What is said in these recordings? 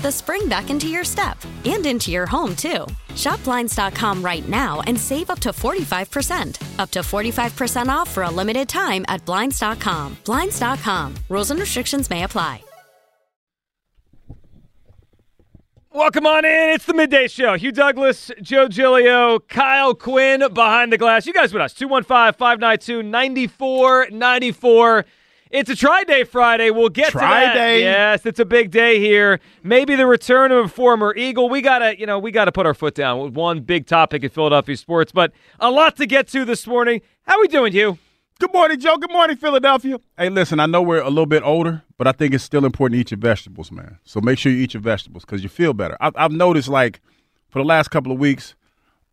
the spring back into your step and into your home, too. Shop Blinds.com right now and save up to 45%. Up to 45% off for a limited time at Blinds.com. Blinds.com. Rules and restrictions may apply. Welcome on in. It's the midday show. Hugh Douglas, Joe Giglio, Kyle Quinn behind the glass. You guys with us. 215 592 9494. It's a Tri Day Friday. We'll get to that. Tri-Day. Yes, it's a big day here. Maybe the return of a former Eagle. We gotta, you know, we gotta put our foot down with one big topic in Philadelphia sports, but a lot to get to this morning. How we doing, Hugh? Good morning, Joe. Good morning, Philadelphia. Hey, listen, I know we're a little bit older, but I think it's still important to eat your vegetables, man. So make sure you eat your vegetables because you feel better. I've, I've noticed, like, for the last couple of weeks,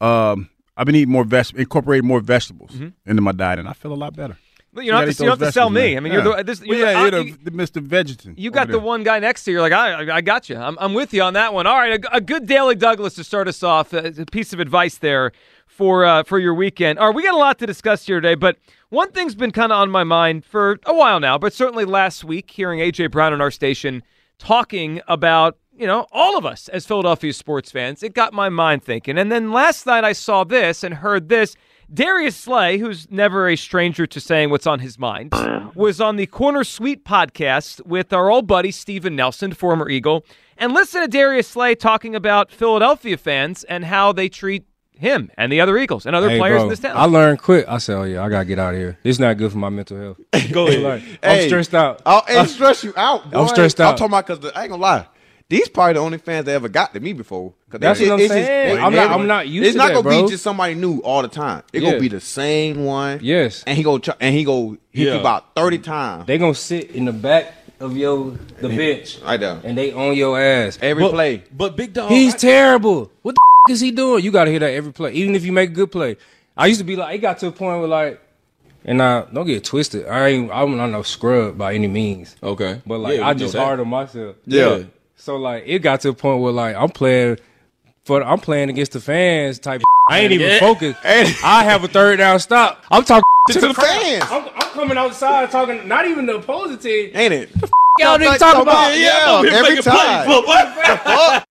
um, I've been eating more vegetables, incorporating more vegetables Mm-hmm. into my diet, and I feel a lot better. You don't have to, you don't have to sell me. I mean, you're the, this, well, you're yeah, the- you're you- Mr. Vegetan. You got the there. one guy next to you. You're like, I, I got you. I'm, I'm with you on that one. All right, a, a good Daily Douglas to start us off. A, a piece of advice there for uh, for your weekend. All right, we got a lot to discuss here today, but one thing's been kind of on my mind for a while now, but certainly last week, hearing AJ Brown on our station talking about you know all of us as Philadelphia sports fans, it got my mind thinking. And then last night, I saw this and heard this. Darius Slay, who's never a stranger to saying what's on his mind, was on the Corner Suite podcast with our old buddy Steven Nelson, former Eagle. And listen to Darius Slay talking about Philadelphia fans and how they treat him and the other Eagles and other Hey, players bro, in this town. I learned quick. I said, "Oh yeah, I gotta get out of here. It's not good for my mental health." Go ahead. I'm stressed out. I'll, it stress you out. I'm boy. stressed I'm out. talking about because I ain't gonna lie. These probably the only fans that ever got to me before. That's they- what I'm it's just- saying. I'm not- I'm not used It's to not that, gonna bro. be just somebody new all the time. It Yeah. gonna be the same one. Yes. and he go ch- and he go hit Yeah. you about thirty times. They gonna sit in the back of your the bench I there. and they on your ass Every play. But Big Dog, He's I- terrible. What the f- is he doing? You gotta hear that every play, even if you make a good play. I used to be like, it got to a point where like, and I don't get it twisted. I ain't, I'm not no scrub by any means. okay, But like, Yeah, I just hard on myself. Yeah. So like, it got to a point where like, I'm playing for, I'm playing against the fans type. I ain't even Yeah. focused. I have a third down stop. I'm talking To the crowd. fans. I'm, I'm coming outside talking, not even the opposing team. Ain't it? Y'all niggas talking about? Yeah, Here every time. but what?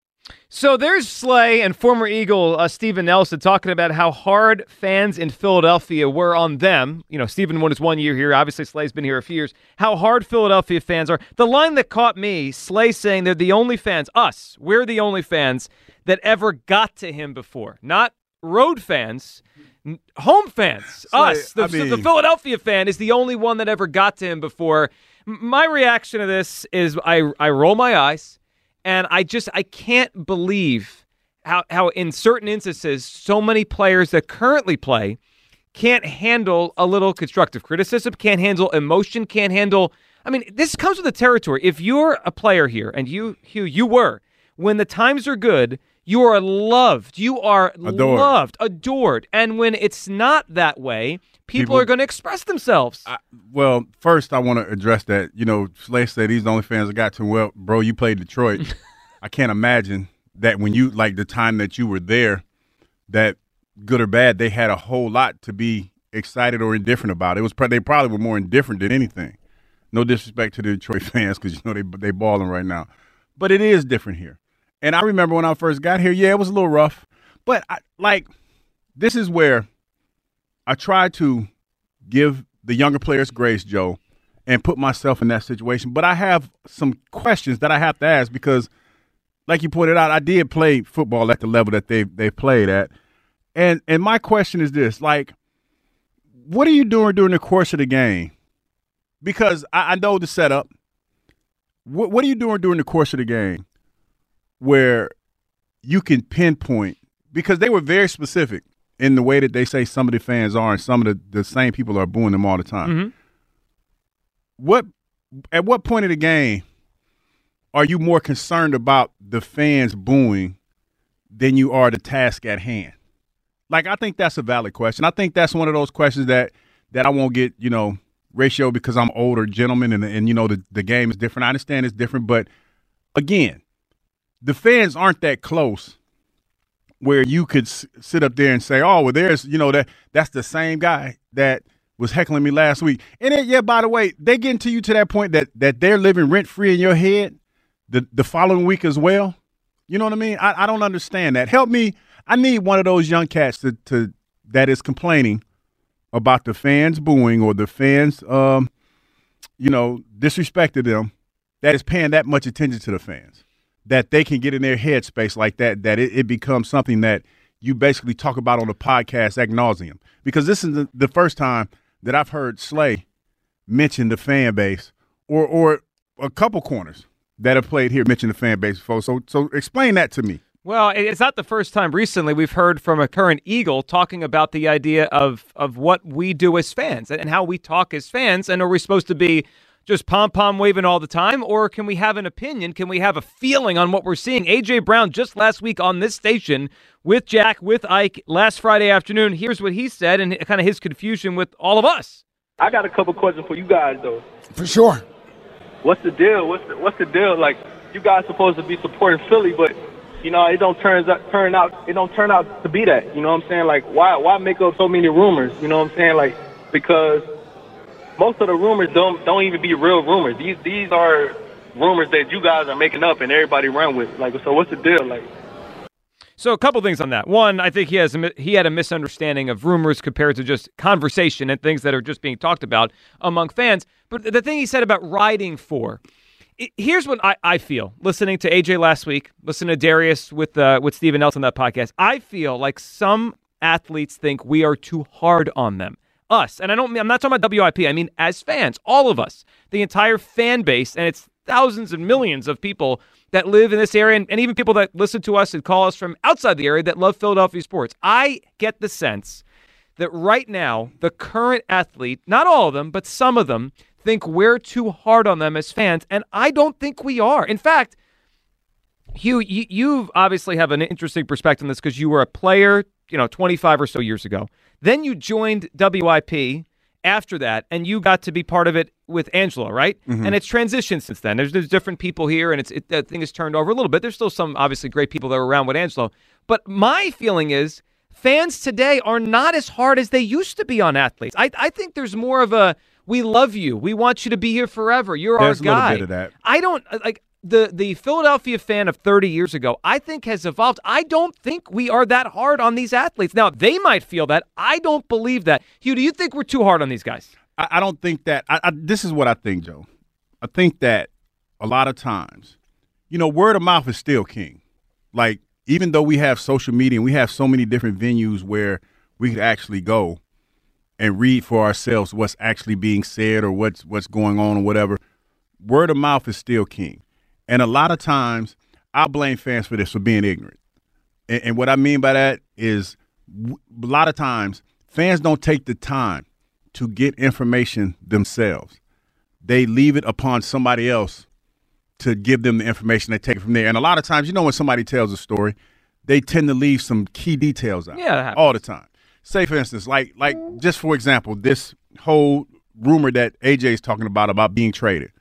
So there's Slay and former Eagle uh, Steven Nelson talking about how hard fans in Philadelphia were on them. You know, Steven won his one year here. Obviously, Slay's been here a few years. How hard Philadelphia fans are. The line that caught me, Slay saying they're the only fans, us, we're the only fans that ever got to him before. Not road fans, home fans, us. The, I mean- the Philadelphia fan is the only one that ever got to him before. My reaction to this is I, I roll my eyes and I just I can't believe how how in certain instances so many players that currently play can't handle a little constructive criticism, can't handle emotion, can't handle I mean, this comes with the territory. If you're a player here, and you, Hugh, you were, when the times are good, you are loved. You are Adored. loved, adored. And when it's not that way, people, People- are going to express themselves. I, well, first I want to address that. You know, Slay said he's the only fans that got to. Well, bro, you played Detroit. I can't imagine that when you like the time that you were there, that good or bad, they had a whole lot to be excited or indifferent about. It was they probably were more indifferent than anything. No disrespect to the Detroit fans because you know they they balling right now, but it is different here. And I remember when I first got here, yeah, it was a little rough, but I, like this is where I try to give the younger players grace, Joe, and put myself in that situation. But I have some questions that I have to ask because, like you pointed out, I did play football at the level that they they played at, and and my question is this: like, what are you doing during the course of the game? Because I, I know the setup. What what are you doing during the course of the game, where you can pinpoint? Because they were very specific in the way that they say some of the fans are, and some of the, the same people are booing them all the time. Mhm. What at what point of the game are you more concerned about the fans booing than you are the task at hand? Like I think that's a valid question. I think that's one of those questions that that I won't get, you know, ratio because I'm older gentleman and and you know the the game is different. I understand it's different, but again, the fans aren't that close where you could s- sit up there and say, "Oh, well, there's you know that that's the same guy that was heckling me last week." And then, yeah, by the way, they getting to you to that point that that they're living rent free in your head the the following week as well. You know what I mean? I, I don't understand that. Help me. I need one of those young cats to to that is complaining about the fans booing or the fans, um, you know, disrespected them. That is paying that much attention to the fans that they can get in their headspace like that, that it, it becomes something that you basically talk about on the podcast ad nauseum. Because this is the, the first time that I've heard Slay mention the fan base or or a couple corners that have played here mention the fan base before. So so explain that to me. Well, it's not the first time recently we've heard from a current Eagle talking about the idea of of what we do as fans and how we talk as fans. And are we supposed to be just pom pom waving all the time, or can we have an opinion? Can we have a feeling on what we're seeing? AJ Brown just last week on this station with Jack with Ike last Friday afternoon. Here's what he said and kind of his confusion with all of us. I got a couple questions for you guys though. For sure. What's the deal? What's the, what's the deal? Like you guys supposed to be supporting Philly, but you know it don't turn out turn out it don't turn out to be that. You know what I'm saying? Like why why make up so many rumors? You know what I'm saying? Like because most of the rumors don't don't even be real rumors. These these are rumors that you guys are making up and everybody run with. Like so, what's the deal? Like So a couple things on that. One, I think he has he had a misunderstanding of rumors compared to just conversation and things that are just being talked about among fans. But the thing he said about riding for, here's what I, I feel. Listening to AJ last week, listening to Darius with uh, with Steven Nelson that podcast, I feel like some athletes think we are too hard on them. Us, and I don't. I'm not talking about WIP. I mean as fans, all of us, the entire fan base, and it's thousands and millions of people that live in this area and, and even people that listen to us and call us from outside the area that love Philadelphia sports. I get the sense that right now, the current athlete, not all of them, but some of them, think we're too hard on them as fans. And I don't think we are. In fact, Hugh, you, you obviously have an interesting perspective on this because you were a player, you know, 25 or so years ago. Then you joined WIP after that, and you got to be part of it with Angelo, right? And it's transitioned since then. There's, there's different people here, and it's it, that thing has turned over a little bit. There's still some obviously great people that are around with Angelo, but my feeling is fans today are not as hard as they used to be on athletes. I, I think there's more of a we love you, we want you to be here forever. You're There's a our little guy. bit of that. I don't uh, like the the Philadelphia fan of 30 years ago. I think has evolved. I don't think we are that hard on these athletes. Now they might feel that. I don't believe that. Hugh, do you think we're too hard on these guys? I, I don't think that. I, I, this is what I think, Joe. I think that a lot of times, you know, word of mouth is still king. Like even though we have social media and we have so many different venues where we could actually go and read for ourselves what's actually being said or what's what's going on or whatever, word of mouth is still king. And a lot of times, I blame fans for this for being ignorant. And, and what I mean by that is, w- a lot of times, fans don't take the time to get information themselves. they leave it upon somebody else to give them the information. They take it from there. And a lot of times, you know, when somebody tells a story, they tend to leave some key details out. Yeah, all the time. Say, for instance, like like just for example, this whole rumor that AJ is talking about about being traded.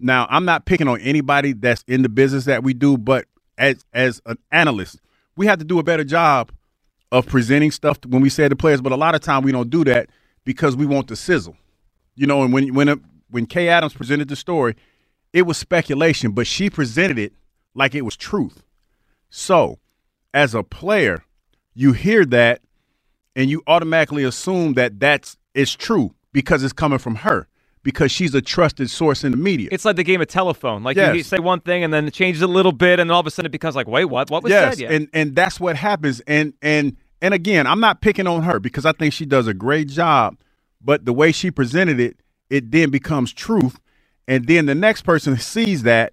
Now, I'm not picking on anybody that's in the business that we do, but as as an analyst, we have to do a better job of presenting stuff when we say to players. But a lot of time we don't do that because we want the sizzle. You know, and when when when Kay Adams presented the story, it was speculation, but she presented it like it was truth. So, as a player, you hear that and you automatically assume that that's it's true because it's coming from her because she's a trusted source in the media. It's like the game of telephone. Like Yes. you say one thing and then it changes a little bit, and then all of a sudden it becomes like, wait, what? What was yes, said? Yeah. and and that's what happens. And and and again, I'm not picking on her because I think she does a great job. But the way she presented it, it then becomes truth, and then the next person sees that,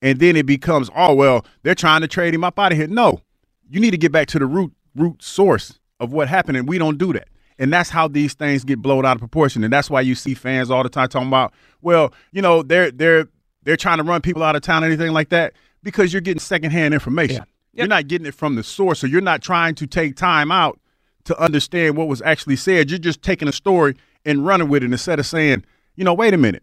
and then it becomes, oh well, they're trying to trade him up out of here. No, you need to get back to the root root source of what happened, and we don't do that. And that's how these things get blown out of proportion, and that's why you see fans all the time talking about, well, you know, they're they're they're trying to run people out of town, or anything like that, because you're getting secondhand information. You're not getting it from the source, so you're not trying to take time out to understand what was actually said. You're just taking a story and running with it instead of saying, you know, wait a minute.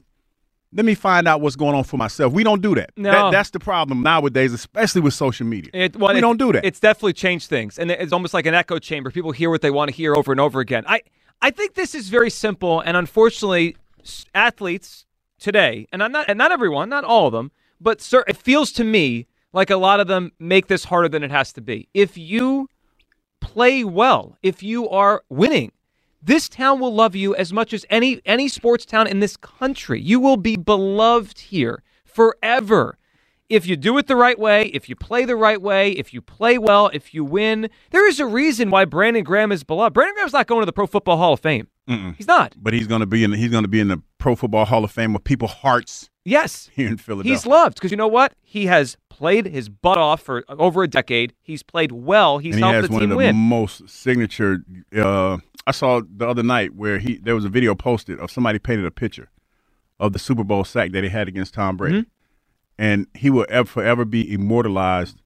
Let me find out what's going on for myself. We don't do that. No. That- that's the problem nowadays, especially with social media. It, well, we it- don't do that. It's definitely changed things, and it's almost like an echo chamber. People hear what they want to hear over and over again. I I think this is very simple, and unfortunately, athletes today, and I'm not, and not everyone, not all of them, but sir, it feels to me like a lot of them make this harder than it has to be. If you play well, if you are winning, this town will love you as much as any any sports town in this country. You will be beloved here forever. If you do it the right way, if you play the right way, if you play well, if you win, there is a reason why Brandon Graham is beloved. Brandon Graham's not going to the Pro Football Hall of Fame. Mm-mm. He's not. But he's going to be in. The, he's going to be in the Pro Football Hall of Fame with people's hearts Yes. here in Philadelphia. He's loved because you know what? He has played his butt off for over a decade. He's played well. He's and he helped has the one team of the win. most signature. Uh, I saw the other night where he there was a video posted of somebody painted a picture of the Super Bowl sack that he had against Tom Brady, Mm-hmm. and he will ever, forever be immortalized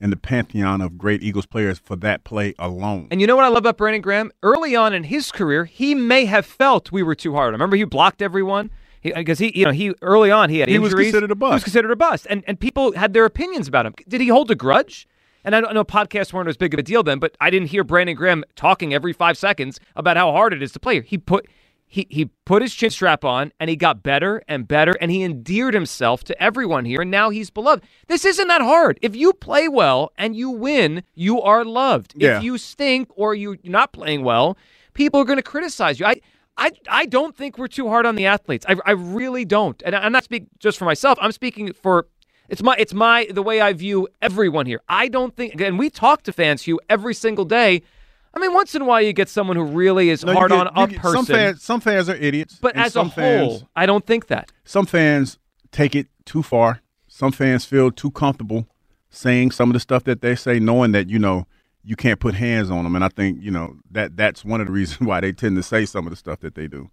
in the pantheon of great Eagles players for that play alone. And you know what I love about Brandon Graham? Early on in his career, he may have felt we were too hard. I remember, he blocked everyone because he, you know, he early on he had He was considered a bust. He was considered a bust, and and people had their opinions about him. Did he hold a grudge? And I don't know podcasts weren't as big of a deal then, but I didn't hear Brandon Graham talking every five seconds about how hard it is to play. He put he he put his chin strap on and he got better and better and he endeared himself to everyone here and now he's beloved. This isn't that hard. If you play well and you win, you are loved. Yeah. If you stink or you- you're not playing well, people are going to criticize you. I I, I don't think we're too hard on the athletes. I, I really don't. And I'm not speaking just for myself. I'm speaking for it's my it's my the way I view everyone here. I don't think and we talk to fans Hugh every single day. I mean, once in a while you get someone who really is No, hard get- on a get- person. Some fans, some fans are idiots, but as a whole, fans, I don't think that. some fans take it too far. Some fans feel too comfortable saying some of the stuff that they say, knowing that you know you can't put hands on them. And I think you know that that's one of the reasons why they tend to say some of the stuff that they do.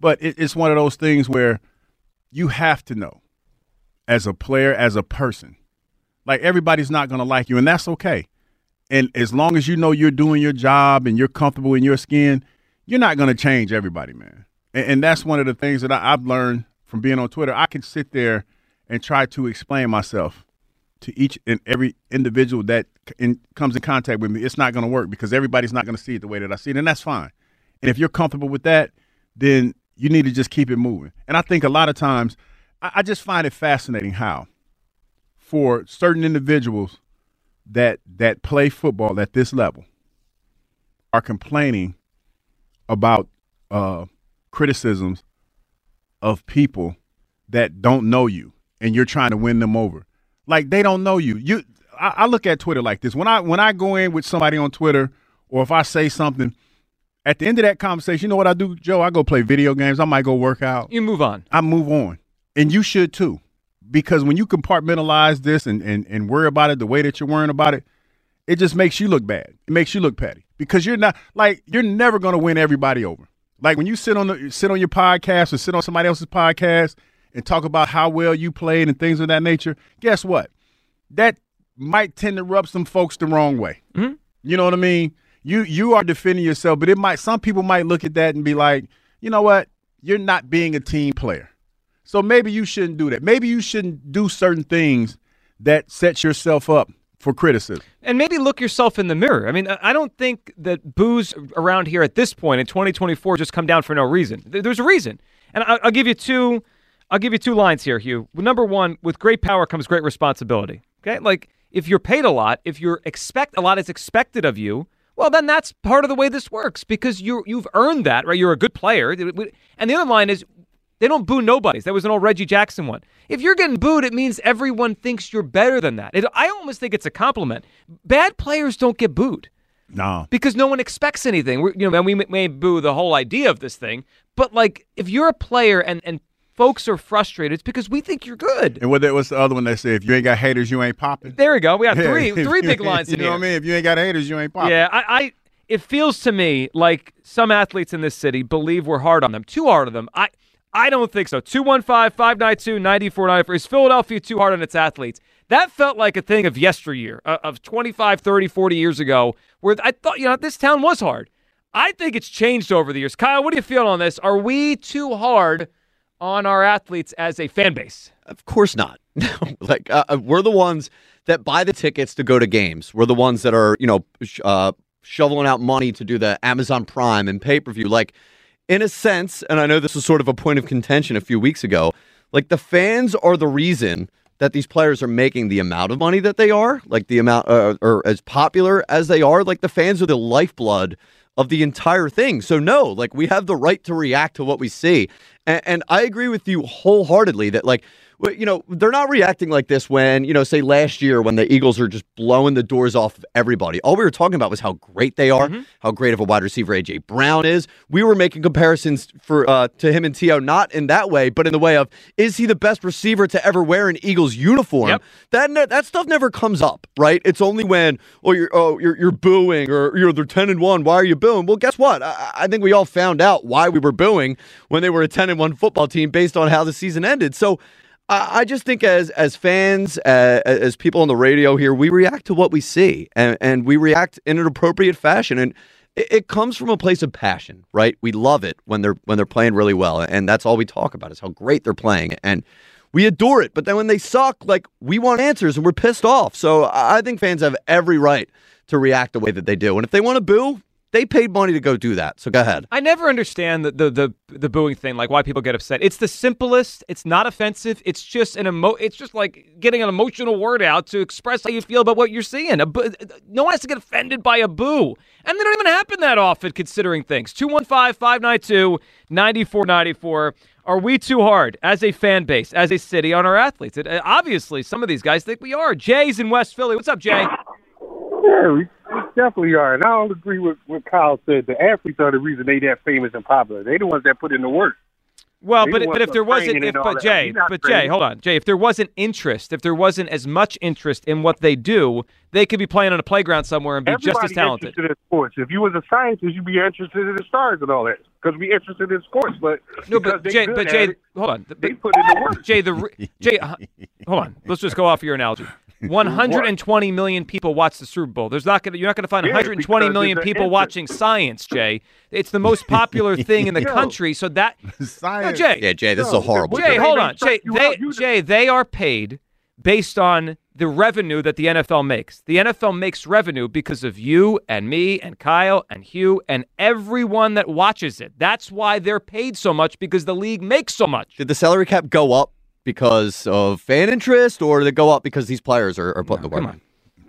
But it, it's one of those things where you have to know, as a player, as a person, like everybody's not going to like you, and that's okay. And as long as you know you're doing your job and you're comfortable in your skin, you're not going to change everybody, man. And, and that's one of the things that I, I've learned from being on Twitter. I can sit there and try to explain myself to each and every individual that in, comes in contact with me. It's not going to work because everybody's not going to see it the way that I see it, and that's fine. And if you're comfortable with that, then you need to just keep it moving. And I think a lot of times, I, I just find it fascinating how, for certain individuals that that play football at this level, are complaining about uh, criticisms of people that don't know you and you're trying to win them over. Like they don't know you. You I, I look at Twitter like this. When I when I go in with somebody on Twitter or if I say something, at the end of that conversation, you know what I do, Joe? I go play video games. I might go work out. You move on. I move on. And you should too. Because when you compartmentalize this and, and, and worry about it the way that you're worrying about it, it just makes you look bad. It makes you look petty. Because you're not like you're never gonna win everybody over. Like when you sit on the sit on your podcast or sit on somebody else's podcast and talk about how well you played and things of that nature. Guess what? That might tend to rub some folks the wrong way. Mhm. You know what I mean? You you are defending yourself, but it might some people might look at that and be like, you know what? You're not being a team player. So maybe you shouldn't do that. Maybe you shouldn't do certain things that sets yourself up for criticism. And maybe look yourself in the mirror. I mean, I don't think that booze around here at this point in 2024 just come down for no reason. There's a reason, and I'll give you two. I'll give you two lines here, Hugh. Number one, with great power comes great responsibility. Okay, like if you're paid a lot, if you're expect a lot is expected of you, well, then that's part of the way this works because you you've earned that, right? You're a good player. And the other line is they don't boo nobodies. That was an old Reggie Jackson one. If you're getting booed, it means everyone thinks you're better than that. It, I almost think it's a compliment. Bad players don't get booed No. because no one expects anything. We're, you know, and we may- boo the whole idea of this thing, but like if you're a player and and folks are frustrated, it's because we think you're good. And what the other one they say? If you ain't got haters, you ain't popping. There we go. We got three three big lines You know here. what I mean? If you ain't got haters, you ain't popping. Yeah, I, I it feels to me like some athletes in this city believe we're hard on them. Too hard on them. I I don't think so. 215-592-9494. Is Philadelphia too hard on its athletes? That felt like a thing of yesteryear, uh, of 25, 30, 40 years ago, where I thought, you know, this town was hard. I think it's changed over the years. Kyle, what do you feel on this? Are we too hard on our athletes as a fan base? Of course not. like uh, uh, we're the ones that buy the tickets to go to games. We're the ones that are, you know, uh, shoveling out money to do the Amazon Prime and pay per view. Like, in a sense, and I know this was sort of a point of contention a few weeks ago. Like the fans are the reason that these players are making the amount of money that they are, like the amount, uh, or as popular as they are. Like the fans are the lifeblood of the entire thing. So no, like we have the right to react to what we see, and, and I agree with you wholeheartedly that like. You know, they're not reacting like this when, you know, say last year when the Eagles are just blowing the doors off of everybody. All we were talking about was how great they are, how great of a wide receiver AJ Brown is. We were making comparisons for uh, to him and T.O. not in that way, but in the way of is he the best receiver to ever wear an Eagles uniform? That ne- that stuff never comes up, right? It's only when oh you're oh you're, you're booing or you're they're ten and one. Why are you booing? Well, guess what? I, I think we all found out why we were booing when they were a ten and one football team based on how the season ended. So. I just think as as fans, uh, as people on the radio here, we react to what we see, and, and we react in an appropriate fashion, and it, it comes from a place of passion, right? We love it when they're when they're playing really well, and that's all we talk about is how great they're playing, and we adore it. But then when they suck, like we want answers, and we're pissed off. So I think fans have every right to react the way that they do, and if they want to boo, they paid money to go do that. So go ahead. I never understand the, the the the booing thing, like why people get upset. It's the simplest. It's not offensive. It's just an emo. It's just like getting an emotional word out to express how you feel about what you're seeing. A boo- no one has to get offended by a boo, and they don't even happen that often, considering things. 215-592-9494. Are we too hard as a fan base, as a city, on our athletes? It, uh, obviously, some of these guys think we are. Jay's in West Philly. What's up, Jay? Yeah, we, definitely are. And I don't agree with what Kyle said. The athletes are the reason they that famous and popular. They the ones that put in the work. Well, They but but if there wasn't, if but. Jay, but Jay, hold on, Jay. If there wasn't interest, if there wasn't as much interest in what they do, they could be playing on a playground somewhere and be just as Everybody talented. interested in sports. If you was a scientist, you'd be interested in the stars and all that because we interested in sports. But No, but Jay, but Jay, it, hold on. they put in the work. Jay, the Jay, uh, hold on. Let's just go off your analogy. 120 million people watch the Super Bowl. There's not gonna you're not gonna find Yeah, 120 because million there's an people interest. watching science, Jay. It's the most popular thing in the Yo. country. So that Science. No, Jay. Yeah, Jay, this is a horrible. Jay, hold on. Jay, they, Jay, they are paid based on the revenue that the NFL makes. The NFL makes revenue because of you and me and Kyle and Hugh and everyone that watches it. That's why they're paid so much because the league makes so much. Did the salary cap go up because of fan interest, or did it go up because these players are, are putting the work come on.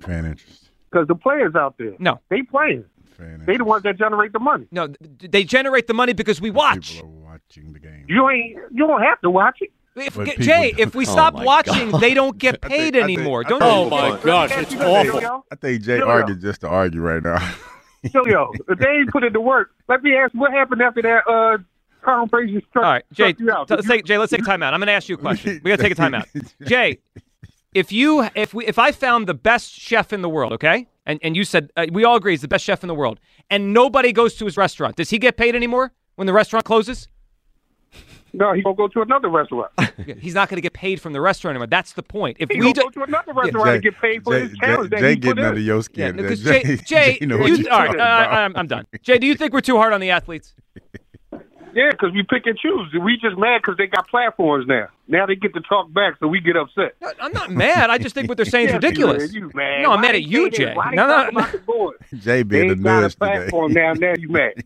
Fan interest. Because the players out there, No. they playing. Fan interest. They the ones that generate the money. No, they generate the money because we watch. People are watching the game. You ain't. You don't have to watch it. If, But people Jay, if we Oh stop my watching, God. they don't get paid think- I think- anymore. Don't think- you? Oh, my gosh, it's awful. I think Jay Yo, yo. argued just to argue right now. Giglio, if they ain't put in the work, let me ask what happened after that uh Carl Frazier struck, All right, Jay. struck you out. t- Did let's you- take, Jay, let's take a timeout. I'm going to ask you a question. We got to take a timeout. Jay, if you if we if I found the best chef in the world, okay, and and you said uh, we all agree he's the best chef in the world, and nobody goes to his restaurant, does he get paid anymore? when the restaurant closes? No, he gonna go to another restaurant. He's not going to get paid from the restaurant anymore. That's the point. If He we gonna do, go to another restaurant and get paid for Jay, his Jay, challenge that Jay he put getting in. under your yeah, skin. there. because Jay, Jay, you know you- you're all right, uh. I'm, I'm done. Jay, do you think we're too hard on the athletes? Yeah, because we pick and choose. We just mad because they got platforms now. Now they get to talk back, so we get upset. I'm not mad. I just think what they're saying is Yes, ridiculous. You mad. No, I'm Why mad at you, say Jay. that? Why No, no, talk about the board? Jay being a ain't got a nudge today. now. Now you mad.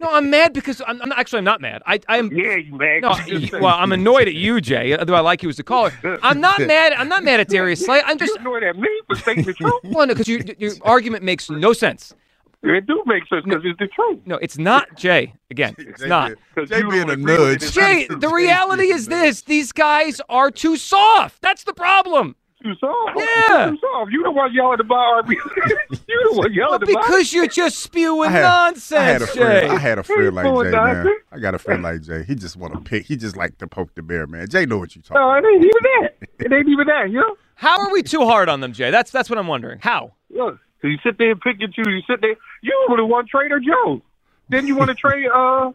No, I'm mad because I'm, I'm actually I'm not mad. I I'm Yeah, you mad. no. Well, I'm annoyed at you, Jay. Although I like you as a caller, I'm not mad. I'm not mad at Darius Slay. I'm just You annoyed at me for saying the truth. one because your your argument makes no sense. It do make sense because it's the truth. No, it's not Jay. Again, it's Jay not. 'Cause Jay you being a agree nudge. Jay, the reality is this: these guys are too soft. That's the problem. Too soft. Yeah. Too soft. You the one yelling about RB. you the one yelling about. Because you're just spewing I had, nonsense, I had a friend. Jay. I had a friend like Jay, man. I got a friend like Jay. He just want to pick. He just like to poke the bear, man. Jay know what you're talking. No, it ain't even that. It ain't even that. You know. How are we too hard on them, Jay? That's that's what I'm wondering. How? Look, so you sit there and pick and choose. You sit there. You would have won Trader Joe. Then you want to trade uh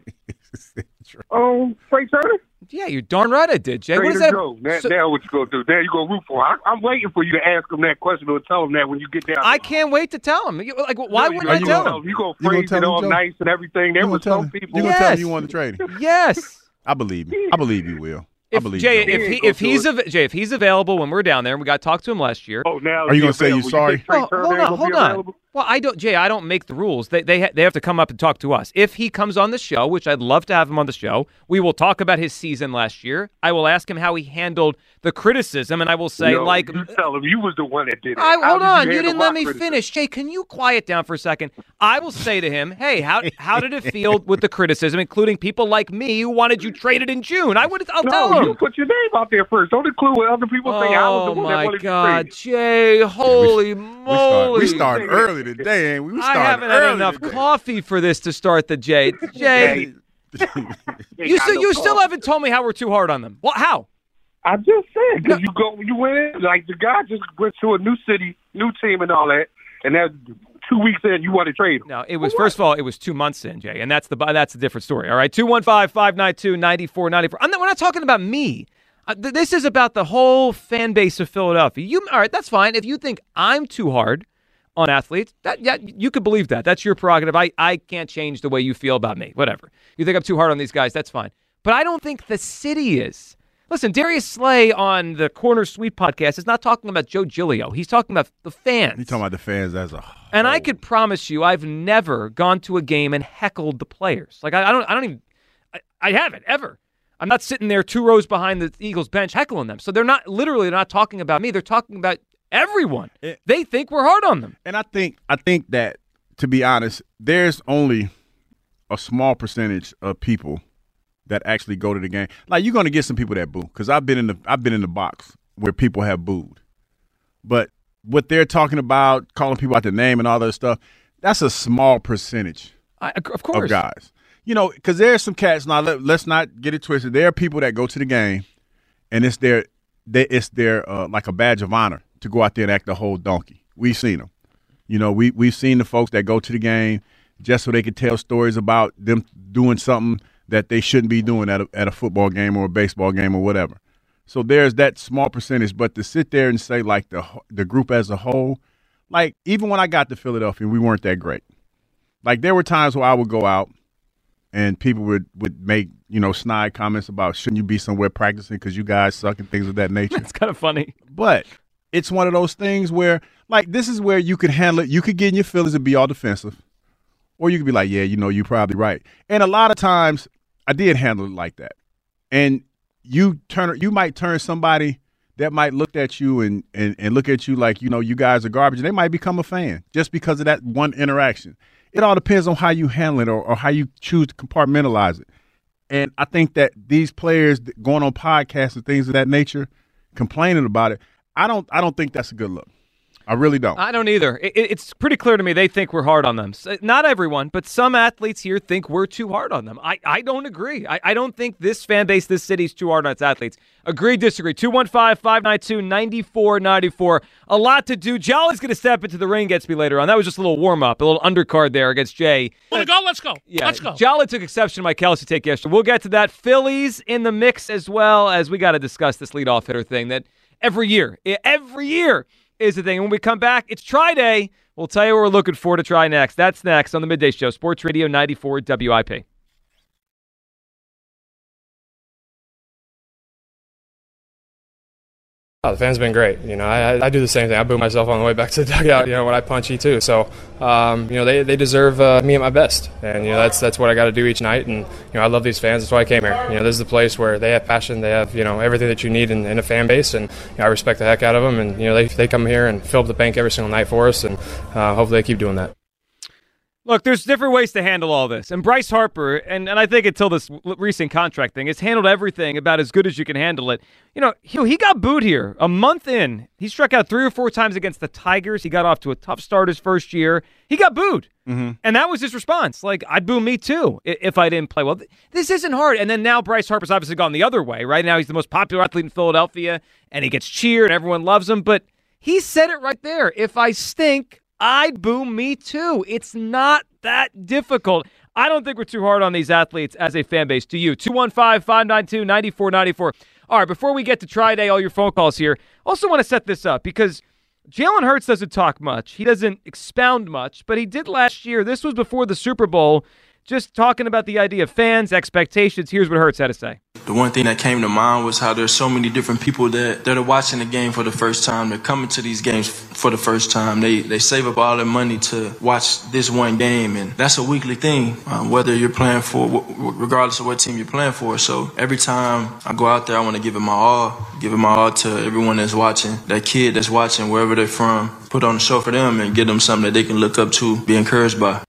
um Trea Turner? Yeah, you're darn right I did, Jay. What Trader is that? Joe. Now, So- now what you gonna do? Now you gonna root for? I, I'm waiting for you to ask him that question or tell him that when you get down. I can't wait to tell him. You- Like, why No, wouldn't you, I you tell gonna, him? You gonna You gonna phrase tell it all Joe? nice and everything. There You gonna was tell some him? people. You gonna tell him you want the trade? Yes. I believe you. I believe you will. I believe Jay, you. if he if he's av- Jay, if he's available when we're down there, and we got to talk to him last year. Oh, now Are you gonna say you're sorry? think Trea Oh, hold on, hold on. available? Well, I don't, Jay. I don't make the rules. They they ha- they have to come up and talk to us. If he comes on the show, which I'd love to have him on the show, we will talk about his season last year. I will ask him how he handled the criticism, and I will say, No, like, you tell him you was the one that did it. I, How hold did on, you you didn't let me criticism? finish. Jay, can you quiet down for a second? I will say to him, hey, how how did it feel with the criticism, including people like me who wanted you traded in June? I would, I'll tell No, him. you put your name out there first. Don't include what other people say. I was the Oh one that my wanted God, to trade. Jay! Holy We moly! we started early today, ain't we? We I haven't had enough today. coffee for this to start the Jay. Jay, you still no you still haven't told me how we're too hard on them. Well, how? I just said because you go, you went in like the guy just went to a new city, new team, and all that, and that two weeks in you want to trade him. No, it was first of all, it was two months in, Jay, and that's the that's a different story. All right, 215-592-9494. I'm not, we're not talking about me. Uh, th- this is about the whole fan base of Philadelphia. You all right? That's fine. If you think I'm too hard on athletes, that yeah, you could believe that. That's your prerogative. I I can't change the way you feel about me. Whatever. You think I'm too hard on these guys? That's fine. But I don't think the city is. Listen, Darius Slay on the Corner Suite podcast is not talking about Joe Giglio. He's talking about the fans. You talking about the fans as a whole. And I could promise you, I've never gone to a game and heckled the players. Like I, I don't, I don't even, I, I haven't ever. I'm not sitting there two rows behind the Eagles bench heckling them. So they're not literally they're not talking about me. They're talking about everyone. It- they think we're hard on them. And I think I think that to be honest, there's only a small percentage of people that actually go to the game. Like you're going to get some people that boo because I've been in the I've been in the box where people have booed, but what they're talking about, calling people out their name and all that stuff, that's a small percentage I, of course. of guys. You know, because there's some cats. Now let, let's not get it twisted. There are people that go to the game, and it's their they, it's their uh, like a badge of honor to go out there and act the whole donkey. We've seen them. You know, we we've seen the folks that go to the game just so they could tell stories about them doing something that they shouldn't be doing at a, at a football game or a baseball game or whatever. So there's that small percentage, but to sit there and say like the the group as a whole, like even when I got to Philadelphia, we weren't that great. Like there were times where I would go out and people would would make you know snide comments about shouldn't you be somewhere practicing because you guys suck and things of that nature. It's kind of funny. But it's one of those things where, like, this is where you could handle it. You could get in your feelings and be all defensive, or you could be like, "Yeah, you know, you're probably right." And a lot of times, I did handle it like that. And you turn, you might turn somebody that might look at you and, and and look at you like, you know, you guys are garbage, and they might become a fan just because of that one interaction. It all depends on how you handle it or, or how you choose to compartmentalize it. And I think that these players going on podcasts and things of that nature, complaining about it, I don't I don't think that's a good look. I really don't. I don't either. It, it's pretty clear to me they think we're hard on them. Not everyone, but some athletes here think we're too hard on them. I, I don't agree. I, I don't think this fan base, this city is too hard on its athletes. Agree, disagree. 215 592 9494. A lot to do. Jolly's going to step into the ring against me later on. That was just a little warm up, a little undercard there against Jay. Want to go? Let's go. Yeah, Let's go. Jolly took exception to my Kelce take yesterday. We'll get to that. Phillies in the mix as well as we got to discuss this leadoff hitter thing that every year, every year is the thing. And when we come back, it's try day. We'll tell you what we're looking for to try next. That's next on the Midday Show, Sports Radio 94 WIP. Oh, the fans have been great. You know, I, I do the same thing. I boo myself on the way back to the dugout. You know, when I punch punchy too. So, um, you know, they, they deserve uh, me at my best, and you know that's that's what I got to do each night. And you know, I love these fans. That's why I came here. You know, this is the place where they have passion. They have you know everything that you need in, in a fan base, and you know, I respect the heck out of them. And you know, they they come here and fill up the bank every single night for us, and uh, hopefully they keep doing that. Look, there's different ways to handle all this. And Bryce Harper, and, and I think until this recent contract thing, has handled everything about as good as you can handle it. You know, he, he got booed here a month in. He struck out three or four times against the Tigers. He got off to a tough start his first year. He got booed. Mm-hmm. And that was his response. Like, I'd boo me too if I didn't play well. This isn't hard. And then now Bryce Harper's obviously gone the other way. Right now, he's the most popular athlete in Philadelphia, and he gets cheered, and everyone loves him. But he said it right there. If I stink, I'd boo me too. It's not that difficult. I don't think we're too hard on these athletes as a fan base. To you, 215 592 9494. All right, before we get to try day, all your phone calls here, also want to set this up because Jalen Hurts doesn't talk much. He doesn't expound much, but he did last year. This was before the Super Bowl, just talking about the idea of fans, expectations. Here's what Hurts had to say. The one thing that came to mind was how there's so many different people that, that are watching the game for the first time. They're coming to these games for the first time. They they save up all their money to watch this one game, and that's a weekly thing. Um, whether you're playing for, regardless of what team you're playing for. So every time I go out there, I want to give it my all, give it my all to everyone that's watching, that kid that's watching, wherever they're from. Put on a show for them and give them something that they can look up to, be encouraged by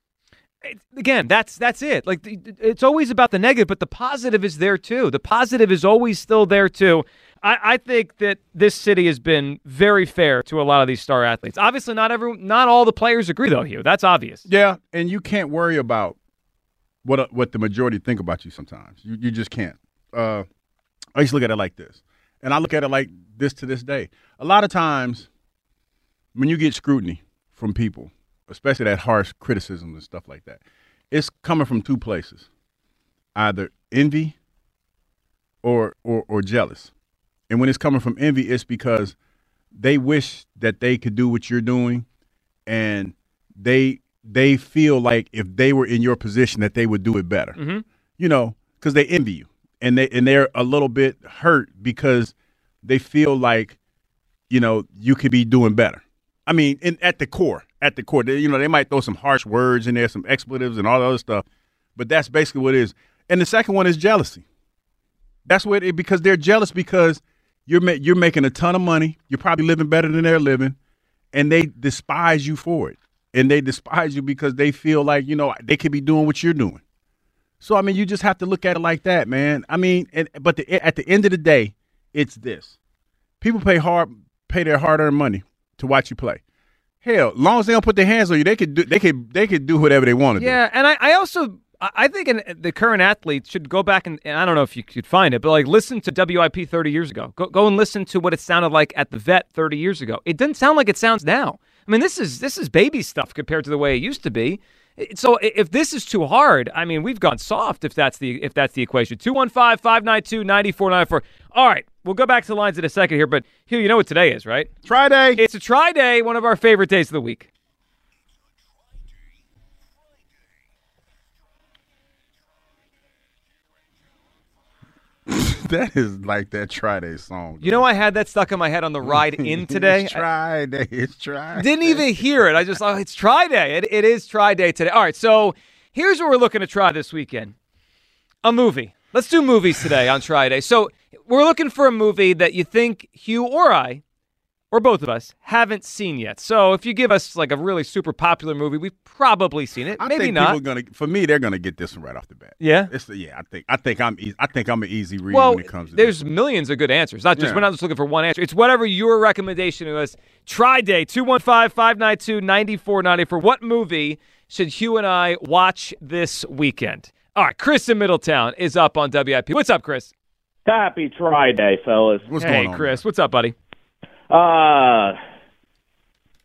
again, that's that's it. Like it's always about the negative, but the positive is there too. The positive is always still there too. I, I think that this city has been very fair to a lot of these star athletes. Obviously, not every, not all the players agree though. Here, that's obvious. Yeah, and you can't worry about what what the majority think about you. Sometimes you you just can't. Uh, I used to look at it like this, and I look at it like this to this day. A lot of times, when you get scrutiny from people, especially that harsh criticism and stuff like that, it's coming from two places either envy or, or or jealous. And when it's coming from envy it's because they wish that they could do what you're doing and they they feel like if they were in your position that they would do it better. Mm-hmm. you know because they envy you and they and they're a little bit hurt because they feel like you know you could be doing better. I mean in, at the core at the court. They, you know, they might throw some harsh words in there, some expletives and all the other stuff, but that's basically what it is. And the second one is jealousy. That's what it because they're jealous because you're ma- you're making a ton of money. You're probably living better than they're living, and they despise you for it. And they despise you because they feel like you know they could be doing what you're doing. So I mean, you just have to look at it like that, man. I mean, and, but the, at the end of the day, it's this: people pay hard, pay their hard-earned money to watch you play. Hell, long as they don't put their hands on you, they could do they could they could do whatever they want to do. Yeah, and I, I also I think an, the current athletes should go back and, and, I don't know if you could find it, but like listen to WIP 30 years ago. Go go and listen to what it sounded like at the vet 30 years ago. It doesn't sound like it sounds now. I mean, this is this is baby stuff compared to the way it used to be. So if this is too hard, I mean, we've gone soft if that's the if that's the equation. 215-592-9494. All right, we'll go back to the lines in a second here, but Hugh, you know what today is, right? Try day. It's a try day, one of our favorite days of the week. that is like that try day song. You know, I had that stuck in my head on the ride in today. it's try. It's try. Didn't even hear it. I just thought oh, it's try day. It, it is try day today. All right, so here's what we're looking to try this weekend: a movie. Let's do movies today on try day. So we're looking for a movie that you think Hugh or I or both of us, haven't seen yet. So if you give us like a really super popular movie, we've probably seen it. I Maybe think not. people gonna for me they're gonna get this one right off the bat. Yeah? It's the, yeah, I think I think I'm easy, I think I'm an easy read well, when it comes to there's millions of good answers. Not just Yeah. we're not just looking for one answer. It's whatever your recommendation was. Try day 215-592-9490 what movie should Hugh and I watch this weekend? All right, Chris in Middletown is up on WIP. What's up, Chris? Happy Try Day, fellas. hey, Chris. What's up, buddy? Uh,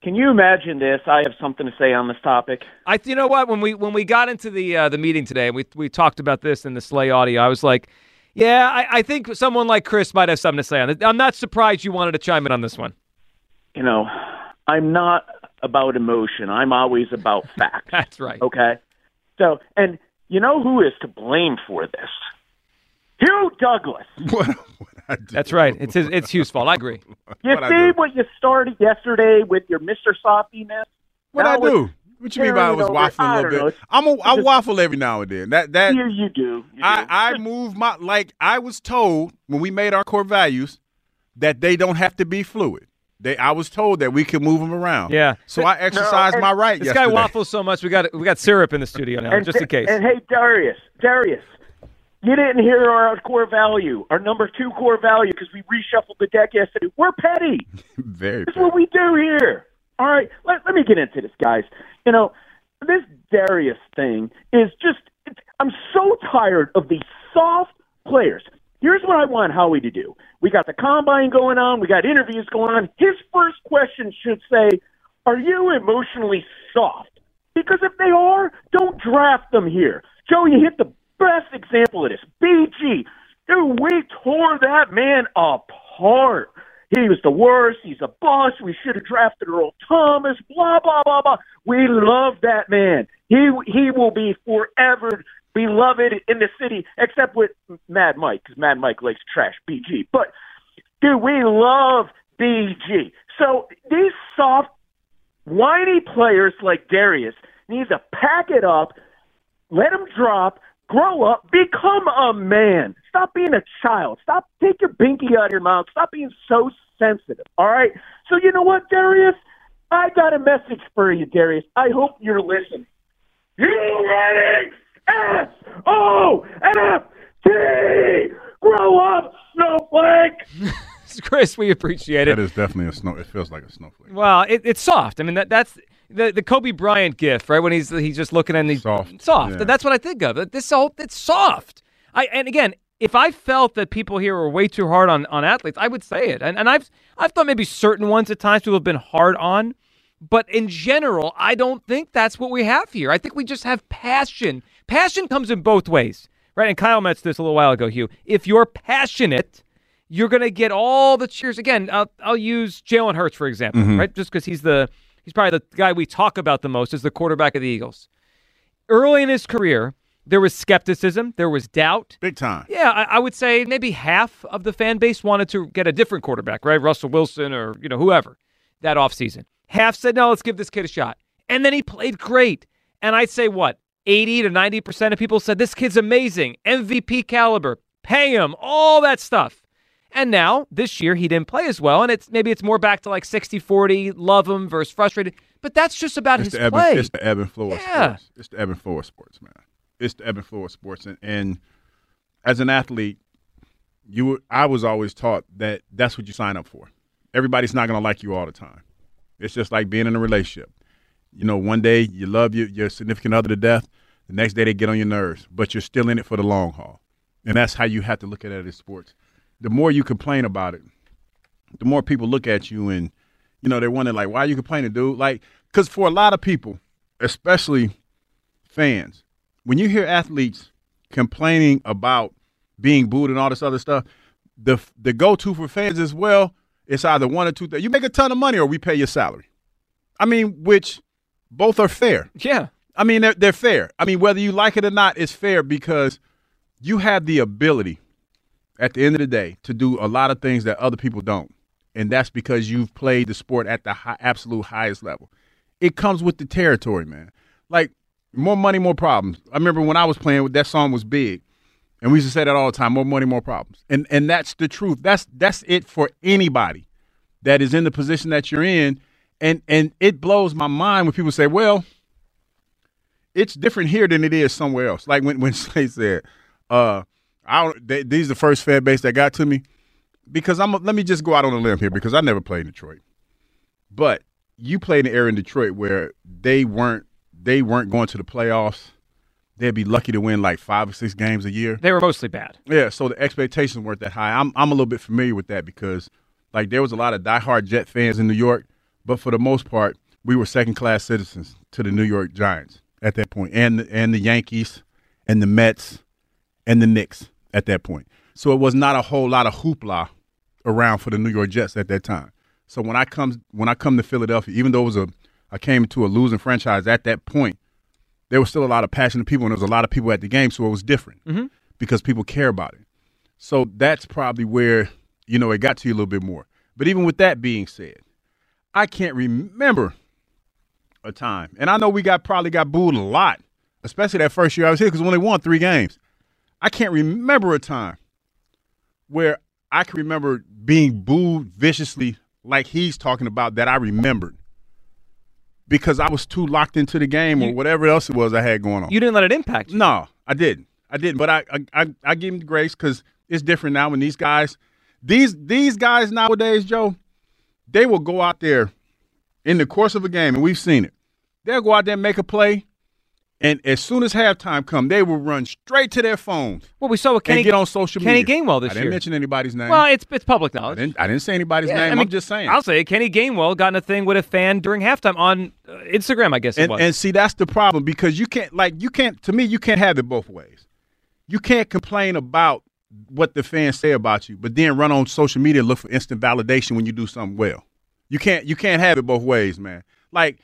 can you imagine this? I have something to say on this topic. I, you know what? When we when we got into the uh, the meeting today, and we we talked about this in the Slay audio. I was like, yeah, I, I think someone like Chris might have something to say on it. I'm not surprised you wanted to chime in on this one. You know, I'm not about emotion. I'm always about facts. That's right. Okay. So, and you know who is to blame for this? Hugh Douglas. That's right. It's his, it's Hugh's fault. I agree. You see what you started yesterday with your Mr. Softiness? What I do? What you mean by I was waffling a little bit? I'm a, I waffle every now and then. That that Here you do. You I I move my like I was told when we made our core values that they don't have to be fluid. They I was told that we can move them around. Yeah. So I exercised my right. This yesterday. guy waffles so much. We got we got syrup in the studio now, and, just in case. And hey, Darius, Darius, you didn't hear our core value, our number two core value, because we reshuffled the deck yesterday. We're petty. Very. This is what we do here. All right, let, let me get into this, guys. You know, this Darius thing is just, I'm so tired of these soft players. Here's what I want Howie to do. We got the combine going on, we got interviews going on. His first question should say, Are you emotionally soft? Because if they are, don't draft them here. Joe, you hit the best example of this. BG. Dude, we tore that man apart. He was the worst. He's a boss. We should have drafted Earl Thomas. Blah blah blah blah. We love that man. He he will be forever beloved in the city, except with Mad Mike, because Mad Mike likes trash BG. But dude, we love BG. So these soft, whiny players like Darius need to pack it up, let him drop, grow up, become a man. Stop being a child. Stop take your binky out of your mouth. Stop being so sensitive. All right. So you know what, Darius? I got a message for you, Darius. I hope you're listening. You ready? S O F T. Grow up, snowflake. Chris, we appreciate it. That is definitely a snow. It feels like a snowflake. Well, it, it's soft. I mean, that that's the the Kobe Bryant gif, right? When he's he's just looking at the soft. Soft. yeah. That's what I think of. This whole it's soft. I and again, if I felt that people here were way too hard on, on athletes, I would say it. And and I've I've thought maybe certain ones at times people have been hard on, but in general, I don't think that's what we have here. I think we just have passion. Passion comes in both ways, right? And Kyle mentioned this a little while ago, Hugh. If you're passionate, you're going to get all the cheers. Again, I'll, I'll use Jalen Hurts for example, Mhm. right? Just because he's the he's probably the guy we talk about the most as the quarterback of the Eagles. Early in his career, there was skepticism, there was doubt, big time. Yeah, I, I would say maybe half of the fan base wanted to get a different quarterback, right? Russell Wilson or you know whoever that offseason. Half said no, let's give this kid a shot, and then he played great. And I'd say what 80 to 90 percent of people said this kid's amazing, MVP caliber, pay him, all that stuff. And now this year he didn't play as well, and it's maybe it's more back to like 60-40, love him versus frustrated. But that's just about It's his the, play. it's the ebb and flow of Yeah. sports. It's the ebb and flow of sports, man. It's the ebb and flow of sports, and, and as an athlete, you were- I was always taught that that's what you sign up for. Everybody's not going to like you all the time. It's just like being in a relationship. You know, one day you love your, your significant other to death. The next day they get on your nerves, but you're still in it for the long haul. And that's how you have to look at it in sports. The more you complain about it, the more people look at you and, you know, they're wondering, like, why are you complaining, dude? Like, because for a lot of people, especially fans, when you hear athletes complaining about being booed and all this other stuff, the the go to for fans as well, it's either one or two things. You make a ton of money or we pay your salary. I mean, which both are fair. Yeah. I mean, they're, they're fair. I mean, whether you like it or not, it's fair because you have the ability at the end of the day to do a lot of things that other people don't. And that's because you've played the sport at the high, absolute highest level. It comes with the territory, man. Like, more money, more problems. I remember when I was playing, that song was big. And we used to say that all the time, more money, more problems. And and that's the truth. That's that's it for anybody. that is in the position that you're in, and and it blows my mind when people say, "Well, it's different here than it is somewhere else." Like when when Slay said, "Uh, I don't, they, these are the first fan base that got to me," because I'm. Let me just go out on a limb here because I never played in Detroit, but you played in an area in Detroit where they weren't they weren't going to the playoffs. They'd be lucky to win like five or six games a year. They were mostly bad. Yeah, so the expectations weren't that high. I'm I'm a little bit familiar with that because like there was a lot of diehard Jet fans in New York, but for the most part, we were second class citizens to the New York Giants at that point, and and the Yankees, and the Mets, and the Knicks at that point. So it was not a whole lot of hoopla around for the New York Jets at that time. So when I come when I come to Philadelphia, even though it was a I came to a losing franchise at that point, there was still a lot of passionate people and there was a lot of people at the game, so it was different Mm-hmm. because people care about it. So that's probably where you know it got to you a little bit more. But even with that being said, I can't remember a time, and I know we got probably got booed a lot, especially that first year I was here because we only won three games. I can't remember a time where I can remember being booed viciously like he's talking about that I remembered because I was too locked into the game or whatever else it was I had going on. You didn't let it impact you. No, I didn't. I didn't. But I I I, I give him the grace because it's different now. When these guys, these these guys nowadays, Joe, they will go out there in the course of a game, and we've seen it. They'll go out there and make a play, and as soon as halftime come, they will run straight to their phones. Well, we saw with Kenny and get on social media. Kenny media. Gainwell this year. I didn't year. mention anybody's name. Well, it's it's public I knowledge. didn't, I didn't say anybody's Yeah, name. I mean, I'm just saying. I'll say it. Kenny Gainwell got in a thing with a fan during halftime on uh, Instagram. I guess it and, was. and see that's the problem because you can't like you can't to me you can't have it both ways you can't complain about what the fans say about you but then run on social media and look for instant validation when you do something well you can't you can't have it both ways man like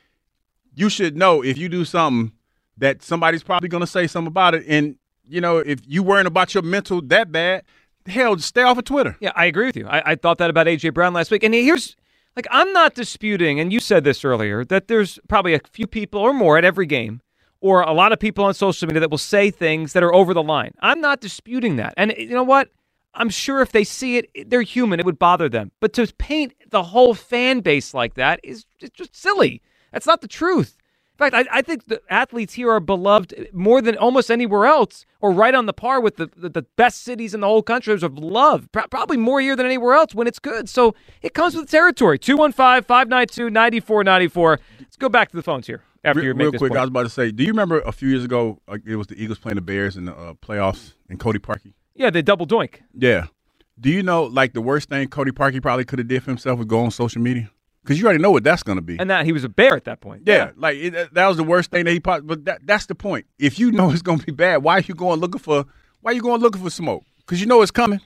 you should know if you do something that somebody's probably going to say something about it and you know if you worrying about your mental that bad hell just stay off of twitter Yeah, I agree with you. I, I thought that about AJ Brown last week. And here's like I'm not disputing, and you said this earlier, that there's probably a few people or more at every game, or a lot of people on social media that will say things that are over the line. I'm not disputing that. And you know what? I'm sure if they see it, they're human. It would bother them. But to paint the whole fan base like that is just silly. That's not the truth. In fact, I, I think the athletes here are beloved more than almost anywhere else, or right on the par with the, the, the best cities in the whole country in terms of love. Pro- probably more here than anywhere else when it's good. So it comes with the territory. 215 592 9494. Let's go back to the phones here after Real, you make real quick, point. I was about to say, do you remember a few years ago? Uh, it was the Eagles playing the Bears in the uh, playoffs in Cody Parkey. Yeah, they double doink. Yeah. Do you know like the worst thing Cody Parkey probably could have did for himself was go on social media? Because you already know what that's going to be. And that he was a bear at that point. yeah, like it, that- that was the worst thing that he. Probably, but that, that's the point. If you know it's going to be bad, why are you going looking for? Why are you going looking for smoke? Because you know it's coming.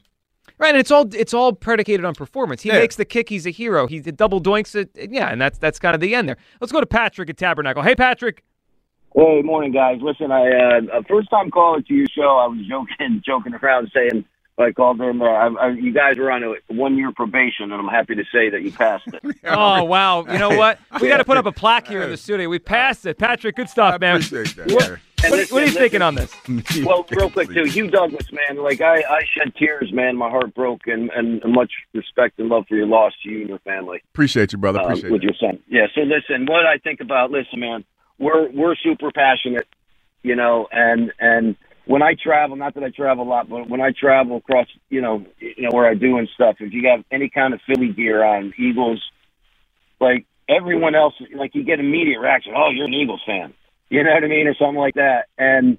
Right, and it's all it's all predicated on performance. He Yeah. makes the kick, he's a hero. He double doinks it, yeah, and that's that's kind of the end there. Let's go to Patrick at Tabernacle. Hey, Patrick. Hey, morning, guys. Listen, I uh, uh, first time calling to your show. I was joking, joking around, saying I called in. Uh, I, I, you guys were on a one year probation, and I'm happy to say that you passed it. Oh wow! You know what? We got to put up a plaque here in the studio. We passed it, Patrick. Good stuff, man. appreciate that, What, what, are- what are you thinking on this? well, real quick too, Hugh Douglas, man. Like I, I shed tears, man. My heart broke, and, and much respect and love for your loss to you and your family. Appreciate you, brother. uh, with it. your son. Yeah. So listen, what I think about listen, man, we're we're super passionate, you know, and and when I travel, not that I travel a lot, but when I travel across, you know, you know where I do and stuff, if you have any kind of Philly gear on, Eagles, like everyone else, like you get immediate reaction. Oh, you're an Eagles fan, you know what I mean, or something like that, and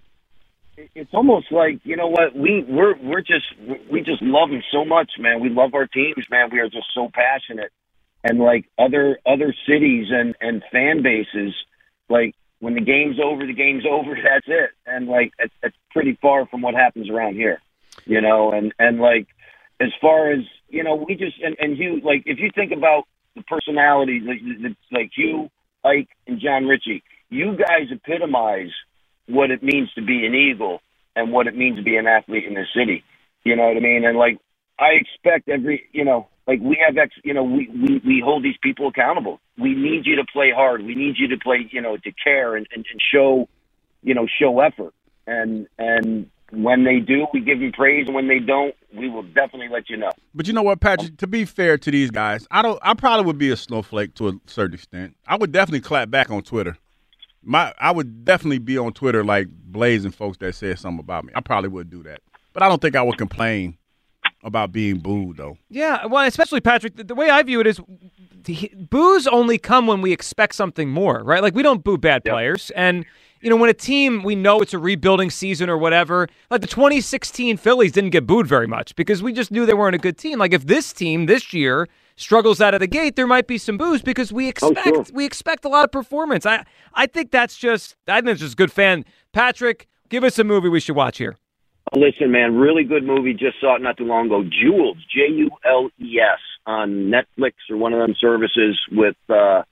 it's almost like you know what we we're we're just we just love them so much, man. We love our teams, man. We are just so passionate and like other other cities and and fan bases like when the game's over the game's over that's it. And like it's pretty far from what happens around here you know? And and like as far as you know we just and and you like if you think about the personalities like, like you ike and jon ritchie you guys epitomize what it means to be an eagle and what it means to be an athlete in this city. You know what i mean? And like i expect every you know like we have ex you know we, we we hold these people accountable we need you to play hard we need you to play you know to care and and, and show you know show effort and and when they do, we give them praise, and when they don't, we will definitely let you know. But you know what, Patrick? To be fair to these guys, I don't. I probably would be a snowflake to a certain extent. I would definitely clap back on Twitter. My, I would definitely be on Twitter like blazing folks that said something about me. I probably would do that, but I don't think I would complain about being booed though. Yeah, well, especially Patrick. The, the way I view it is, the, boos only come when we expect something more, right? Like we don't boo bad players, and you know when a team we know it's a rebuilding season or whatever. Like the 2016 Phillies didn't get booed very much because we just knew they weren't a good team. Like if this team this year struggles out of the gate, there might be some boos because we oh, expect sure. we expect a lot of performance. I I think that's just I think it's just a good fan. Patrick, give us a movie we should watch here. Listen, man, really good movie. Just saw it not too long ago. Jules, J U L E S, on Netflix or one of them services with uh,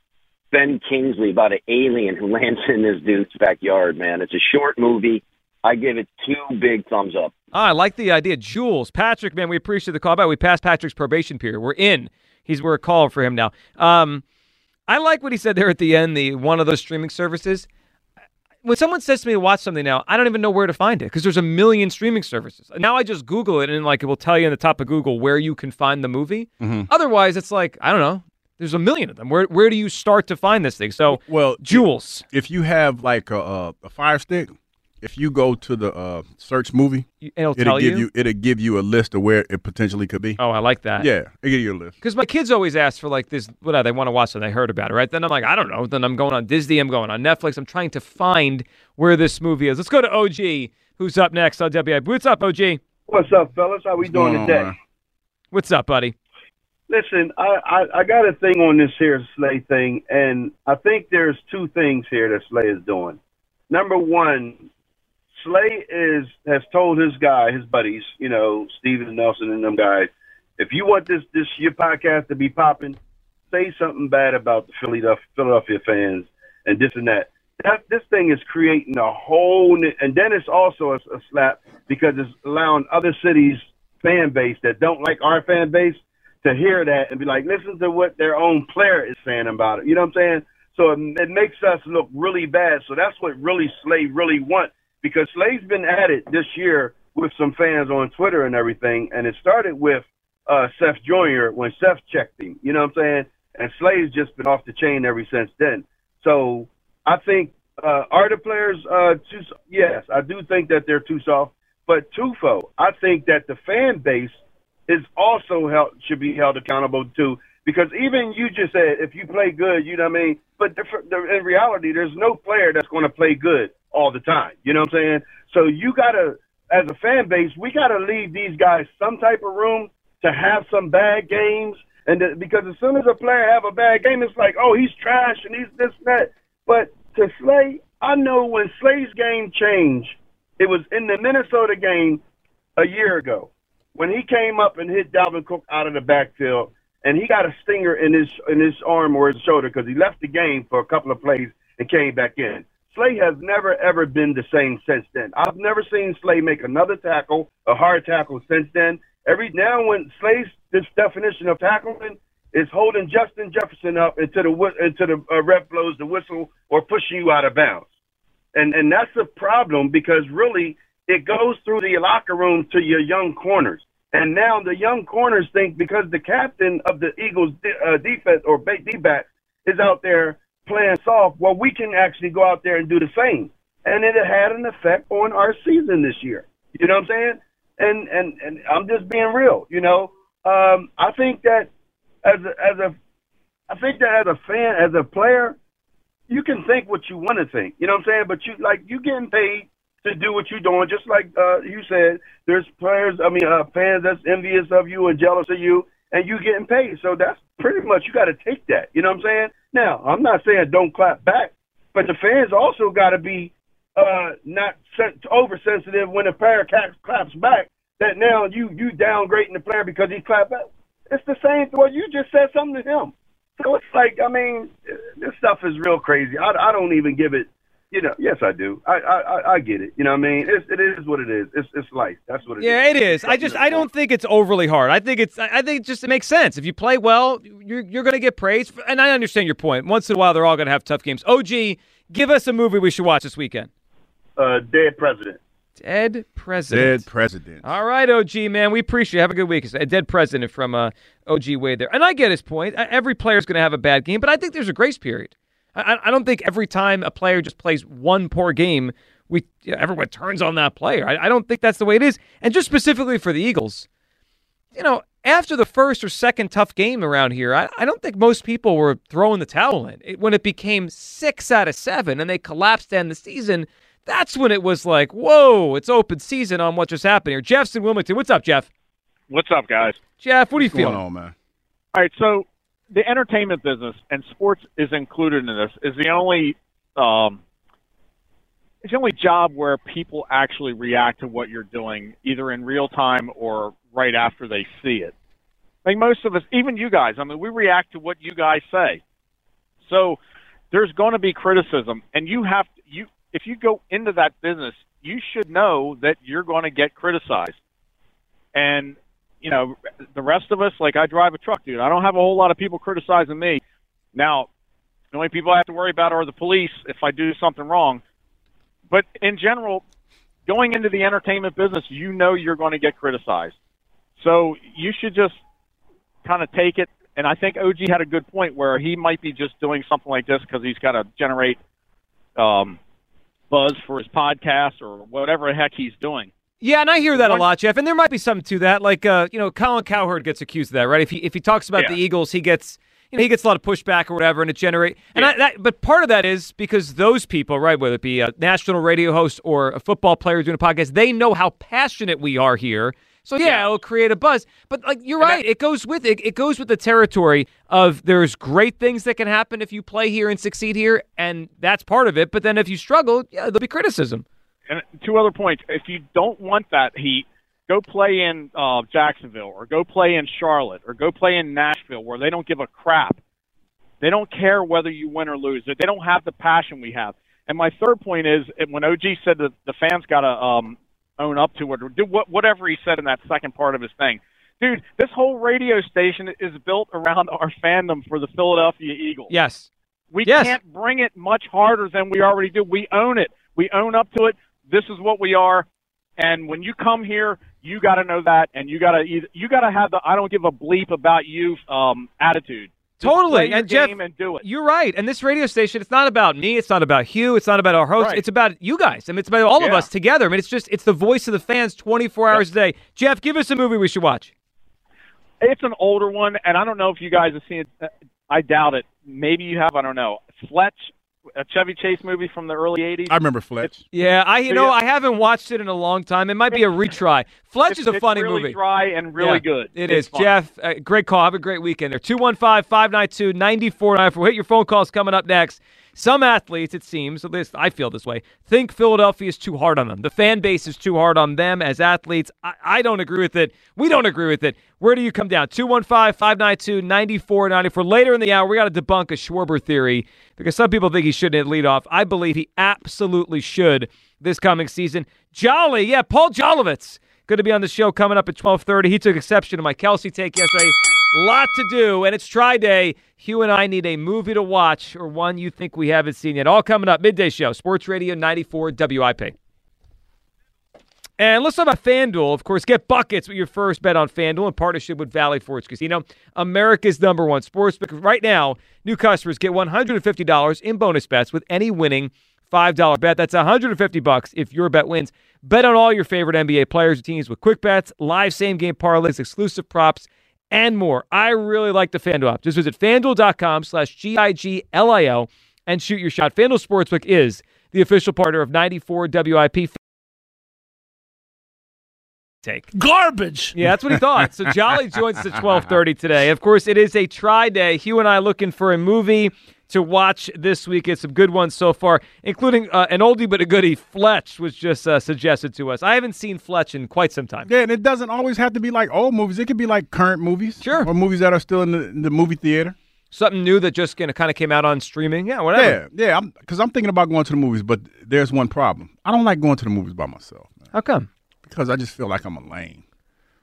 Ben Kingsley about an alien who lands in this dude's backyard. Man, it's a short movie. I give it two big thumbs up. Ah, I like the idea. Jules, Patrick, man, we appreciate the call back. We passed Patrick's probation period. We're in. He's we're calling for him now. Um, I like what he said there at the end. The one of those streaming services. When someone says to me to watch something now, I don't even know where to find it because there's a million streaming services. Now I just Google it and like it will tell you in the top of Google where you can find the movie. Mhm. Otherwise, it's like I don't know. There's a million of them. Where where do you start to find this thing? So Well, Jules, if you have like a, a Fire Stick, if you go to the uh, search movie, it'll it'll tell give you? It'll give you a list of where it potentially could be. Oh, I like that. Yeah, it give you a list. Because my kids always ask for like this, what they want to watch, and they heard about it, right? Then I'm like, I don't know. Then I'm going on Disney, I'm going on Netflix. I'm trying to find where this movie is. Let's go to OG, who's up next on WI. What's up, OG? What's up, fellas? How we doing today? What's up, buddy? Listen, I, I I got a thing on this here Slay thing, and I think there's two things here that Slay is doing. Number one, Slay is has told his guy, his buddies, you know, Steven Nelson and them guys, if you want this this your podcast to be popping, say something bad about the Philadelphia Philadelphia fans and this and that. That this thing is creating a whole, and then it's also a, a slap because it's allowing other cities' fan base that don't like our fan base to hear that and be like, listen to what their own player is saying about it. You know what I'm saying? So it, it makes us look really bad. So that's what really Slay really want because Slay's been at it this year with some fans on Twitter and everything, and it started with uh, Seth Joyner when Seth checked him. You know what I'm saying? And Slay's just been off the chain ever since then. So I think uh, are the players uh, too? Yes, I do think that they're too soft. But twofold, I think that the fan base is also held should be held accountable too. Because even you just said if you play good, you know what I mean. But in reality, there's no player that's going to play good all the time. You know what I'm saying? So you gotta, as a fan base, we gotta leave these guys some type of room to have some bad games. And that, because as soon as a player have a bad game, it's like, oh, he's trash and he's this and that. But to Slay, I know when Slay's game changed, it was in the Minnesota game a year ago when he came up and hit Dalvin Cook out of the backfield, and he got a stinger in his in his arm or his shoulder because he left the game for a couple of plays and came back in. Slay has never ever been the same since then. I've never seen Slay make another tackle, a hard tackle since then. Every now when Slay's this definition of tackling is holding Justin Jefferson up into the into the uh, ref blows the whistle or pushing you out of bounds and and that's a problem because really it goes through the locker room to your young corners. And now the young corners think because the captain of the Eagles uh, defense or ba- D-back is out there playing soft, well, we can actually go out there and do the same. And it had an effect on our season this year. You know what I'm saying? And and and I'm just being real. You know, um, I think that as a, as a I think that as a fan, as a player, you can think what you want to think. You know what I'm saying? But you like you getting paid to do what you're doing. Just like uh, you said, there's players. I mean, uh, fans that's envious of you and jealous of you, and you getting paid. So that's pretty much you got to take that. You know what I'm saying? Now, I'm not saying don't clap back, but the fans also got to be uh, not sen- oversensitive when a player claps, claps back. That now you you downgrading the player because he clapped back. It's the same. Well, you just said something to him. So it's like, I mean, this stuff is real crazy. I, I don't even give it, you know. Yes, I do. I I, I- I get it. You know what I mean? It's, it is what it is. It's it's life. That's what it is. Yeah, it is. I just I don't think it's overly hard. I think it's I I think it just it makes sense. If you play well, you're you're going to get praised. And I understand your point. Once in a while, they're all going to have tough games. OG, give us a movie we should watch this weekend. Uh, dead president. Dead president. Dead president. All right, OG man, we appreciate. it. Have a good week. A dead president from uh, OG Wade there, and I get his point. Uh, Every player's going to have a bad game, but I think there's a grace period. I, I- I don't think every time a player just plays one poor game, we you know, everyone turns on that player. I, I don't think that's the way it is. And just specifically for the Eagles, you know, after the first or second tough game around here, I, I don't think most people were throwing the towel in. It, when it became six out of seven and they collapsed to end the season, that's when it was like, whoa, it's open season on what just happened here. Jeff's in Wilmington. What's up, Jeff? What's up, guys? Jeff, what are you What's going feeling? on, man? All right, so the entertainment business and sports is included in this is the only um, it's the only job where people actually react to what you're doing either in real time or right after they see it. I Like most of us, even you guys, I mean, we react to what you guys say. So there's going to be criticism, and you have to, you if you go into that business, you should know that you're going to get criticized. And you know, the rest of us, like I drive a truck, dude. I don't have a whole lot of people criticizing me. Now, the only people I have to worry about are the police if I do something wrong. But in general, going into the entertainment business, you know you're going to get criticized. So you should just kind of take it. And I think OG had a good point where he might be just doing something like this because he's got to generate um, buzz for his podcast or whatever the heck he's doing. Yeah, and I hear that a lot, Jeff. And there might be something to that. Like, uh, you know, Colin Cowherd gets accused of that, right? If he if he talks about Yeah. the Eagles, he gets you know he gets a lot of pushback or whatever, and it generate. And I, that, but part of that is because those people, right, whether it be a national radio host or a football player doing a podcast, they know how passionate we are here. So yeah, it'll create a buzz. But like you're right, it goes with it. It goes with the territory of there's great things that can happen if you play here and succeed here, and that's part of it. But then if you struggle, yeah, there'll be criticism. And two other points. If you don't want that heat, go play in uh, Jacksonville or go play in Charlotte or go play in Nashville where they don't give a crap. They don't care whether you win or lose. They don't have the passion we have. And my third point is when OG said that the fans got to um, own up to it or do what, whatever he said in that second part of his thing. Dude, this whole radio station is built around our fandom for the Philadelphia Eagles. Yes. We Yes. can't bring it much harder than we already do. We own it. We own up to it. This is what we are. And when you come here, you got to know that, and you got to either you got to have the I don't give a bleep about you um, attitude. Just Totally. and Jeff, and do it. You're right. And this radio station, it's not about me. It's not about Hugh. It's not about our host. Right. It's about you guys. I mean, it's about all of us together. I mean, it's just it's the voice of the fans 24 hours a day. Jeff, give us a movie we should watch. It's an older one, and I don't know if you guys have seen it. I doubt it. Maybe you have. I don't know. Fletch, a Chevy Chase movie from the early '80s. I remember Fletch. Yeah, I you So, know yeah. I haven't watched it in a long time. It might be a retry. Fletch It's- is a it's funny really movie. dry and really Yeah, good. It It's is. fun. Jeff, uh, great call. Have a great weekend there. 215 592 9494. Hit your phone calls coming up next. Some athletes, it seems, at least I feel this way, think Philadelphia is too hard on them. The fan base is too hard on them as athletes. I, I don't agree with it. We don't agree with it. Where do you come down? 215 592 9494. Later in the hour, we got to debunk a Schwarber theory because some people think he shouldn't lead off. I believe he absolutely should this coming season. Jolly, yeah, Paul Jolovitz. Good to be on the show coming up at 1230. He took exception to my Kelce take yesterday. Lot to do, and it's try day. Hugh and I need a movie to watch or one you think we haven't seen yet. All coming up, midday show, Sports Radio 94 WIP. And let's talk about FanDuel. Of course, get buckets with your first bet on FanDuel in partnership with Valley Forge Casino, America's number one sports sportsbook. Right now, new customers get $150 in bonus bets with any winning $5 bet. That's 150 bucks if your bet wins. Bet on all your favorite NBA players and teams with quick bets, live same game parlays, exclusive props, and more. I really like the FanDuel app. Just visit fanduel.com slash G-I-G-L-I-O and shoot your shot. FanDuel Sportsbook is the official partner of 94 WIP. Take. Garbage. Yeah, that's what he thought. So Jolly joins us at 1230 today. Of course, it is a try day. Hugh and I looking for a movie to watch this week. It's some good ones so far, including uh, an oldie but a goodie. Fletch was just uh, suggested to us. I haven't seen Fletch in quite some time. Yeah, and it doesn't always have to be like old movies. It could be like current movies. Sure. Or movies that are still in the, in the movie theater. Something new that just kind of came out on streaming. Yeah, whatever. Yeah, yeah. Because I'm, thinking about going to the movies, but there's one problem. I don't like going to the movies by myself. Man. How come? Because I just feel like I'm a lame.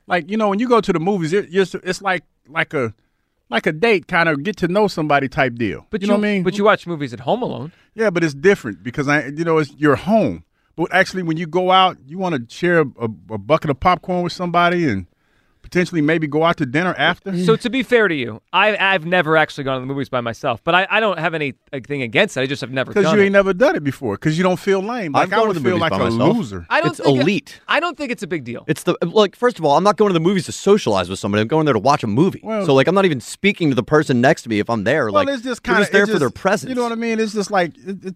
Like you know, when you go to the movies, it, it's like like a like a date, kind of get to know somebody type deal. But you know what I mean? But you watch movies at home alone. Yeah, but it's different because I, you know, it's your home. But actually, when you go out, you want to share a, a bucket of popcorn with somebody and potentially maybe go out to dinner after. So to be fair to you, I, I've never actually gone to the movies by myself, but I, I don't have anything against it. I just have never Because done you it. ain't never done it before. Because you don't feel lame. Like I've I gone to would the feel movies like by a myself. loser. I don't it's think it- elite. I don't think it's a big deal. It's the like. First of all, I'm not going to the movies to socialize with somebody. I'm going there to watch a movie. so like, I'm not even speaking to the person next to me if I'm there. Well, like, it's just we're kind just there for their presence. presence. You know what I mean? It's just like it, it,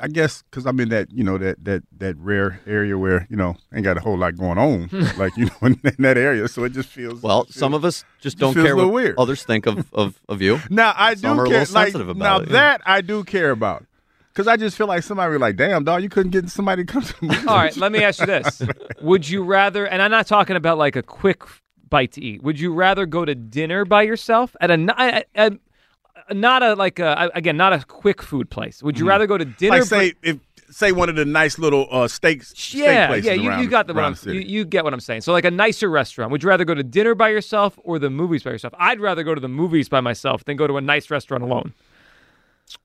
I guess because I'm in that you know that that that rare area where you know ain't got a whole lot going on hmm. like you know in, in that area, so it just feels Well, some of us just don't feels care a little what weird. others think of, of, of you. Now I Some do are care. little like, sensitive now it. that I do care about, because I just feel like somebody would be like, "Damn, dog, you couldn't get somebody to come to me." All right, let me ask you this: Would you rather? And I'm not talking about like a quick bite to eat. Would you rather go to dinner by yourself at a, n- a- a- a- not a like a again not a quick food place? Would you Mhm. rather go to dinner? Like say if say one of the nice little uh, steaks. steak yeah, places yeah, you, around you got the, what you, you get what I'm saying. So like a nicer restaurant. Would you rather go to dinner by yourself or the movies by yourself? I'd rather go to the movies by myself than go to a nice restaurant alone.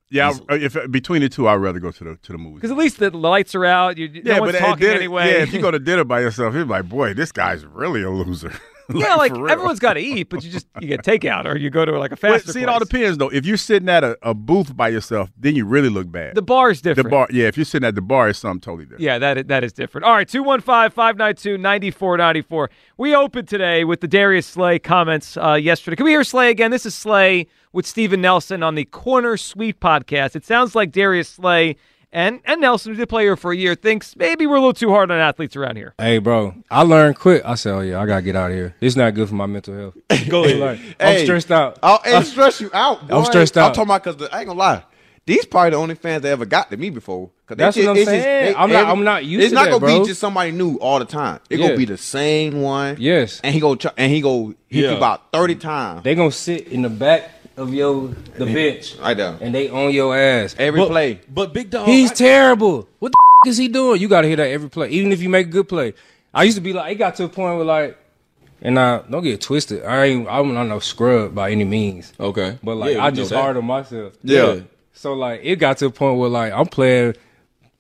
Yeah, I- if between the two, I'd rather go to the to the movies. Because at least the lights are out. You, no one's at talking dinner- anyway. Yeah, if you go to dinner by yourself, you're like, boy, this guy's really a loser. yeah, like everyone's got to eat, but you just you get takeout or you go to like a Well, faster see, it all depends though. If you're sitting at a, a booth by yourself, then you really look bad. The bar is different. The bar, yeah. If you're sitting at the bar, it's something totally different. Yeah, that is, that is different. All right, 215 592 9494. We opened today with the Darius Slay comments uh, yesterday. Can we hear Slay again? This is Slay with Steven Nelson on the Corner Suite podcast. It sounds like Darius Slay and, and Nelson, who did play here for a year, thinks maybe we're a little too hard on athletes around here. Hey, bro, I learned quick. I said, oh, yeah, I got to get out of here. This not good for my mental health. Go Like, ahead. I'm stressed out. I'll, it'll stress you out. Boy. I'm stressed out. I'm talking about because I ain't gonna lie. These probably the only fans that ever got to me before. 'Cause they That's just- what I'm it's just- they- I'm not- every- I'm not used It's not that, gonna bro. be just somebody new all the time. It's Yeah. gonna be the same one. Yes. And he go and he go hit Yeah. you about thirty times. They gonna sit in the back of your the bench I there, and they on your ass Every But- play. But big dog, He's terrible. What the f- is he doing? You got to hear that every play, even if you make a good play. I used to be like, it got to a point where like, and I don't get twisted. I ain't, I'm not no scrub by any means. Okay, but like, Yeah, I just hard on myself. Yeah. So like, it got to a point where like, I'm playing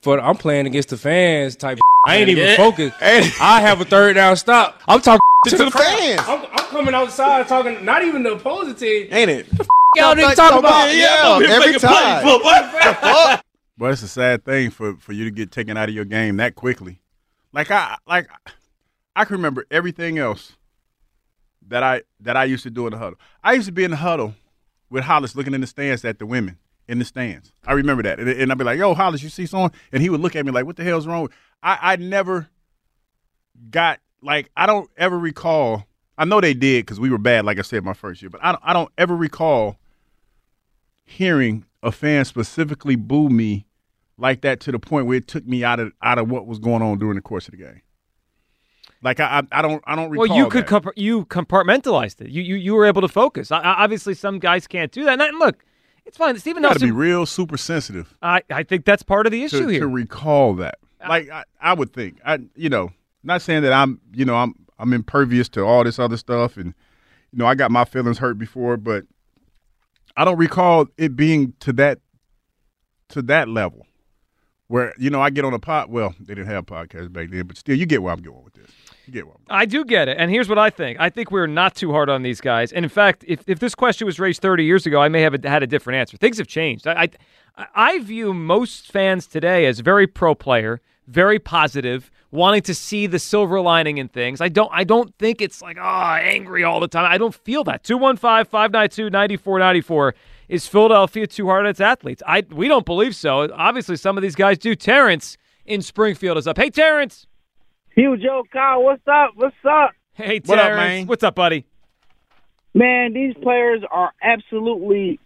for, I'm playing against the fans type. I ain't even Yeah. focused. I have a third down stop. I'm talking To the crowd. fans. I'm, I'm coming outside talking, not even the opposing team. Ain't it? Y'all niggas talking about? Yeah, every time. But it's a sad thing for, for you to get taken out of your game that quickly. Like I like I can remember everything else that I that I used to do in the huddle. I used to be in the huddle with Hollis looking in the stands at the women in the stands. I remember that, and, and I'd be like, "Yo, Hollis, you see someone?" And he would look at me like, "What the hell's wrong?" With-" I I never got like I don't ever recall. I know they did because we were bad, like I said, my first year. But I don't, I don't ever recall hearing a fan specifically boo me like that to the point where it took me out of out of what was going on during the course of the game. Like I, I, I don't, I don't recall. Well, you could compar- you compartmentalized it. You, you you were able to focus. I, obviously, some guys can't do that. And, look, it's fine. Stephen You got to be real super sensitive I, I think that's part of the issue to, here. to recall that. Like I, I would think, I, you know, not saying that I'm, you know, I'm, I'm impervious to all this other stuff, and you know, I got my feelings hurt before, but I don't recall it being to that, to that level, where you know I get on a pot. Well, they didn't have podcasts back then, but still, you get where I'm going with this. Get I'm I do get it. And here's what I think. I think we're not too hard on these guys. And in fact, if, if this question was raised 30 years ago, I may have had a different answer. Things have changed. I, I, I view most fans today as very pro player, very positive, wanting to see the silver lining in things. I don't I don't think it's like, oh, angry all the time. I don't feel that. 215-592-9494 is Philadelphia too hard on its athletes. I we don't believe so. Obviously some of these guys do. Terrence in Springfield is up. Hey Terrence. Hugh Joe Kyle, what's up? What's up? Hey, What up, man? What's up, buddy? Man, these players are absolutely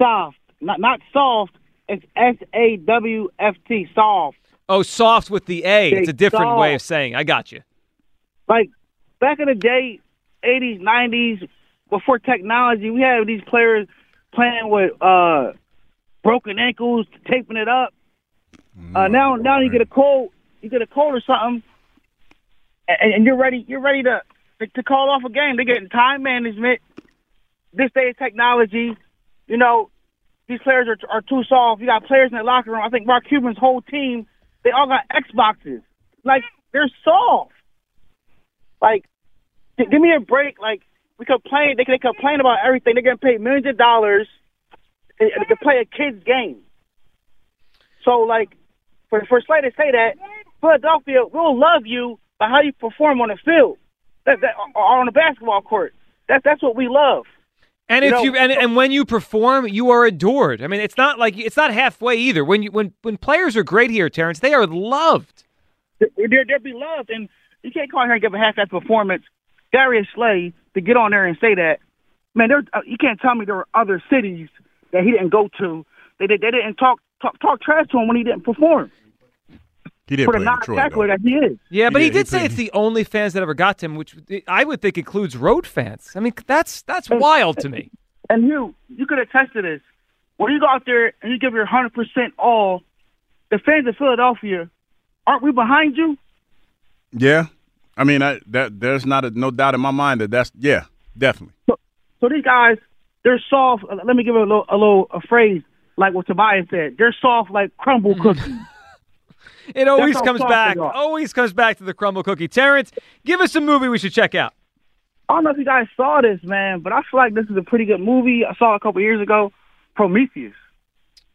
soft. Not not soft. It's S A W F T. Soft. Oh, soft with the A. They It's a different way of soft. saying. I got you. Like back in the day, eighties, nineties, before technology, we had these players playing with uh broken ankles, taping it up. Uh, now, now you get a cold, you get a cold or something, and, and you're ready. You're ready to to call off a game. They're getting time management. This day of technology, you know, these players are are too soft. You got players in the locker room. I think Mark Cuban's whole team They all got Xboxes. Like they're soft. Like, give me a break. Like we complain, they they complain about everything. They're getting paid millions of dollars to play a kid's game. So like, for for Slay to say that, Philadelphia we'll love you by how you perform on the field, that, that or on the basketball court. That's that's what we love. And You if know, you and, and when you perform, you are adored. I mean, it's not like it's not halfway either. When you when when players are great here, Terrence, they are loved. they're they're beloved, and you can't come out here and give a half-ass performance. Darius Slay to get on there and say that, man, there uh, you can't tell me there were other cities that he didn't go to. They did they didn't talk talk talk trash to him when he didn't perform. He did for the play in Detroit, non-tackler that he is. Yeah, but he, did- he say played- it's the only fans that ever got to him, which I would think includes road fans. I mean, that's that's wild to me. And you you could attest to this. When you go out there and you give your hundred percent all, the fans of Philadelphia, aren't we behind you? Yeah, I mean, I, that there's not a, no doubt in my mind that that's yeah, definitely. So these guys, they're soft. Let me give a little, a little a phrase like what Tobias said. They're soft like crumble cookies. It always comes back. Always comes back to the crumble cookie. Terrence, give us a movie we should check out. I don't know if you guys saw this, man, but I feel like this is a pretty good movie. I saw it a couple years ago, Prometheus.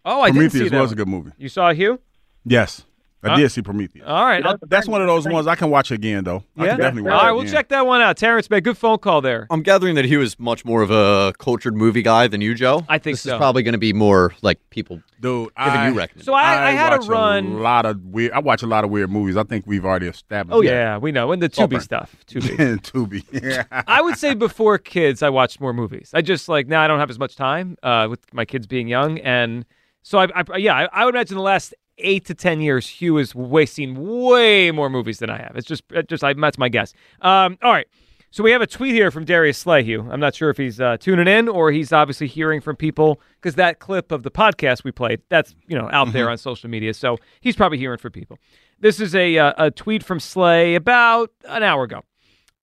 Oh, I didn't Prometheus see that. was one. a good movie. You saw Hugh? Yes, I Uh, did see Prometheus. All right. I'll- That's one of those ones I can watch again though. I yeah. can definitely watch right, it we'll again. check that one out. Terrence, man, good phone call there. I'm gathering that he was much more of a cultured movie guy than you, Joe. I think this so. is probably going to be more like people Dude, giving I, you recommendations. So I, I, had watch a run. A lot of weird. I watch a lot of weird movies. I think we've already established. Oh yeah, we know. And the Tubi Saltburn. stuff. Tubi. Tubi. Yeah. I would say before kids, I watched more movies. I just like now I don't have as much time uh, with my kids being young, and so I, I yeah, I, I would imagine the last eight to ten years, Hugh has way seen way more movies than I have. It's just it just I, that's my guess. Um, all right. So we have a tweet here from Darius Slay, Hugh. I'm not sure if he's uh, tuning in or he's obviously hearing from people because that clip of the podcast we played, that's you know out there on social media. So he's probably hearing from people. This is a uh, a tweet from Slay about an hour ago.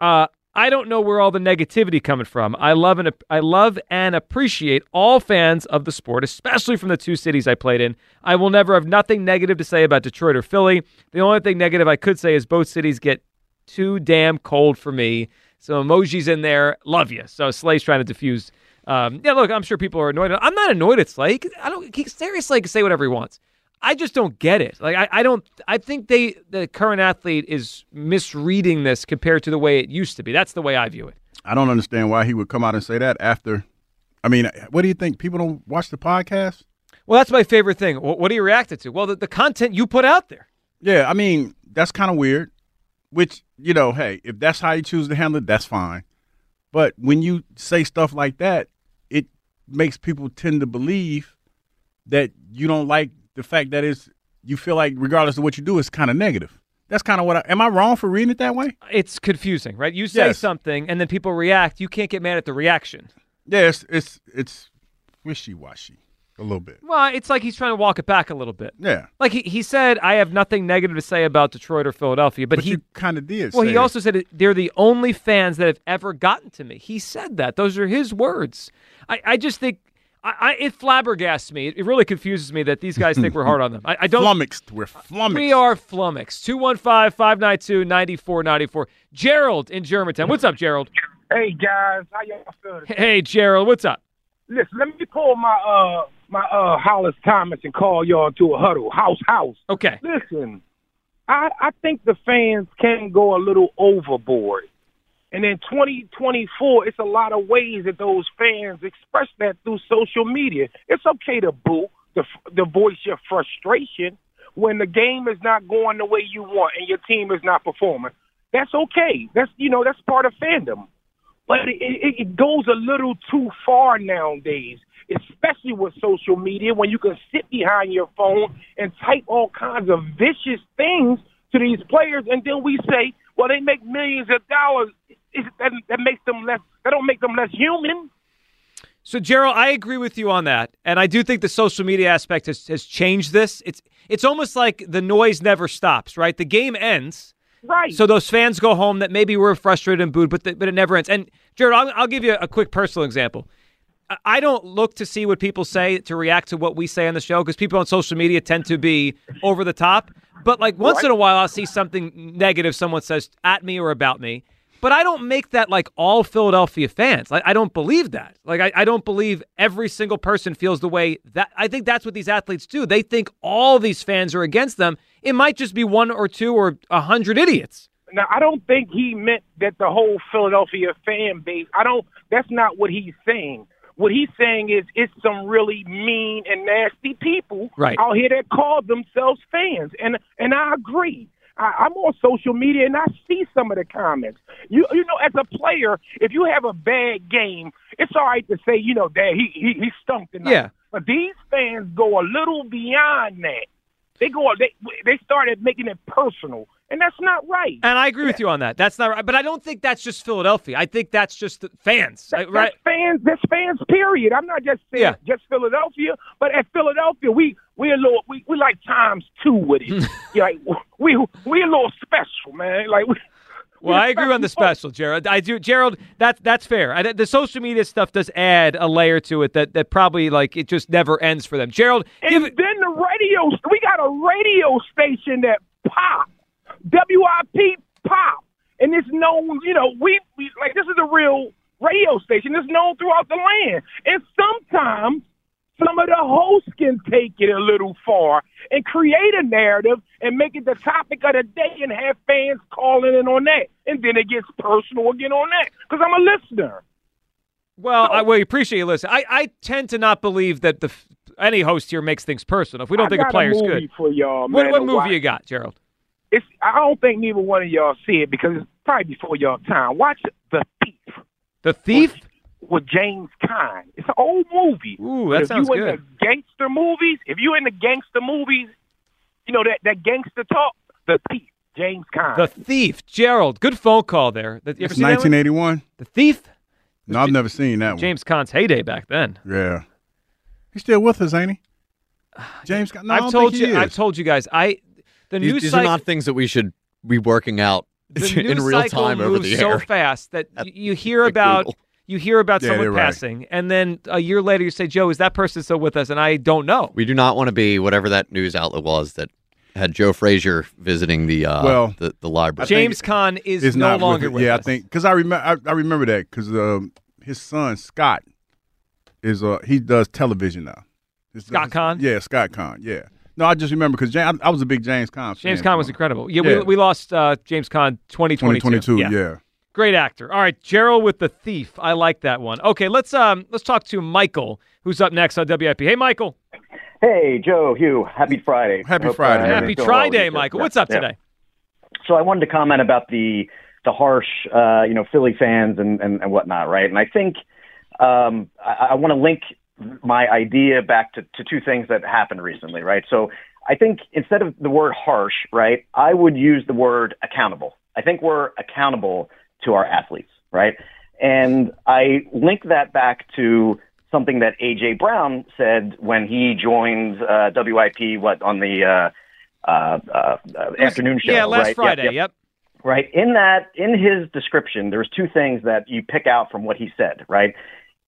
Uh, I don't know where all the negativity coming from. I love and I love and appreciate all fans of the sport, especially from the two cities I played in. I will never have nothing negative to say about Detroit or Philly. The only thing negative I could say is both cities get too damn cold for me. So emojis in there. Love you. So Slay's trying to diffuse. Um, yeah, look, I'm sure people are annoyed. I'm not annoyed at Slay. I don't. He, Slay can say whatever he wants. I just don't get it. Like I, I don't. I think they the current athlete is misreading this compared to the way it used to be. That's the way I view it. I don't understand why he would come out and say that after. I mean, what do you think? People don't watch the podcast? Well, that's my favorite thing. What, what do you react to? Well, the, the content you put out there. Yeah, I mean, that's kind of weird. Which, you know, hey, if that's how you choose to handle it, that's fine. But when you say stuff like that, it makes people tend to believe that you don't like the fact that it's you feel like regardless of what you do, it's kind of negative. That's kind of what I am I wrong for reading it that way? It's confusing, right? You say Yes. something and then people react. You can't get mad at the reaction. Yeah, it's it's it's wishy washy a little bit. Well, it's like he's trying to walk it back a little bit. Yeah. Like he, he said, I have nothing negative to say about Detroit or Philadelphia, but, But he kinda did Well, he it. also said they're the only fans that have ever gotten to me. He said that. Those are his words. I, I just think I, I, it flabbergasts me. It, it really confuses me that these guys think we're hard on them. I, I don't. Flummoxed. We're flummoxed. We are flummoxed. 215 592 9494. Gerald in Germantown. What's up, Gerald? Hey guys, how y'all feeling? Hey, Gerald. What's up? Listen, let me pull my uh my uh Hollis Thomas and call y'all to a huddle. House house. Okay. Listen, I I think the fans can go a little overboard. And in 2024, it's a lot of ways that those fans express that through social media. It's okay to boo, to, to voice your frustration when the game is not going the way you want and your team is not performing. That's okay. That's you know that's part of fandom. But it, it, it goes a little too far nowadays, especially with social media when you can sit behind your phone and type all kinds of vicious things to these players, and then we say, "Well, they make millions of dollars." That, that makes them less. That don't make them less human. So, Gerald, I agree with you on that, and I do think the social media aspect has, has changed this. It's it's almost like the noise never stops, right? The game ends, right? So those fans go home that maybe were frustrated and booed, but the, but it never ends. And Gerald, I'll, I'll give you a quick personal example. I- I don't look to see what people say to react to what we say on the show because people on social media tend to be over the top. But like once Right. in a while, I'll see something negative someone says at me or about me. But I don't make that like all Philadelphia fans. Like I don't believe that. Like I, I don't believe every single person feels the way that. I think that's what these athletes do. They think all these fans are against them. It might just be one or two or a hundred idiots. Now, I don't think he meant that the whole Philadelphia fan base. I don't. That's not what he's saying. What he's saying is it's some really mean and nasty people Right. out here that call themselves fans, and and I agree. I, I'm on social media and I see some of the comments. You you know, as a player, if you have a bad game, it's all right to say, you know, Dad, he he, he stunk tonight. Yeah. But these fans go a little beyond that. They go they they started making it personal, and that's not right. And I agree with you on that. That's not right. But I don't think that's just Philadelphia. I think that's just the fans. That- right? That's fans. That's fans. Period. I'm not just saying Yeah. just Philadelphia, but at Philadelphia, we we a little we, we like times two with it. yeah, like, we we a little special, man. Like we, Well, I agree on the special, Gerald. I do, Gerald. That's that's fair. I, the social media stuff does add a layer to it that that probably like it just never ends for them. Gerald, and give then the radio. We got a radio station that pop, WIP pop, and it's known. You know, we, we like this is a real radio station. It's known throughout the land, and sometimes some of the hosts can take it a little far and create a narrative and make it the topic of the day and have fans calling in on that. And then it gets personal again on that because I'm a listener. Well, I well, appreciate you listening. I, I tend to not believe that the f- any host here makes things personal. If we don't I think a player's movie good, for y'all, what, man, what movie watch. you got, Gerald? It's I don't think neither one of y'all see it because it's probably before y'all time. Watch The Thief The Thief. With James Caan. It's an old movie. Ooh, But that if sounds you good. in the gangster movies, if you in the gangster movies, you know that that gangster talk. The Thief, James Caan. The Thief, Gerald. Good phone call there. That- You It's seen that one? 1981. The Thief. No, I've never seen that one. James Caan's heyday back then. Yeah. He's still with us, ain't he? James, no, I I've don't told think he you. I've told you guys. I the These, news these are not things that we should be working out the in real time over moves the so fast that y- you hear about Google. You hear about Yeah, someone you're right. passing, and then a year later you say, "Joe, is that person still with us?" And I don't know. We do not want to be whatever that news outlet was that had Joe Frazier visiting the uh, Well, the, the library. James Caan is Is no not longer with, with Yeah, us. I think because I remember I, I remember that because um, his son Scott is uh he does television now. His- Scott his- Caan? Yeah, Scott Caan. Yeah. No, I just remember because I, I was a big James Caan. James fan Caan was incredible. Yeah, Yeah. We, we lost uh, James Caan 2022. 2022. Yeah. Great actor. All right, Gerald with the thief. I like that one. Okay, let's um let's talk to Michael, who's up next on WIP. Hey, Michael. Hey, Joe, Hugh. Happy Friday. Happy Hope, Friday, uh. Happy Friday, well with Day, you. Michael. What's up yeah. today? So I wanted to comment about the the harsh, uh, you know, Philly fans and, and, and whatnot, right? And I think um, I, I want to link my idea back to, to two things that happened recently, right? So I think instead of the word harsh, right, I would use the word accountable. I think we're accountable to our athletes, right? And I link that back to something that AJ Brown said when he joined uh, WIP, what on the uh, uh, uh, afternoon show, Yeah, last right? Yep, Friday. yep. Yep. Right. In that, in his description, there's two things that you pick out from what he said, right?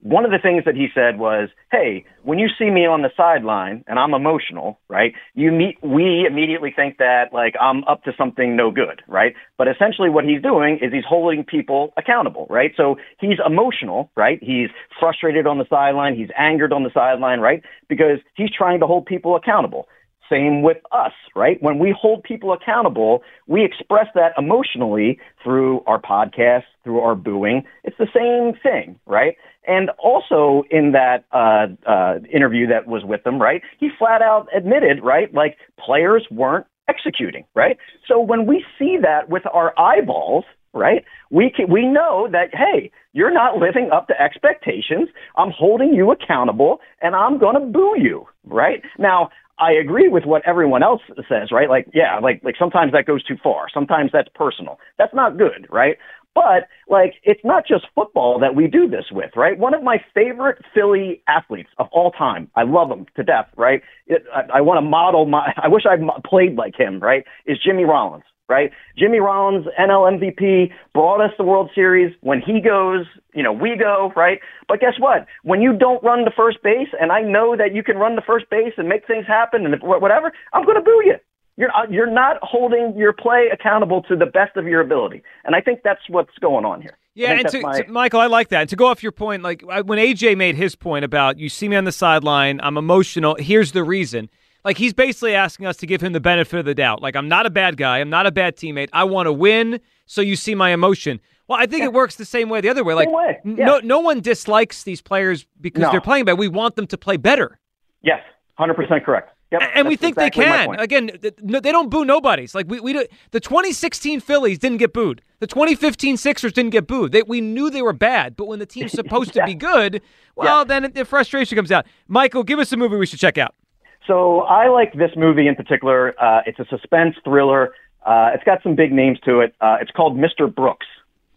One of the things that he said was, "Hey, when you see me on the sideline and I'm emotional, right? You meet, we immediately think that like I'm up to something no good, right? But essentially, what he's doing is he's holding people accountable, right? So he's emotional, right? He's frustrated on the sideline, he's angered on the sideline, right? Because he's trying to hold people accountable. Same with us, right? When we hold people accountable, we express that emotionally through our podcast, through our booing. It's the same thing, right? And also in that uh, uh, interview that was with them, right? He flat out admitted, right? Like players weren't executing, right? So when we see that with our eyeballs, right? We can, we know that hey, you're not living up to expectations. I'm holding you accountable, and I'm going to boo you, right? Now, I agree with what everyone else says, right? Like, yeah, like like sometimes that goes too far. Sometimes that's personal. That's not good, right? But like, it's not just football that we do this with, right? One of my favorite Philly athletes of all time, I love him to death, right? It, I, I want to model my. I wish I played like him, right? Is Jimmy Rollins, right? Jimmy Rollins, NL MVP, brought us the World Series. When he goes, you know, we go, right? But guess what? When you don't run the first base, and I know that you can run the first base and make things happen and whatever, I'm going to boo you. You're uh, you're not holding your play accountable to the best of your ability, and I think that's what's going on here. Yeah, and to, my- to- Michael, I like that. And to go off your point, like when AJ made his point about you see me on the sideline, I'm emotional. Here's the reason. Like he's basically asking us to give him the benefit of the doubt. Like I'm not a bad guy. I'm not a bad teammate. I want to win, so you see my emotion. Well, I think it works the same way the other way. Like way, yeah. no no one dislikes these players because No. they're playing bad. We want them to play better. yes, hundred percent correct. Yep, and we think exactly they can. Again, they don't boo nobodies. Like we, we do, the 2016 Phillies didn't get booed. The 2015 Sixers didn't get booed. They, we knew they were bad, but when the team's supposed to be good, well, then it, the frustration comes out. Michael, give us a movie we should check out. So I like this movie in particular. Uh, it's a suspense thriller. Uh, it's got some big names to it. Uh, it's called Mr. Brooks.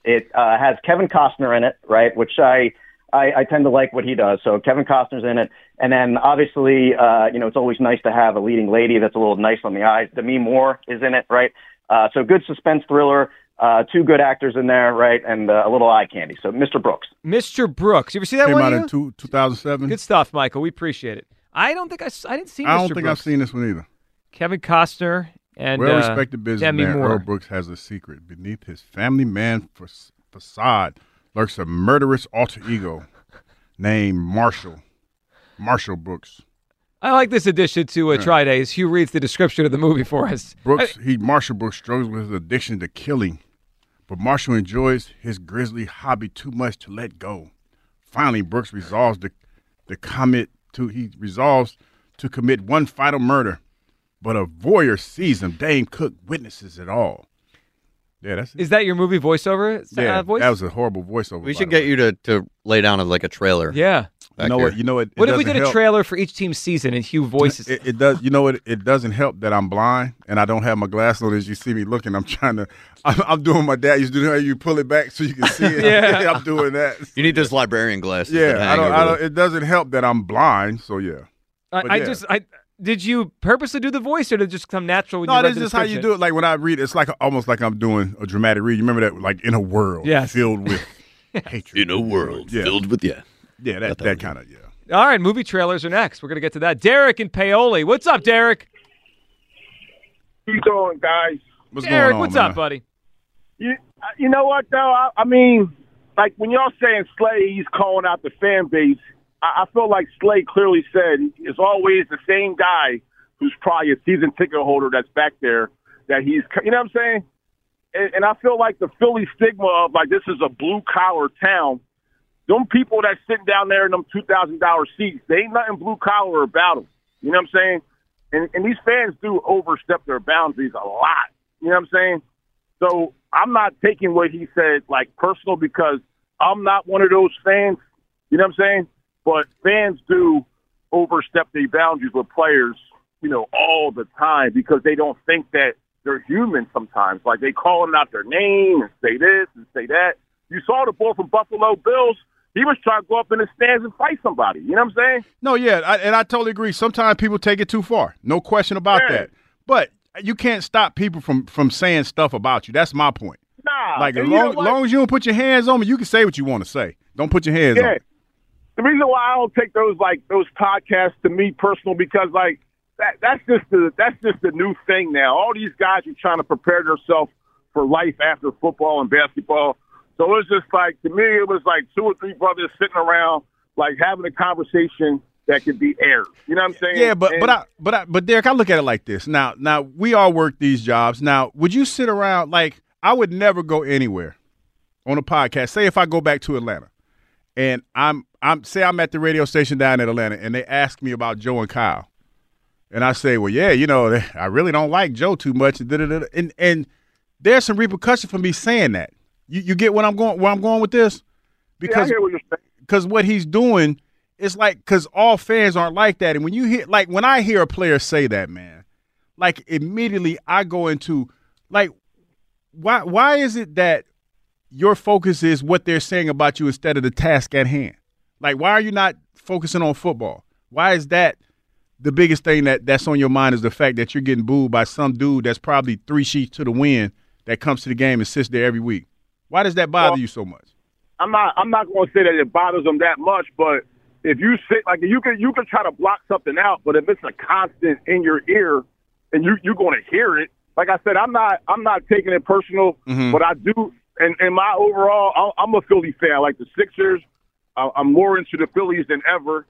It uh, has Kevin Costner in it, right? Which I, I I tend to like what he does. So Kevin Costner's in it, and then obviously, uh, you know, it's always nice to have a leading lady that's a little nice on the eyes. Demi Moore is in it, right? Uh, so good suspense thriller. Uh, two good actors in there, right? And uh, a little eye candy. So Mr. Brooks. Mr. Brooks. You ever see that Came one? out you? in two, 2007. Good stuff, Michael. We appreciate it. I don't think I, I didn't see. I don't think Brooks. I've seen this one either. Kevin Costner and well uh, respected Demi businessman Moore. Earl Brooks has a secret. Beneath his family man fa- facade lurks a murderous alter ego named Marshall. Marshall Brooks. I like this addition to uh, Try Days. Hugh reads the description of the movie for us. Brooks, he Marshall Brooks struggles with his addiction to killing, but Marshall enjoys his grisly hobby too much to let go. Finally, Brooks resolves to, to commit to he resolves to commit one final murder, but a voyeur sees him. Dane Cook witnesses it all. Yeah, that's Is that your movie voiceover? uh, yeah. voice? That was a horrible voiceover. We should the way. get you to, to lay down a, like a trailer. Yeah. back You know here. what? You know what? it What if we doesn't did a trailer for each team's season and Hugh voices? It, it does. You know what? It doesn't help that I'm blind and I don't have my glasses on. As you see me looking, I'm trying to. I'm, I'm doing my dad used to do. How you pull it back so you can see it. Yeah. I'm doing that. You need those librarian glasses. Yeah, I don't. I don't. It doesn't help that I'm blind. So yeah. I, But I yeah. just I did you purposely do the voice or did it just come natural when No, you read that's just how you do it. Like when I read, it's like almost like I'm doing a dramatic read. You remember that? Like in a world Yes. filled with hatred. In a world Yeah. filled with yeah. Yeah, that that kind of yeah. All right, movie trailers are next. We're gonna get to that. Derek and Paoli. What's up, Derek? How you doing, guys? What's Derek, going on, what's man? up, buddy? You, you know what though? I, I mean, like when y'all saying Slay, he's calling out the fan base. I, I feel like Slay clearly said it's always the same guy who's probably a season ticket holder that's back there. That he's, you know what I'm saying? And, and I feel like the Philly stigma of like this is a blue collar town. Them people that sitting down there in them two thousand dollar seats, they ain't nothing blue collar about them. You know what I'm saying? And and these fans do overstep their boundaries a lot. You know what I'm saying? So I'm not taking what he said like personal because I'm not one of those fans. You know what I'm saying? But fans do overstep their boundaries with players, you know, all the time because they don't think that they're human sometimes. Like they calling out their name and say this and say that. You saw the boy from Buffalo Bills. He was trying to go up in the stands and fight somebody. You know what I'm saying? No, yeah, I, and I totally agree. Sometimes people take it too far. No question about Yeah. that. But you can't stop people from from saying stuff about you. That's my point. Nah. Like as and you know long, long as you don't put your hands on me, you can say what you want to say. Don't put your hands on me. The reason why I don't take those like those podcasts to me personal because like that that's just the that's just the new thing now. All these guys are trying to prepare themselves for life after football and basketball. So it was just like to me it was like two or three brothers sitting around like having a conversation that could be aired. You know what I'm saying? Yeah, but And- but I but I but Derek, I look at it like this. Now now we all work these jobs. Now, would you sit around like I would never go anywhere on a podcast. Say if I go back to Atlanta and I'm I'm say I'm at the radio station down in Atlanta and they ask me about Joe and Kyle. And I say, well, yeah, you know, I really don't like Joe too much. And, and and there's some repercussion for me saying that. You you get what I'm going where I'm going with this? yeah, I Because hear what because what he's doing is like because all fans aren't like that and when you hear like when i hear a player say that man like immediately i go into like why why is it that your focus is what they're saying about you instead of the task at hand like why are you not focusing on football why is that the biggest thing that that's on your mind is the fact that you're getting booed by some dude that's probably three sheets to the wind that comes to the game and sits there every week why does that bother Well, you so much I'm not I'm not going to say that it bothers them that much, but if you sit like you can you can try to block something out, but if it's a constant in your ear, and you you're going to hear it. Like I said, I'm not I'm not taking it personal, Mhm. but I do. And and my overall, I- I'm a Philly fan. I Like the Sixers, I- I'm more into the Phillies than ever.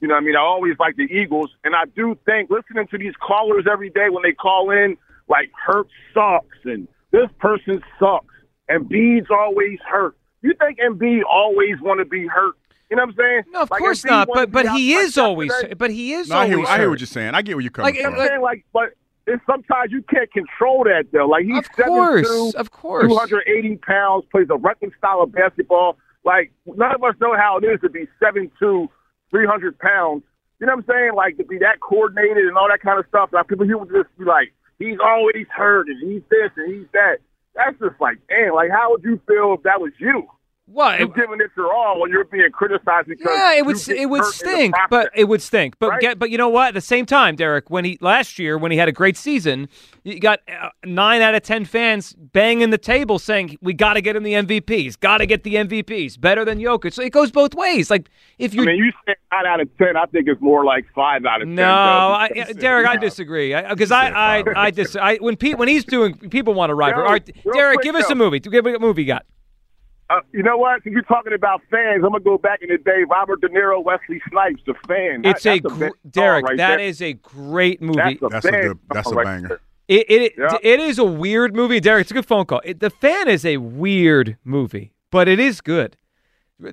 You know, what I mean, I always like the Eagles, and I do think listening to these callers every day when they call in, like Hurt sucks and this person sucks, and Embiid's always hurt. You think Embiid always want to be hurt? You know what I'm saying? No, of course not. But but he is always. But he is No, I hear, always. I hear what you're saying. I get where you're coming Like, from. I'm saying like, but it's sometimes you can't control that though. Like he's Of course, 7'2", of course. 280 pounds, plays a reckless style of basketball. Like none of us know how it is to be 7'2", 300 pounds. You know what I'm saying? Like to be that coordinated and all that kind of stuff. Like people here would just be like, he's always hurt and he's this and he's that. That's just like, damn. Like how would you feel if that was you? What? You're giving it your all when you're being criticized because Yeah, it would it would hurt in the stink, but it would stink. But Right? get, but you know what? At the same time, Derek, when he last year when he had a great season, you got uh, nine out of ten fans banging the table saying we got to get him the MVPs, got to get the MVPs, better than Jokic. So it goes both ways. Like if you I mean, you say nine out of ten. I think it's more like five out of ten. no. I, uh, Derek, I disagree. Because I, I, I, dis- I, when Pete, when he's doing, people want to rival. Yo, All right, Derek, quick, give us though. a movie. Give me a movie you got. Uh, you know what? Since you're talking about fans, I'm gonna go back in the day. Robert De Niro, Wesley Snipes, the fan. That- It's a that's gr- Derek. right That there. is a great movie. That's a, That's a good- that's a right banger. there. It it, Yeah. it is a weird movie, Derek. It's a good phone call. It, the Fan is a weird movie, but it is good.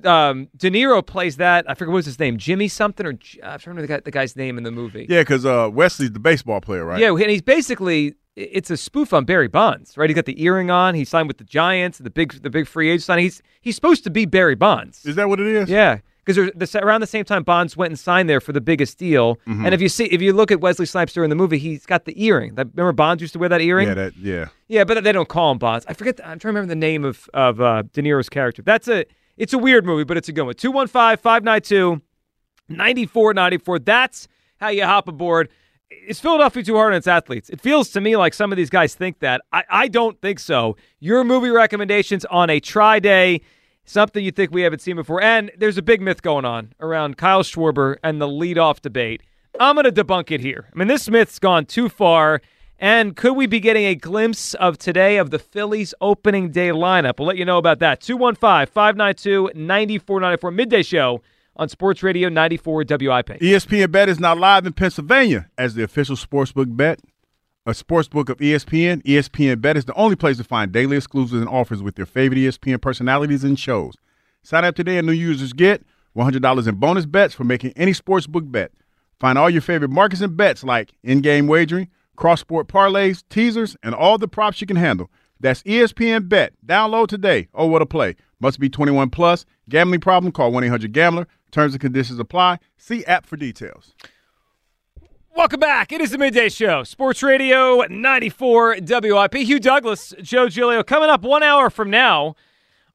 Um, De Niro plays that. I forget what was his name, Jimmy something or I'm trying to remember the, guy, the guy's name in the movie. Yeah, because uh, Wesley's the baseball player, right? Yeah, and he's basically it's a spoof on Barry Bonds, right? He got the earring on. He signed with the Giants, the big the big free agent signing. He's he's supposed to be Barry Bonds. Is that what it is? Yeah, because the, around the same time Bonds went and signed there for the biggest deal. Mhm. And if you see if you look at Wesley Snipes during the movie, he's got the earring. That, remember Bonds used to wear that earring? Yeah, that, yeah. Yeah, but they don't call him Bonds. I forget. I'm trying to remember the name of of uh, De Niro's character. That's a. It's a weird movie, but it's a good one. 215-592-9494. That's how you hop aboard. Is Philadelphia too hard on its athletes? It feels to me like some of these guys think that. I, I don't think so. Your movie recommendations on a try day, something you think we haven't seen before. And there's a big myth going on around Kyle Schwarber and the leadoff debate. I'm going to debunk it here. I mean, this myth's gone too far. And could we be getting a glimpse of today of the Phillies opening day lineup? We'll let you know about that. 215 592 9494 midday show on Sports Radio 94 WIP. ESPN Bet is now live in Pennsylvania as the official sportsbook bet. A sportsbook of ESPN, ESPN Bet is the only place to find daily exclusives and offers with your favorite ESPN personalities and shows. Sign up today and new users get $100 in bonus bets for making any sportsbook bet. Find all your favorite markets and bets like in-game wagering, cross-sport parlays, teasers, and all the props you can handle. That's ESPN Bet. Download today. Oh, what a play. Must be 21 plus. Gambling problem? Call 1-800-GAMBLER. Terms and conditions apply. See app for details. Welcome back. It is the midday show. Sports Radio 94 WIP. Hugh Douglas, Joe Giglio. Coming up one hour from now,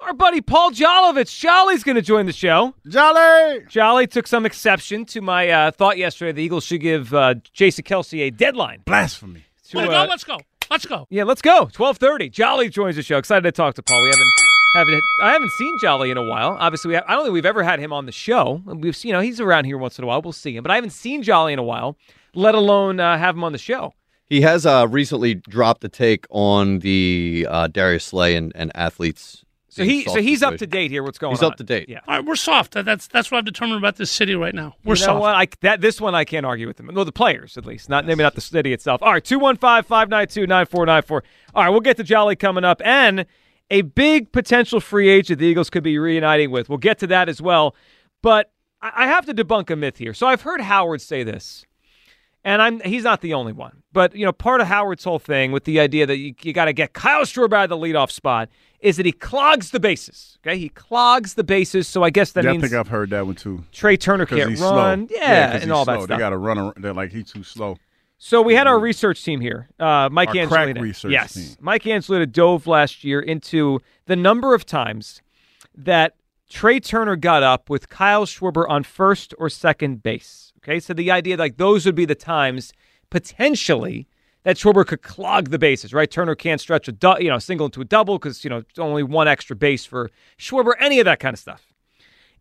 our buddy Paul Jolovich. Jolly's going to join the show. Jolly! Jolly took some exception to my uh, thought yesterday the Eagles should give uh, Jason Kelce a deadline. Blasphemy. To, Let's uh, go. Let's go. Let's go. Yeah, let's go. Twelve thirty. Jolly joins the show. Excited to talk to Paul. We haven't haven't I haven't seen Jolly in a while. Obviously, we have, I don't think we've ever had him on the show. We've seen, you know he's around here once in a while. We'll see him, but I haven't seen Jolly in a while. Let alone uh, have him on the show. He has uh, recently dropped a take on the uh, Darius Slay and, and athletes. So he so he's up to date here. What's going He's on? He's up to date. Yeah. All right, we're soft. Uh, that's that's what I've determined about this city right now. We're you know soft. what? I, that this one I can't argue with them. No, the players at least. Not maybe not the city itself. All right, 215-592-9494. All right, we'll get to Jolly coming up and a big potential free agent the Eagles could be reuniting with. We'll get to that as well. But I I have to debunk a myth here. So I've heard Howard say this. And I'm he's not the only one. But you know, part of Howard's whole thing with the idea that you, you got to get Kyle Schwarber out of the leadoff spot is that he clogs the bases. Okay, he clogs the bases. So I guess that yeah, means I think I've heard that one too. Trea Turner can't he's run. slow. Yeah, 'cause and all that stuff. They got to run. ar- They're like he's too slow. So we had our research team here. Uh, Mike Our crack Angelina. research yes, team. Mike Angelina dove last year into the number of times that Trea Turner got up with Kyle Schwarber on first or second base. Okay, so the idea like those would be the times potentially that Schwarber could clog the bases. Right, Turner can't stretch a du- you know single into a double because you know it's only one extra base for Schwarber. Any of that kind of stuff.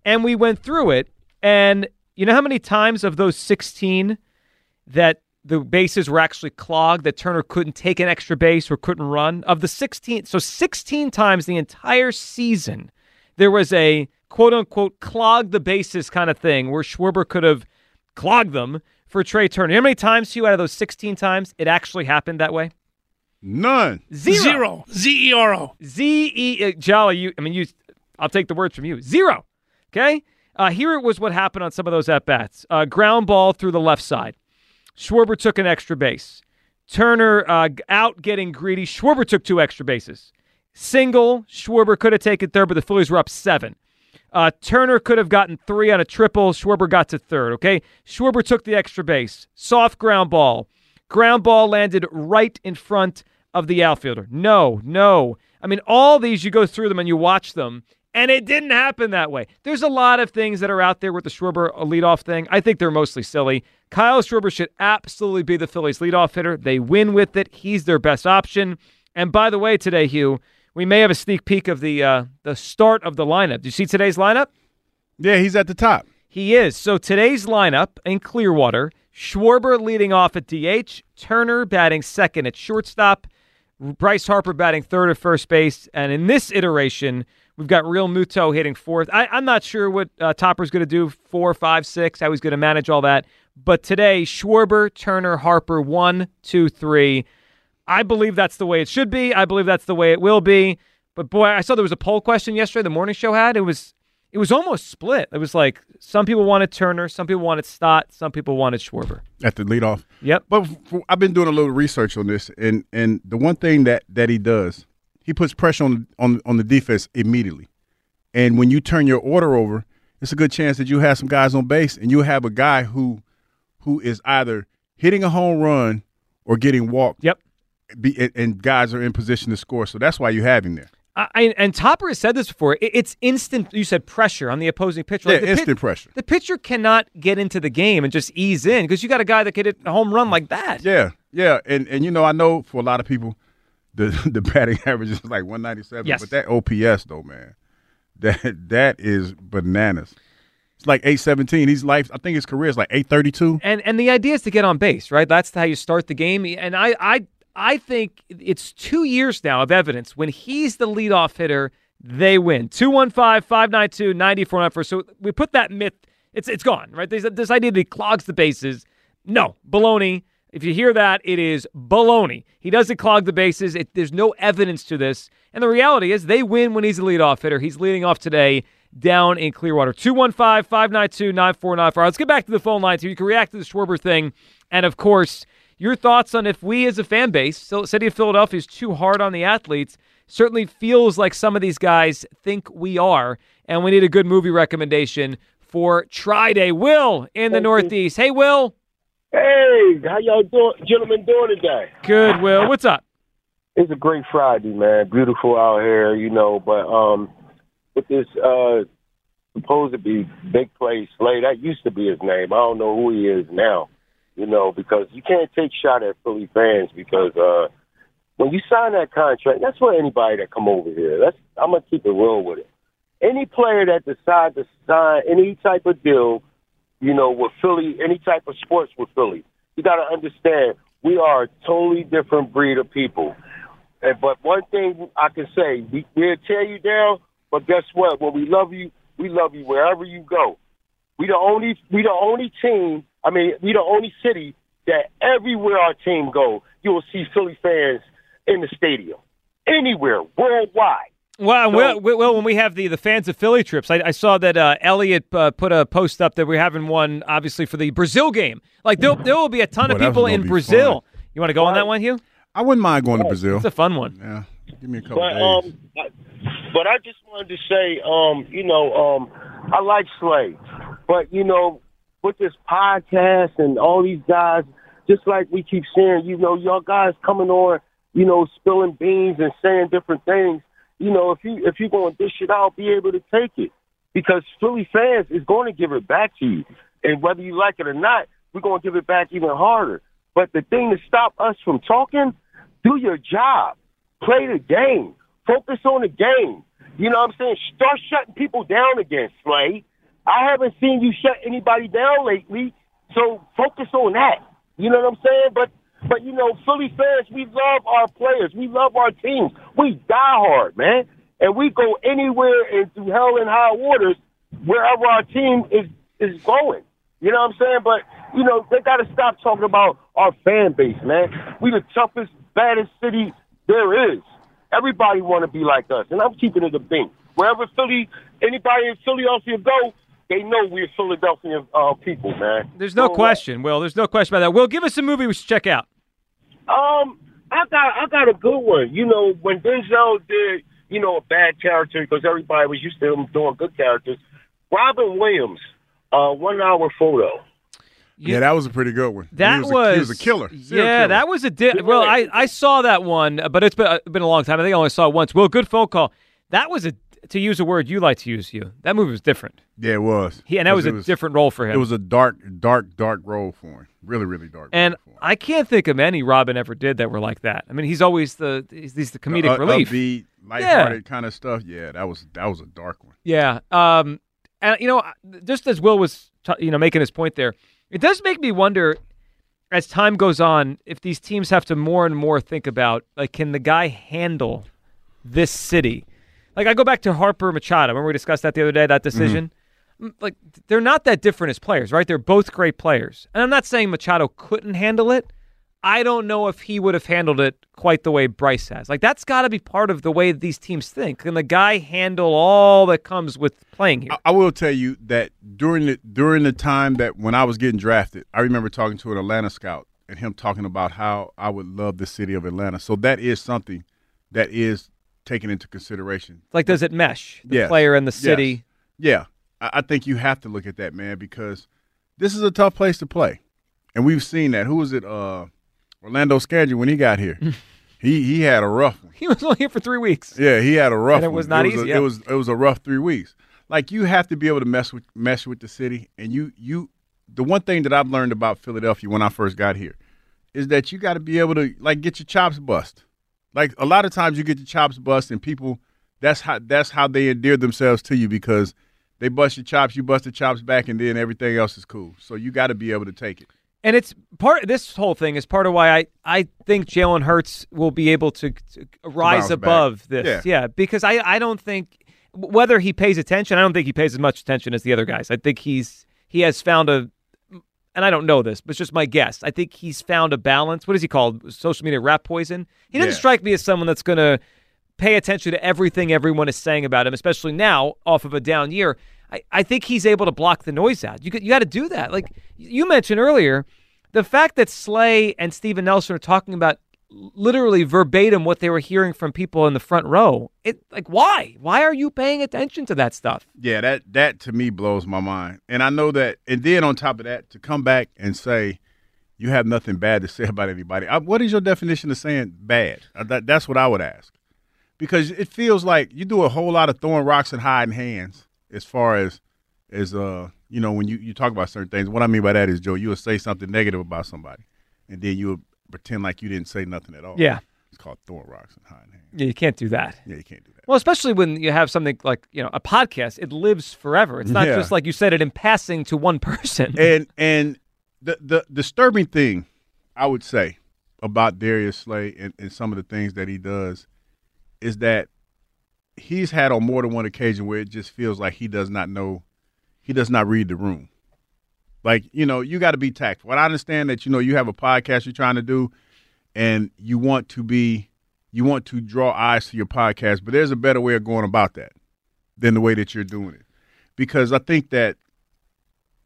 And we went through it, and you know how many times of those sixteen that the bases were actually clogged, that Turner couldn't take an extra base or couldn't run. Of the 16, so 16 times the entire season, there was a quote unquote clog the bases kind of thing where Schwarber could have clogged them for Trea Turner. How many times, Hugh, out of those 16 times, it actually happened that way? None. Zero. Zero. Z E R O. Z E uh, Jolly. You, I mean, you. I'll take the words from you. Zero. Okay. Uh, here it was what happened on some of those at bats. Uh, ground ball through the left side. Schwarber took an extra base. Turner uh, out getting greedy. Schwarber took two extra bases. Single. Schwarber could have taken third, but the Phillies were up seven. Uh, Turner could have gotten three on a triple. Schwarber got to third. Okay. Schwarber took the extra base. Soft ground ball. Ground ball landed right in front of the outfielder. No, no. I mean, all these, you go through them and you watch them, and it didn't happen that way. There's a lot of things that are out there with the Schwarber leadoff thing. I think they're mostly silly. Kyle Schwarber should absolutely be the Phillies leadoff hitter. They win with it. He's their best option. And by the way, today, Hugh, we may have a sneak peek of the uh, the start of the lineup. Do you see today's lineup? Yeah, he's at the top. He is. So today's lineup in Clearwater, Schwarber leading off at DH, Turner batting second at shortstop, Bryce Harper batting third at first base, and in this iteration, we've got Realmuto hitting fourth. I, am not sure what uh, Topper's going to do four, five, six, how he's going to manage all that. But today, Schwarber, Turner, Harper, one, two, three. I believe that's the way it should be. I believe that's the way it will be. But boy, I saw there was a poll question yesterday. The morning show had it was it was almost split. It was like some people wanted Turner, some people wanted Stott, some people wanted Schwarber at the leadoff. Yep. But I've been doing a little research on this, and and the one thing that that he does, he puts pressure on on on the defense immediately. And when you turn your order over, it's a good chance that you have some guys on base, and you have a guy who who is either hitting a home run or getting walked. Yep. Be, and guys are in position to score, so that's why you have him there. I, and Topper has said this before. It's instant. You said pressure on the opposing pitcher. Yeah, the instant pit- pressure. The pitcher cannot get into the game and just ease in because you got a guy that could hit a home run like that. Yeah, yeah, and and you know I know for a lot of people, the the batting average is like one ninety seven. Yes. But that OPS though, man, that that is bananas. It's like eight seventeen. He's life. I think his career is like eight thirty two. And and the idea is to get on base, right? That's how you start the game. And I I I think it's two years now of evidence when he's the leadoff hitter, they win. 215-592-9494. So we put that myth, it's it's gone, right? This idea that he clogs the bases. No, baloney. If you hear that, it is baloney. He doesn't clog the bases. It, there's no evidence to this. And the reality is they win when he's a leadoff hitter. He's leading off today down in Clearwater. 215-592-9494. Let's get back to the phone line so you can react to the Schwarber thing. And of course, your thoughts on if we as a fan base, City of Philadelphia is too hard on the athletes. Certainly feels like some of these guys think we are. And we need a good movie recommendation for Try Day. Will in the Northeast. Hey, Will. Hey, how y'all doing, gentlemen doing today? Good, Will. What's up? It's a great Friday, man. Beautiful out here, you know. But um, with this uh, supposed to be big play Slay, that used to be his name. I don't know who he is now, you know, because you can't take shot at Philly fans because uh, when you sign that contract, that's for anybody that come over here. That's I'm gonna keep it real with it. Any player that decides to sign any type of deal, you know, with Philly, any type of sports with Philly, you got to understand we are a totally different breed of people. And, but one thing I can say, we, we'll tear you down, but guess what? When we love you, we love you wherever you go. We the only we the only team. I mean, we the only city that everywhere our team go, you will see Philly fans in the stadium, anywhere worldwide. Well, well, well, when we have the, the fans of Philly trips, I, I saw that uh, Elliot uh, put a post up that we're having one, obviously, for the Brazil game. Like, there, there will be a ton Boy, of people in be Brazil. You want to go on that one, Hugh? I wouldn't mind going to Brazil. It's a fun one. Yeah, give me a couple But days. um, I- but I just wanted to say, um, you know, um, I like Slay, but you know, with this podcast and all these guys, just like we keep saying, you know, y'all guys coming on, you know, spilling beans and saying different things. You know, if you if you're going to dish it out, be able to take it because Philly fans is going to give it back to you, and whether you like it or not, we're going to give it back even harder. But the thing to stop us from talking, do your job, play the game, focus on the game. You know what I'm saying? Start shutting people down again, Slay. I haven't seen you shut anybody down lately, so focus on that. You know what I'm saying? But but you know, Philly fans, we love our players. We love our teams. We die hard, man. And we go anywhere and through hell and high waters wherever our team is is going. You know what I'm saying? But you know, they gotta stop talking about our fan base, man. We the toughest, baddest city there is. Everybody wanna be like us. And I'm keeping it a beam. Wherever Philly anybody in Philly Philadelphia go, they know we're Philadelphia uh, people, man. There's no So, uh, question, Will. There's no question about that. Will, give us a movie we should check out. Um, I got I got a good one. You know, when Denzel did, you know, a bad character because everybody was used to him doing good characters. Robin Williams, uh, one hour photo. yeah, that was a pretty good one. That he was, a, he was a killer. Yeah, killer. that was a di- well. I, I saw that one, but it's been uh, been a long time. I think I only saw it once. Well, good phone call. That was a to use a word you like to use. You that movie was different. Yeah, it was. He, and that was a it different role for him. It was a dark, dark, dark role for him. Really, really dark. and I can't think of any Robin ever did that were like that. I mean, he's always the he's, he's the comedic Uh, relief. upbeat, yeah, kind of stuff. Yeah, that was that was a dark one. Yeah. Um, and you know, just as Will was, t- you know, making his point there, it does make me wonder, as time goes on, if these teams have to more and more think about, like, can the guy handle this city? Like, I go back to Harper Machado. Remember we discussed that the other day, that decision. Mm, Like, they're not that different as players, right? They're both great players, and I'm not saying Machado couldn't handle it. I don't know if he would have handled it quite the way Bryce has. Like that's got to be part of the way these teams think. Can the guy handle all that comes with playing here? I, I will tell you that during the during the time that when I was getting drafted, I remember talking to an Atlanta scout and him talking about how I would love the city of Atlanta. So that is something that is taken into consideration. Like, does it mesh? The Yes. player and the Yes. city. Yeah, I, I think you have to look at that, man, because this is a tough place to play, and we've seen that. Who was it? Uh, Orlando Scandrick when he got here. he he had a rough one. He was only here for three weeks. Yeah, he had a rough. And it one. was not a- easy, It was it was a rough three weeks. Like you have to be able to mess with mesh with the city, and you you. The one thing that I've learned about Philadelphia when I first got here is that you got to be able to like get your chops bust. Like a lot of times you get your chops bust, and people that's how that's how they endear themselves to you because they bust your chops, you bust the chops back, and then everything else is cool. So you got to be able to take it. And it's part. This whole thing is part of why I I think Jalen Hurts will be able to, to rise bounce back. above this. Yeah. because I I don't think whether he pays attention. I don't think he pays as much attention as the other guys. I think he's he has found a. And I don't know this, but it's just my guess. I think he's found a balance. What is he called? Social media rat poison. He doesn't Yeah. strike me as someone that's going to pay attention to everything everyone is saying about him, especially now off of a down year. I, I think he's able to block the noise out. You you got to do that. Like you mentioned earlier, the fact that Slay and Steven Nelson are talking about literally verbatim what they were hearing from people in the front row. It like why? Why are you paying attention to that stuff? Yeah, that that to me blows my mind. And I know that. And then on top of that, to come back and say you have nothing bad to say about anybody. I, what is your definition of saying bad? That, that's what I would ask, because it feels like you do a whole lot of throwing rocks and hiding hands as far as as uh you know when you you talk about certain things. What I mean by that is Joe, you will say something negative about somebody, and then you pretend like you didn't say nothing at all. Yeah. it's called throwing rocks and hiding hands. Yeah, you can't do that. Yeah, you can't do that. Well, especially when you have something like you know a podcast, it lives forever. It's not Yeah. just like you said it in passing to one person. and and the the disturbing thing I would say about Darius Slay and, and some of the things that he does is that he's had on more than one occasion where it just feels like he does not know he does not read the room. Like, you know, you got to be tactful. And I understand that, you know, you have a podcast you're trying to do and you want to be you want to draw eyes to your podcast, but there's a better way of going about that than the way that you're doing it. Because I think that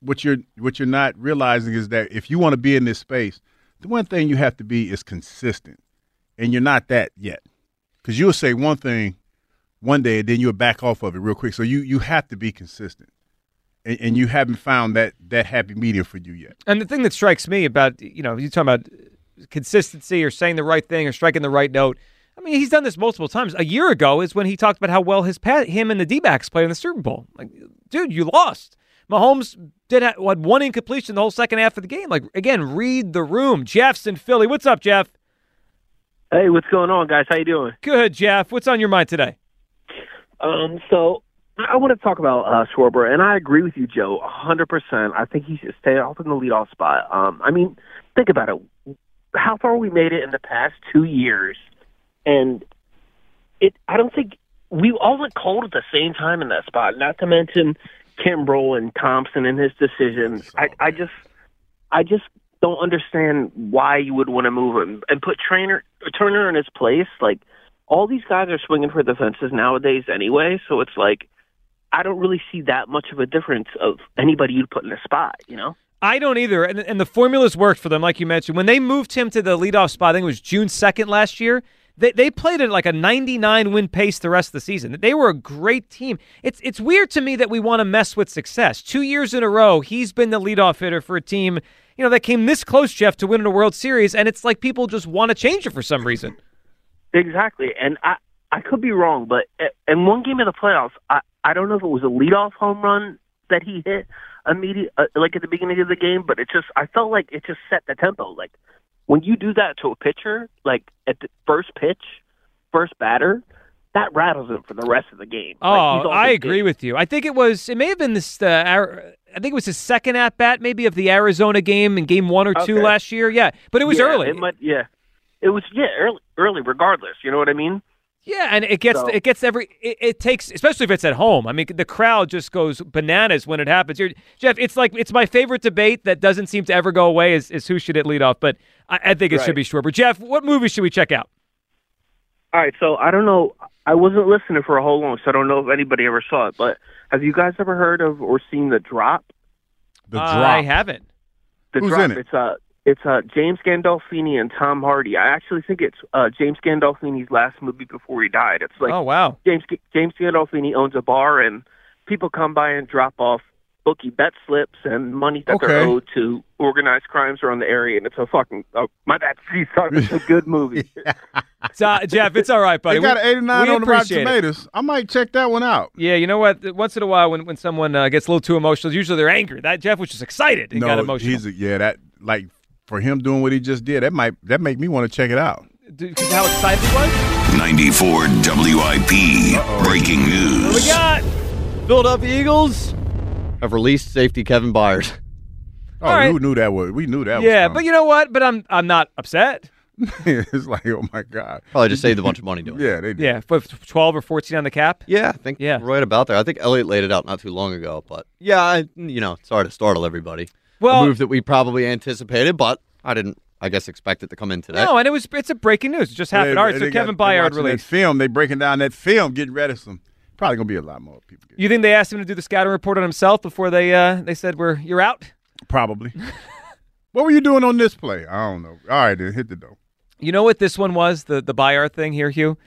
what you're what you're not realizing is that if you want to be in this space, the one thing you have to be is consistent, and you're not that yet. Because you'll say one thing one day, and then you'll back off of it real quick. So you you have to be consistent, and, and you haven't found that that happy medium for you yet. And the thing that strikes me about you know you talking about consistency or saying the right thing or striking the right note. I mean, he's done this multiple times. A year ago is when he talked about how well his pa- him and the DBs played in the Super Bowl. Like, dude, you lost. Mahomes did ha- what one incompletion the whole second half of the game. Like again, read the room. Jeff's in Philly. What's up, Jeff? Hey, what's going on, guys? How you doing? Good, Jeff. What's on your mind today? Um, so I want to talk about uh, Schwarber, and I agree with you, Joe, a 100%. I think he should stay off in the leadoff spot. Um, I mean, think about it. How far we made it in the past two years, and it. I don't think we all went cold at the same time in that spot. Not to mention Kimbrel and Thompson and his decisions. I, I just, I just don't understand why you would want to move him and put Trea Turner in his place. Like all these guys are swinging for the fences nowadays anyway, so it's like I don't really see that much of a difference of anybody you'd put in a spot. You know. I don't either, and, and the formulas worked for them, like you mentioned. When they moved him to the leadoff spot, I think it was June second last year. They, they played at like a 99 win pace the rest of the season. They were a great team. It's it's weird to me that we want to mess with success. Two years in a row, he's been the leadoff hitter for a team, you know, that came this close, Jeff, to winning a World Series, and it's like people just want to change it for some reason. Exactly, and I I could be wrong, but in one game of the playoffs, I I don't know if it was a leadoff home run that he hit immediate uh, like at the beginning of the game, but it just I felt like it just set the tempo. Like when you do that to a pitcher, like at the first pitch, first batter, that rattles him for the rest of the game. Oh, like, I agree with you. I think it was. It may have been this. Uh, I think it was his second at bat, maybe of the Arizona game in Game One or two Okay. last year. Yeah, but it was Yeah, early. It might, yeah, it was yeah early, early regardless. You know what I mean? Yeah, and it gets So- it gets every it, it takes especially if it's at home. I mean, the crowd just goes bananas when it happens. Here, Jeff, it's like it's my favorite debate that doesn't seem to ever go away. Is, is who should it lead off? But I, I think it should Right. be Schwarber. Jeff, what movie should we check out? All right, so I don't know. I wasn't listening for a whole long, so I don't know if anybody ever saw it. But have you guys ever heard of or seen the drop? The drop I haven't. The Who's drop. in it? It's uh, it's uh, James Gandolfini and Tom Hardy. I actually think it's uh, James Gandolfini's last movie before he died. It's like oh wow, James James Gandolfini owns a bar, and people come by and drop off bookie bet slips and money that they're owed to organized crimes around the area, and it's a fucking oh, my bad. Geez, sorry, it's a good movie. So, uh, Jeff, it's all right, buddy. They got We- an 89 we on the Rotten appreciate it. Tomatoes. I might check that one out. Yeah, you know what? Once in a while, when when someone uh, gets a little too emotional, usually they're angry. That Jeff was just excited and got no, emotional. he's a, yeah. That like for him doing what he just did, that might that make me want to check it out. Dude, 'cause how excited he was. 94 WIP. Breaking What news. we got? Philadelphia Eagles have released safety Kevin Byard. Oh, All right. we knew that was. We knew that. yeah, was but you know what? But I'm I'm not upset. it's like, oh my god. Probably just saved a bunch of money doing. Yeah, they did. Yeah, for 12 or 14 on the cap. Yeah, I think Yeah. right about there. I think Elliot laid it out not too long ago, but yeah, I, you know, sorry to startle everybody. Well- a move that we probably anticipated, but I didn't, I guess, expect it to come in today. No, and it was it's a breaking news. It just happened. They- All right, so Kevin they Byard watching that released. film. They breaking down that film, getting rid of Some probably gonna be a lot more people. You think they asked him to do the scouting report on himself before they uh they said we're you're out? Probably. what were you doing on this play? I don't know. All right, then hit the door. You know what this one was the the Byard thing here, Hugh.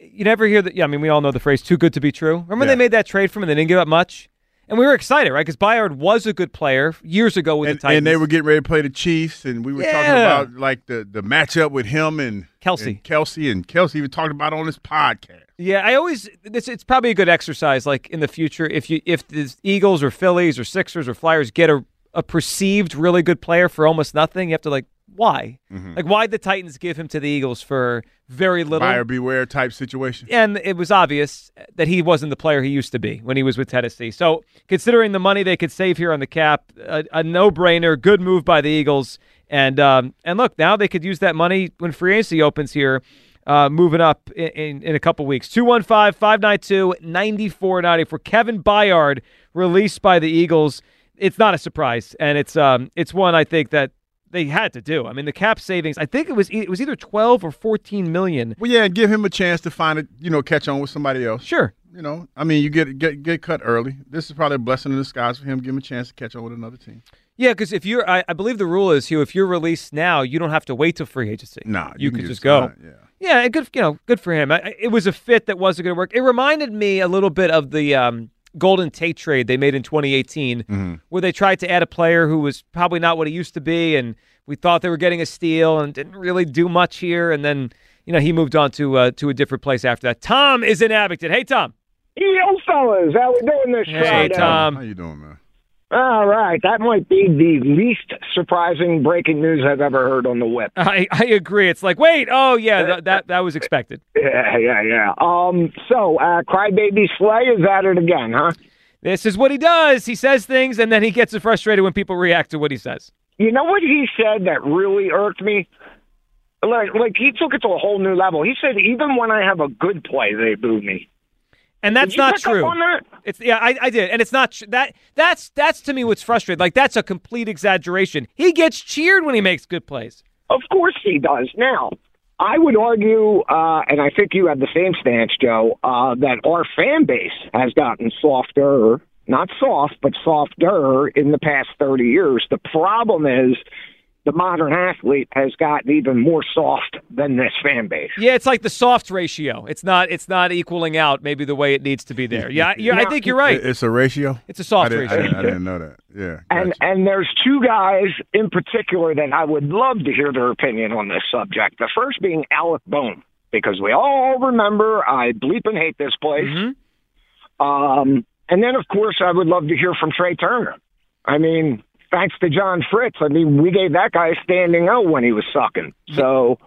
You never hear that. Yeah, I mean we all know the phrase "too good to be true." Remember when Yeah. they made that trade for him and they didn't give up much, and we were excited, right? Because Byard was a good player years ago with And, the Titans. and they were getting ready to play the Chiefs, and we were talking about like the the matchup with him and Kelce. and Kelce, and Kelce even talked about it on this podcast. Yeah, I always this it's probably a good exercise like in the future if you if the Eagles or Phillies or Sixers or Flyers get a a perceived really good player for almost nothing, you have to like why? Mhm. Like why'd the Titans give him to the Eagles for very little? Buyer beware type situation. And it was obvious that he wasn't the player he used to be when he was with Tennessee. So, considering the money they could save here on the cap, a, a no-brainer, good move by the Eagles. And um, and look, now they could use that money when free agency opens here, uh, moving up in, in, in a couple weeks. 215-592-9490 for Kevin Byard, released by the Eagles. It's not a surprise, and it's um it's one I think that they had to do. I mean, the cap savings. I think it was it was either 12 or 14 million. Well, yeah, and give him a chance to find it. You know, catch on with somebody else. Sure. You know, I mean, you get get get cut early. This is probably a blessing in disguise for him. Give him a chance to catch on with another team. Yeah, because if you're, I, I believe the rule is, Hugh, if you're released now, you don't have to wait till free agency. Nah, you, you could can just go. yeah. yeah, good, you know, good for him. I- it was a fit that wasn't going to work. It reminded me a little bit of the um, Golden Tate trade they made in 2018, Mm-hmm. where they tried to add a player who was probably not what he used to be, and we thought they were getting a steal, and didn't really do much here, and then you know he moved on to uh, to a different place after that. Tom is in Abington. Hey, Tom. Yo, fellas, how we doing this Hey, Friday? Tom. How you doing, man? All right, that might be the least surprising breaking news I've ever heard on the whip. I, I agree. It's like, wait, oh yeah, th- that that was expected. Yeah, yeah, yeah. Um, so uh, Crybaby Slay is at it again, huh? This is what he does. He says things and then he gets frustrated when people react to what he says. You know what he said that really irked me? Like, like he took it to a whole new level. He said even when I have a good play, they boo me. And that's Did you not true. on that? It's yeah, I, I did, and it's not tr- that. That's that's to me what's frustrating. Like that's a complete exaggeration. He gets cheered when he makes good plays. Of course he does. Now, I would argue, uh, and I think you have the same stance, Joe, uh, that our fan base has gotten softer, not soft, but softer in the past 30 years. The problem is the modern athlete has gotten even more soft than this fan base. Yeah, it's like the soft ratio. It's not it's not equaling out maybe the way it needs to be there. Yeah, I- you're, I think you're right. It's a ratio. It's a soft I didn't, I ratio. didn't, I didn't know that. Yeah. And and there's two guys in particular that I would love to hear their opinion on this subject. The first being Alec Bohm, because we all remember I bleep and hate this place. Um, and then of course I would love to hear from Trea Turner. I mean, thanks to Jon Ritchie, I mean we gave that guy a standing out when he was sucking. So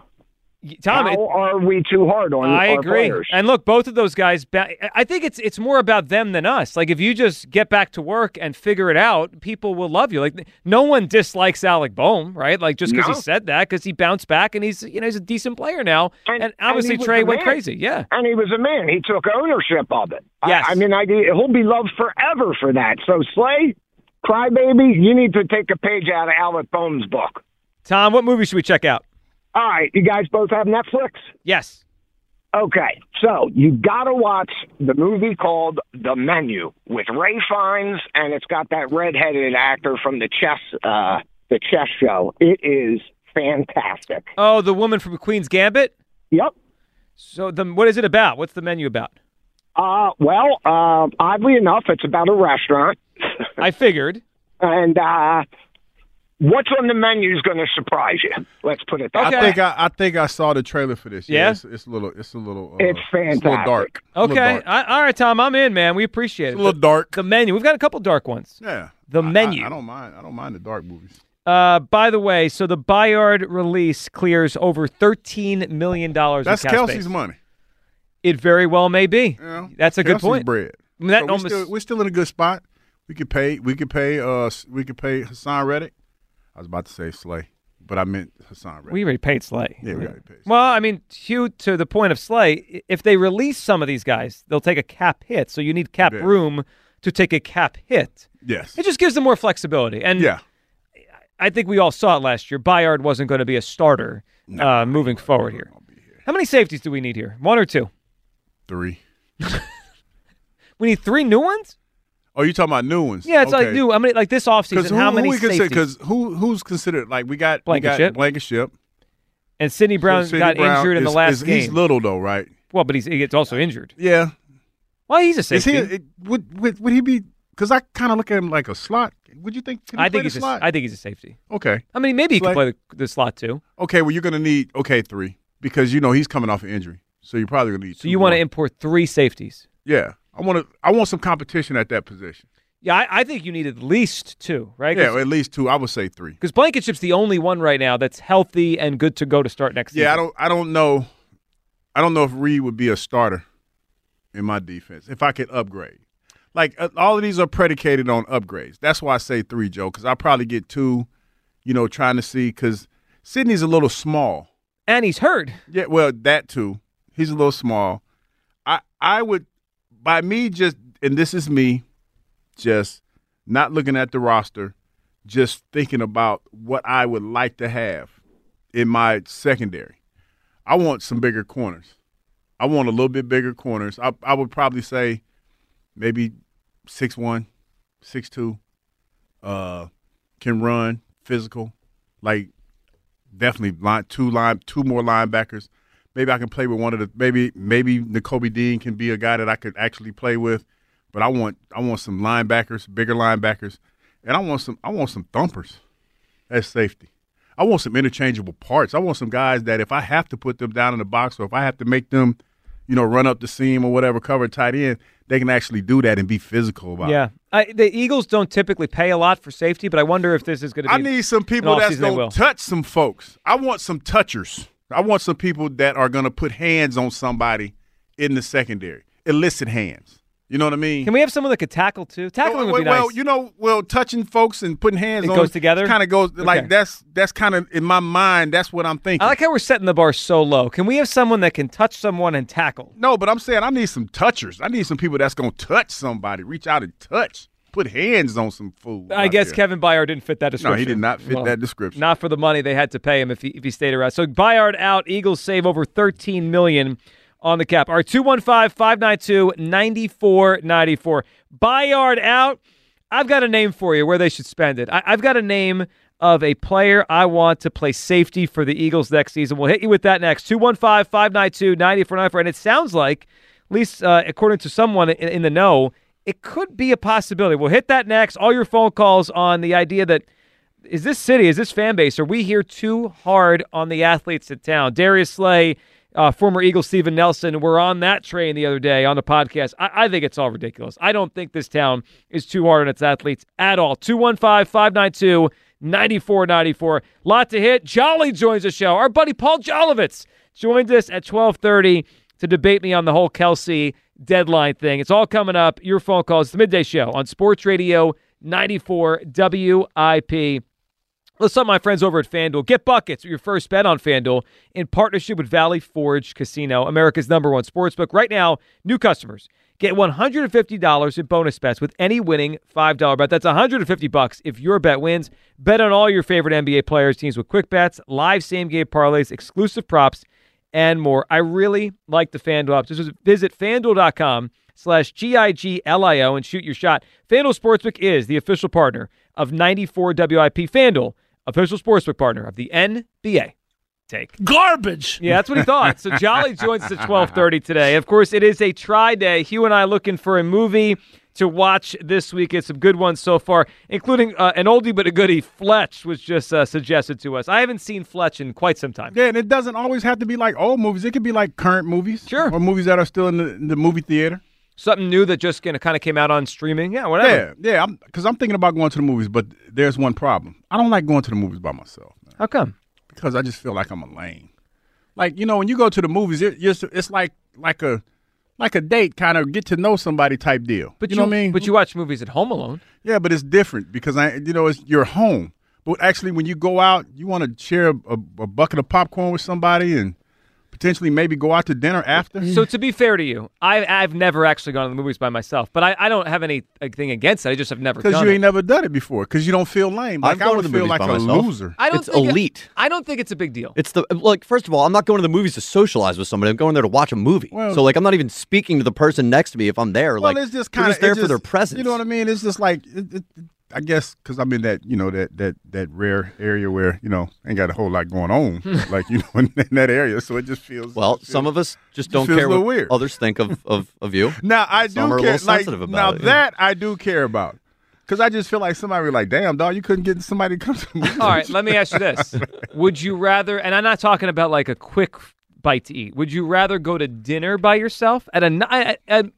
Tom, how it- are we too hard on I our agree. players? And look, both of those guys. I think it's it's more about them than us. Like if you just get back to work and figure it out, people will love you. Like no one dislikes Alec Bohm, right? Like just because No. he said that, because he bounced back and he's you know he's a decent player now. And, obviously he was Trea went crazy. Yeah. And he was a man. He took ownership of it. I- I, mean, I, he'll be loved forever for that. So, Slay, Crybaby, you need to take a page out of Albert Bohm's book. Tom, what movie should we check out? All right, you guys both have Netflix? Yes. Okay, so you got to watch the movie called The Menu with Ralph Fiennes, and it's got that redheaded actor from the chess, uh, the chess show. It is fantastic. Oh, the woman from Queen's Gambit. Yep. So the what is it about? What's the menu about? Uh, well, uh, oddly enough, it's about a restaurant. I figured. And uh, what's on the menu is going to surprise you. Let's put it that I way. think I, I think I saw the trailer for this. Yeah? it's, it's a little. It's a little. Uh, It's It's a little fantastic. dark. A little Okay. dark. I, all right, Tom. I'm in, man. We appreciate it. a little The- dark. The menu. We've got a couple dark ones. Yeah. The I- menu. I, I don't mind. I don't mind the dark movies. Uh, by the way, so the Byard release clears over thirteen million dollars. That's in Kelce's space. money. It very well may be. That's a good point. Bread. I mean, that So we're, still, we're still in a good spot. We could pay. We could pay. Uh, we could pay Haason Reddick. I was about to say Slay, but I meant Haason Reddick. We already paid Slay. Yeah, we already paid. Well, I mean, Hugh, to the point of Slay, if they release some of these guys, they'll take a cap hit. So you need cap Yeah. room to take a cap hit. Yes. It just gives them more flexibility. And Yeah. I think we all saw it last year. Byard wasn't going to be a starter uh, moving forward here. How many safeties do we need here? One or two? Three. We need three new ones? Oh, you talking about new ones? Yeah, it's like new. I mean, like this offseason, who, how many we consider? safeties? Because who who's considered like we got we got Blankenship. Blankenship. And Sydney Brown Sydney got Brown injured in the last is- game. He's little though, right? Well, but he's he gets also injured. Yeah. Well, he's a Is safety. he? It, would, would would he be? Because I kind of look at him like a slot. Would you think? Can he I play think the he's slot? I think he's a safety. okay. I mean, maybe he Slay. could play the, the slot too. Okay. Well, you're gonna need okay three because you know he's coming off an injury, so you're probably gonna need. So you want to import three safeties? Yeah, I want to. I want some competition at that position. Yeah, I, I think you need at least two, right? Yeah, at least two. I would say three. Because Blankenship's the only one right now that's healthy and good to go to start next Yeah, I don't. I don't know. I don't know if Reed would be a starter in my defense if I could upgrade. Like uh, all of these are predicated on upgrades. That's why I say three, Joe. Because I probably get two. You know, trying to see because Sydney's a little small. And he's hurt. Yeah, well, that too. He's a little small. I I would by me just and this is me just not looking at the roster, just thinking about what I would like to have in my secondary. I want some bigger corners. I want a little bit bigger corners. I I would probably say maybe six one, six two, uh, can run, physical, like definitely line two line two more linebackers. Maybe I can play with one of the maybe maybe Nakobe Dean can be a guy that I could actually play with. But I want I want some linebackers, bigger linebackers, and I want some I want some thumpers as safety. I want some interchangeable parts. I want some guys that if I have to put them down in the box or if I have to make them, you know, run up the seam or whatever, cover tight end, they can actually do that and be physical about it. Yeah, the Eagles don't typically pay a lot for safety, but I wonder if this is going to be. I need some people that's going to touch some folks. I want some touchers. I want some people that are going to put hands on somebody in the secondary, illicit hands. You know what I mean? Can we have someone that could tackle too? Tackling well, would be well, nice. you know, well, touching folks and putting hands It on goes together? Kind of goes Okay. like that's that's kind of in my mind. That's what I'm thinking. I like how we're setting the bar so low. Can we have someone that can touch someone and tackle? No, but I'm saying I need some touchers. I need some people that's gonna touch somebody, reach out and touch, put hands on some food. I guess there. Kevin Byard didn't fit that description. No, he did not fit that description. Not for the money they had to pay him if he if he stayed around. So Byard out, Eagles save over 13 million on the cap. Our 215-592-9494. Byard out. I've got a name for you where they should spend it. I, I've got a name of a player I want to play safety for the Eagles next season. We'll hit you with that next. 215-592-9494. And it sounds like, at least uh, according to someone in, in the know, it could be a possibility. We'll hit that next. All your phone calls on the idea that is this city, is this fan base, are we here too hard on the athletes in town? Darius Slay, uh, former Eagle Steven Nelson, were on that train the other day on the podcast. I, I think it's all ridiculous. I don't think this town is too hard on its athletes at all. 215 592 9494. Lot to hit. Jolly joins the show. Our buddy Paul Jolovitz joined us at 1230 to debate me on the whole Kelce deadline thing. It's all coming up. Your phone calls. The Midday Show on Sports Radio 94 WIP. Let's up my friends over at FanDuel. Get buckets your first bet on FanDuel in partnership with Valley Forge Casino, America's number one sportsbook. Right now, new customers get $150 in bonus bets with any winning $5 bet. That's 150 bucks if your bet wins. Bet on all your favorite NBA players, teams with quick bets, live same game parlays, exclusive props, and more. I really like the FanDuel app. Just visit fanduel.com slash G-I-G-L-I-O and shoot your shot. FanDuel Sportsbook is the official partner of 94 WIP. FanDuel, official sportsbook partner of the NBA. Take. Garbage. Yeah, that's what he thought. So Jolly joins us at 1230 today. Of course, it is a try day. Hugh and I looking for a movie to watch this week. It's some good ones so far, including uh, an oldie but a goodie. Fletch was just uh, suggested to us. I haven't seen Fletch in quite some time. Yeah, and it doesn't always have to be like old movies. It could be like current movies, sure, or movies that are still in the, in the movie theater. Something new that just kind of came out on streaming. Yeah, whatever. Yeah, yeah. Because I'm, thinking about going to the movies, but there's one problem. I don't like going to the movies by myself. Man. How come? Because I just feel like I'm a lame. Like you know, when you go to the movies, it, it's like like a like a date, kind of get to know somebody type deal. But you, know what I mean? But you watch movies at home alone. Yeah, but it's different because I, you know, it's your home. But actually, when you go out, you want to share a, a, a bucket of popcorn with somebody and potentially maybe go out to dinner after. So to be fair to you, I, I've never actually gone to the movies by myself, but I, I don't have anything against it. I just have never because done you it. ain't never done it before. Because you don't feel lame. Like I've I gone would to the feel movies like by a myself. loser. I don't it's think it- elite. I don't think it's a big deal. It's the like. First of all, I'm not going to the movies to socialize with somebody. I'm going there to watch a movie. Well- so like, I'm not even speaking to the person next to me if I'm there. Well, like, it's just they're kind just there for their presence. You know what I mean? It's just like it, it, I guess because I'm in that you know that that that rare area where you know ain't got a whole lot going on, like you know in, in that area. So it just feels Well, some of us just don't care what weird. others think of, of, of you. Now I do Some are a care. like about now it. that I do care about, because I just feel like somebody was like, "Damn, dog, you couldn't get somebody to come to me." All right, let me ask you this: Would you rather? And I'm not talking about like a quick bite to eat. Would you rather go to dinner by yourself at a, n- a- a- a-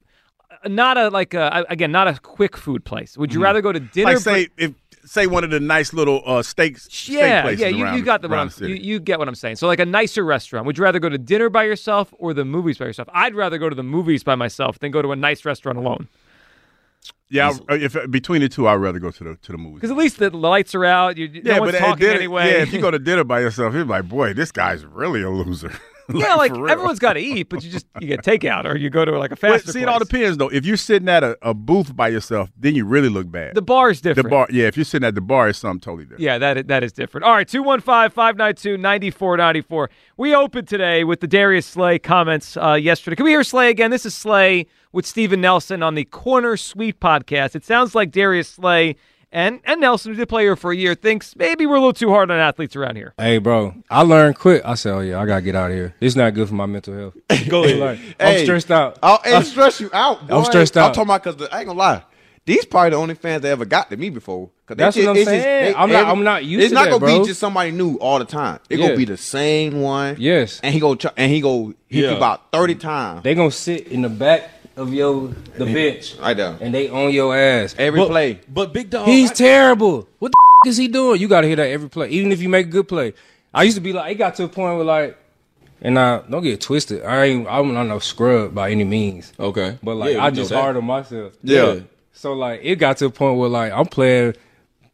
not a like a again not a quick food place? Would you Mhm. rather go to dinner? Like say if say one of the nice little uh, steaks. steak yeah, places yeah, you, around you got the, what I'm, the you, you get what I'm saying. So like a nicer restaurant. Would you rather go to dinner by yourself or the movies by yourself? I'd rather go to the movies by myself than go to a nice restaurant alone. Yeah, I- if between the two, I'd rather go to the to the movies. Because at least the lights are out. You, Yeah, no but at talking dinner, anyway. yeah, if you go to dinner by yourself, you're like, boy, this guy's really a loser. yeah, like everyone's got to eat, but you just you get takeout or you go to like a Well, fast see, it all depends though. If you're sitting at a, a booth by yourself, then you really look bad. The bar is different. The bar, yeah. If you're sitting at the bar, it's something totally different. Yeah, that is, that is different. All right, 215-592-9494. We opened today with the Darius Slay comments uh, yesterday. Can we hear Slay again? This is Slay with Steven Nelson on the Corner Suite podcast. It sounds like Darius Slay and, and Nelson, who did play here for a year, thinks maybe we're a little too hard on athletes around here. Hey, bro, I learned quick. I said, oh, yeah, I got to get out of here. It's not good for my mental health. Go ahead. Like, I'm stressed out. I'll, I'm- it stress you out. I'm stressed out. I'm out. talking about because I ain't gonna lie. These probably the only fans that ever got to me before. 'Cause That's they what I'm it's just- saying. they- I'm not- every- I'm not used to it. It's not that, gonna bro. be just somebody new all the time. It Yeah. gonna be the same one. Yes. And he go and he go hit Yeah. you about thirty times. They gonna sit in the back of your the bench I there, and they on your ass Every But- play. But big dog, He's I- terrible. What the f- is he doing? You gotta hear that every play, even if you make a good play. I used to be like, it got to a point where like, and I don't get it twisted. I ain't, I'm not no scrub by any means. Okay, but like, Yeah, I just hard on myself. Yeah. So like, it got to a point where like, I'm playing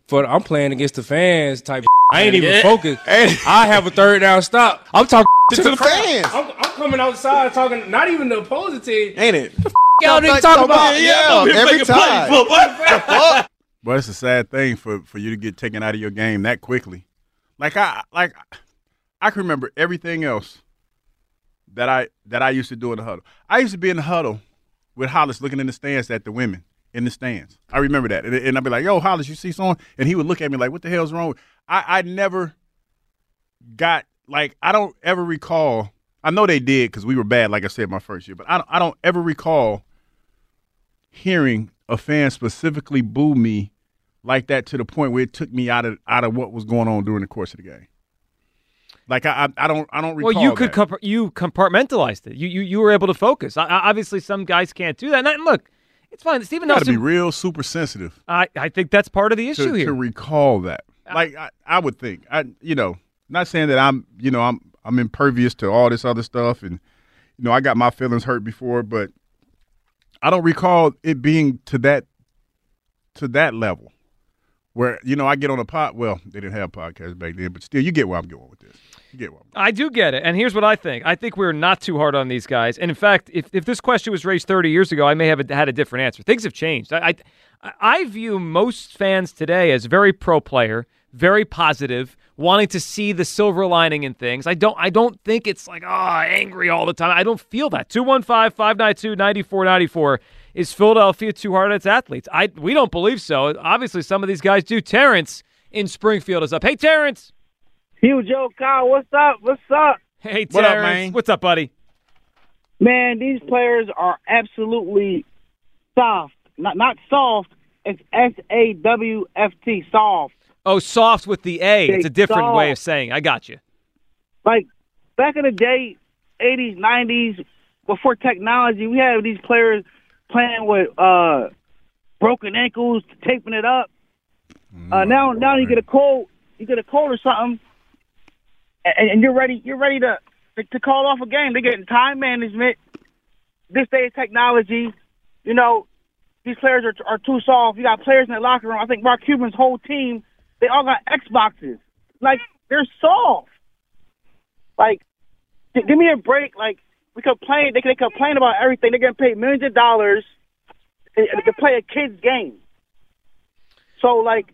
for, I'm playing against the fans type. I ain't even Yeah. focused. I have a third down stop. I'm talking to, To the, the fans. I'm, I'm coming outside talking, not even the opposing team. Ain't it? Y'all niggas talking about? Yeah, every time. But it's a sad thing for, for you to get taken out of your game that quickly. Like I like I can remember everything else that I that I used to do in the huddle. I used to be in the huddle with Hollis looking in the stands at the women in the stands. I remember that, and, and I'd be like, "Yo, Hollis, you see someone?" And he would look at me like, "What the hell's wrong?" I I never got like I don't ever recall. I know they did because we were bad, like I said, my first year. But I don't, I don't ever recall hearing a fan specifically boo me like that to the point where it took me out of out of what was going on during the course of the game. Like I, I, I don't, I don't recall. Well, you could comp- you compartmentalized it. You you you were able to focus. I, obviously, some guys can't do that. And, look, it's fine. Stephen You got to be real super sensitive I I think that's part of the issue to, here. to recall that. Like I, I would think, I you know, not saying that I'm, you know, I'm I'm impervious to all this other stuff, and you know, I got my feelings hurt before, but I don't recall it being to that to that level where you know I get on a pot. Well, they didn't have podcasts back then, but still, you get where I'm going with this. Get I'm I do get it. And here's what I think. I think we're not too hard on these guys. And in fact, if, if this question was raised 30 years ago, I may have had a different answer. Things have changed. I, I, I view most fans today as very pro player, very positive, wanting to see the silver lining in things. I don't I don't think it's like, oh, angry all the time. I don't feel that. 215-592-9494 is Philadelphia too hard on its athletes. I we don't believe so. Obviously some of these guys do. Terrence in Springfield is up. Hey Terrence. Huge Joe Kyle, what's up? What's up? Hey, What up, Terrence. man? What's up, buddy? Man, these players are absolutely soft. Not not soft. It's S A W F T soft. Oh, soft with the A. It's a They different way of soft. saying. I got you. Like back in the day, eighties, nineties, before technology, we had these players playing with uh broken ankles, taping it up. Uh, now now you get a cold you get a cold or something and, and you're ready you're ready to, to to call off a game. They're getting time management. This day of technology, you know, these players are are too soft. You got players in the locker room. I think Mark Cuban's whole team, they all got Xboxes. Like they're soft. Like, give me a break. Like we complain, they they complain about everything. They're getting paid millions of dollars to, to play a kid's game. So like,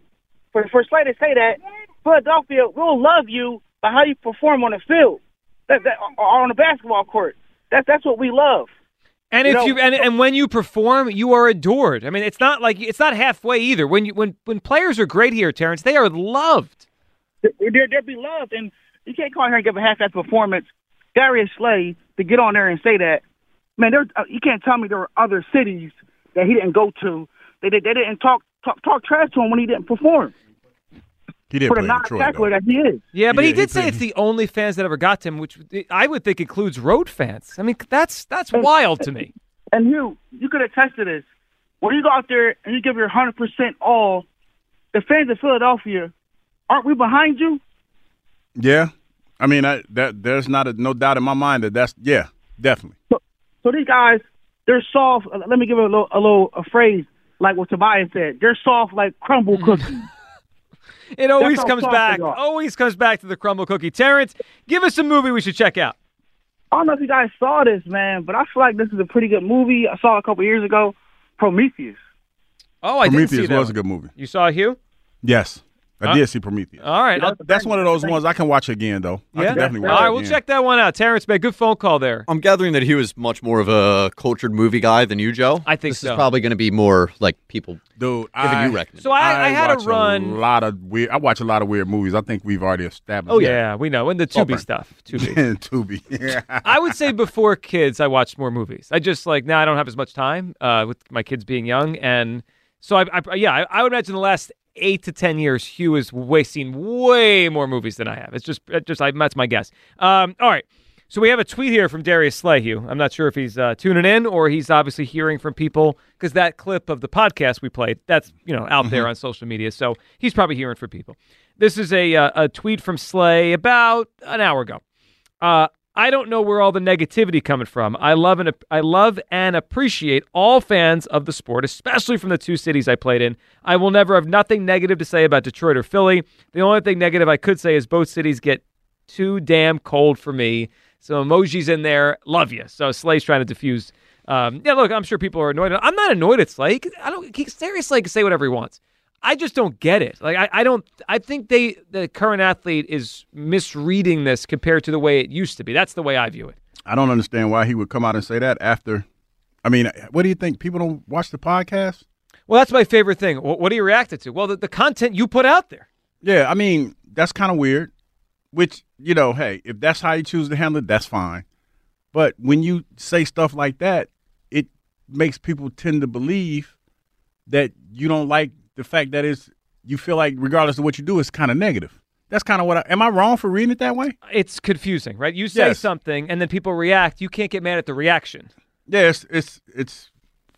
for for Slay to say that, Philadelphia we'll love you by how you perform on the field, that, that or on the basketball court. That's that's what we love. And You if know, you and, and when you perform, you are adored. I mean, it's not like it's not halfway either. When you when when players are great here, Terrence, they are loved. they're they're beloved, and you can't come out here and give a half-ass performance. Darius Slay to get on there and say that, man, there uh, you can't tell me there were other cities that he didn't go to. They they, they didn't talk, talk talk trash to him when he didn't perform. He did for the play in Detroit, non-tackler that he is. Yeah, but he, did- he say it's the only fans that ever got to him, which I would think includes road fans. I mean, that's that's wild to me. And you, you could attest to this. When you go out there and you give your hundred percent all, the fans of Philadelphia, aren't we behind you? Yeah, I mean, I, that there's not a, no doubt in my mind that that's yeah, definitely. So these guys, they're soft. Let me give a little, a little a phrase like what Tobias said. They're soft like crumble mm. cookies. It always how comes back. Always comes back to the crumble cookie. Terrence, give us a movie we should check out. I don't know if you guys saw this, man, but I feel like this is a pretty good movie. I saw it a couple years ago, Prometheus. Oh, I didn't Prometheus see that was a good movie. You saw Hugh? Yes, I Huh? did see Prometheus. All right, I'll- that's one of those ones I can watch again though. I Yeah. can definitely All watch right, it we'll again. check that one out. Terrence, man, good phone call there. I'm gathering that he was much more of a cultured movie guy than you, Joe. I think this so. is probably going to be more like people Dude, giving I, you recommendations. So I- I had a watch run- A lot of weird. I watch a lot of weird movies. I think we've already established. Oh yeah, we know. And the Tubi Saltburn. stuff. Tubi. Tubi. Yeah. I would say before kids, I watched more movies. I just like now I don't have as much time uh, with my kids being young, and so I, I yeah, I, I would imagine the last eight to ten years, Hugh has way seen way more movies than I have. It's just, it just I, that's my guess. Um, all right. So we have a tweet here from Darius Slay, Hugh. I'm not sure if he's uh, tuning in or he's obviously hearing from people because that clip of the podcast we played, that's you know out there on social media. So he's probably hearing from people. This is a uh, a tweet from Slay about an hour ago. Uh, I don't know where all the negativity coming from. I love and I love and appreciate all fans of the sport, especially from the two cities I played in. I will never have nothing negative to say about Detroit or Philly. The only thing negative I could say is both cities get too damn cold for me. So emojis in there, love you. So Slay's trying to diffuse. Um, yeah, look, I'm sure people are annoyed. I'm not annoyed at Slay. I don't. He, Darius Slay can say whatever he wants. I just don't get it. Like I, I don't I think they the current athlete is misreading this compared to the way it used to be. That's the way I view it. I don't understand why he would come out and say that after. I mean, what do you think? People don't watch the podcast? Well, that's my favorite thing. What, what do you react to? Well, the, the content you put out there. Yeah, I mean, that's kind of weird. Which, you know, hey, if that's how you choose to handle it, that's fine. But when you say stuff like that, it makes people tend to believe that you don't like the fact that it's you feel like regardless of what you do, it's kind of negative. That's kind of what I am I wrong for reading it that way? It's confusing, right? You say Yes. something and then people react. You can't get mad at the reaction. Yeah, it's it's, it's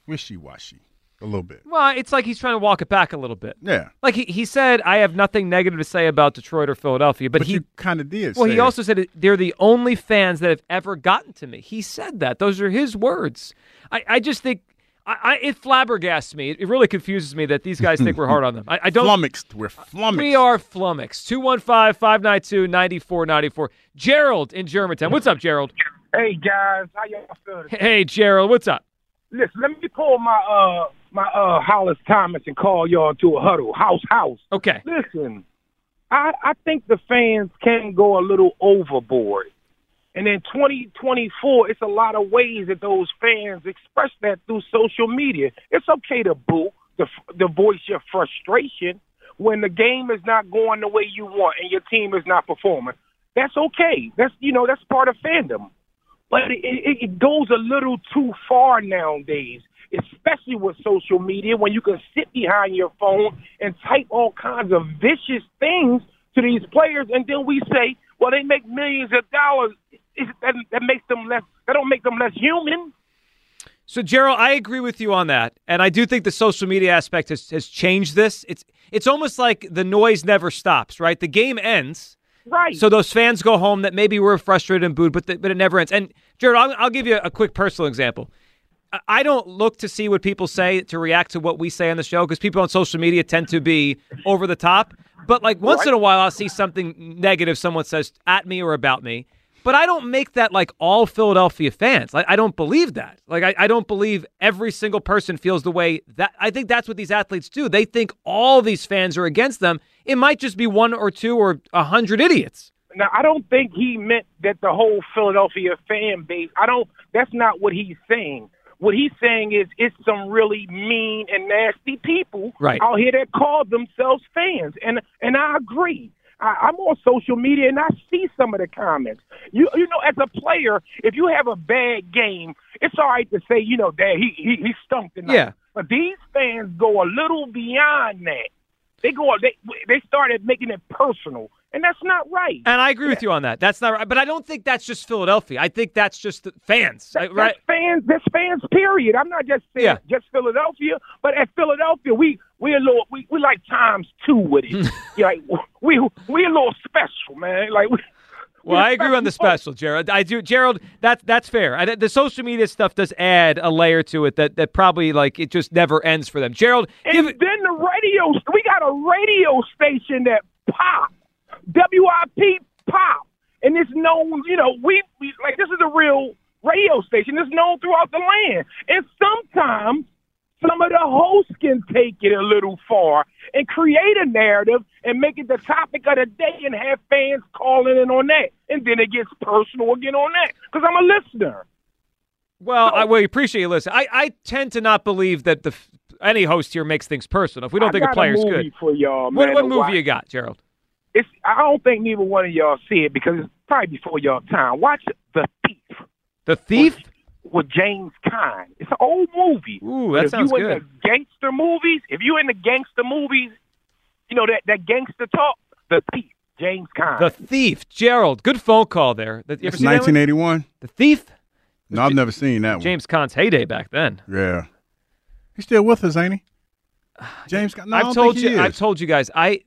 wishy washy a little bit. Well, it's like he's trying to walk it back a little bit. Yeah. Like he, he said, I have nothing negative to say about Detroit or Philadelphia, but, But he kind of did. Well, he it. also said they're the only fans that have ever gotten to me. He said that. Those are his words. I, I just think I, I, it flabbergasts me. It, it really confuses me that these guys think we're hard on them. I, I don't. flummoxed. We're flummoxed. We are flummoxed. 215 592 9494. Gerald in Germantown. What's up, Gerald? Hey guys, how y'all feeling? Hey, Gerald. What's up? Listen, let me pull my uh my uh Hollis Thomas and call y'all to a huddle. House house. Okay. Listen, I I think the fans can go a little overboard. And in 2024, it's a lot of ways that those fans express that through social media. It's okay to boo, to, to voice your frustration when the game is not going the way you want and your team is not performing. That's okay. That's you know that's part of fandom. But it, it, it goes a little too far nowadays, especially with social media when you can sit behind your phone and type all kinds of vicious things to these players, and then we say, "Well, they make millions of dollars." Is- That, that makes them less. That don't make them less human. So, Gerald, I agree with you on that, and I do think the social media aspect has, has changed this. It's it's almost like the noise never stops, right? The game ends, right? So those fans go home that maybe were frustrated and booed, but the, but it never ends. And Gerald, I'll, I'll give you a quick personal example. I- I don't look to see what people say to react to what we say on the show because people on social media tend to be over the top. But like once Right. in a while, I'll see something negative someone says at me or about me. But I don't make that like all Philadelphia fans. Like I don't believe that. Like I, I don't believe every single person feels the way that. I think that's what these athletes do. They think all these fans are against them. It might just be one or two or a hundred idiots. Now, I don't think he meant that the whole Philadelphia fan base. I don't. That's not what he's saying. What he's saying is it's some really mean and nasty people Right. out here that call themselves fans, and and I agree. I, I'm on social media and I see some of the comments. You you know, as a player, if you have a bad game, it's all right to say, you know, Dad, he he, he stunk tonight. Yeah. But these fans go a little beyond that. They go they they started making it personal, and that's not right. And I agree with you on that. That's not right. But I don't think that's just Philadelphia. I think that's just the fans. I- right? That's fans. That's fans. Period. I'm not just saying Yeah. just Philadelphia, but at Philadelphia, we we a little we, we like times two with it. yeah, like, we we a little special, man. Like we, Well, I agree on the special, Gerald. I do, Gerald. That's that's fair. I, the social media stuff does add a layer to it that that probably like it just never ends for them. Gerald, and then the radio. We got a radio station that pop, WIP pop, and it's known. You know, we, we like this is a real radio station. It's known throughout the land, and sometimes some of the hosts can take it a little far and create a narrative and make it the topic of the day and have fans calling in on that. And then it gets personal again on that because I'm a listener. well, I well, appreciate you listening. I, I tend to not believe that the any host here makes things personal. If we don't I think a player's movie good, for y'all, what, man, what to movie watch. you got, Gerald? It's I don't think neither one of y'all see it because it's probably before y'all time. Watch The Thief. The Thief with James Caan. It's an old movie. Ooh, But that if sounds you good. in the gangster movies, if you in the gangster movies, You know that that gangster talk. The thief, James Caan. The Thief, Gerald. Good phone call there. You It's see that 1981. The Thief. No, I've never seen that one. James Caan's heyday back then. Yeah, he's still with us, ain't he? James, Caan- no, I I've don't told think he you. I've told you guys. I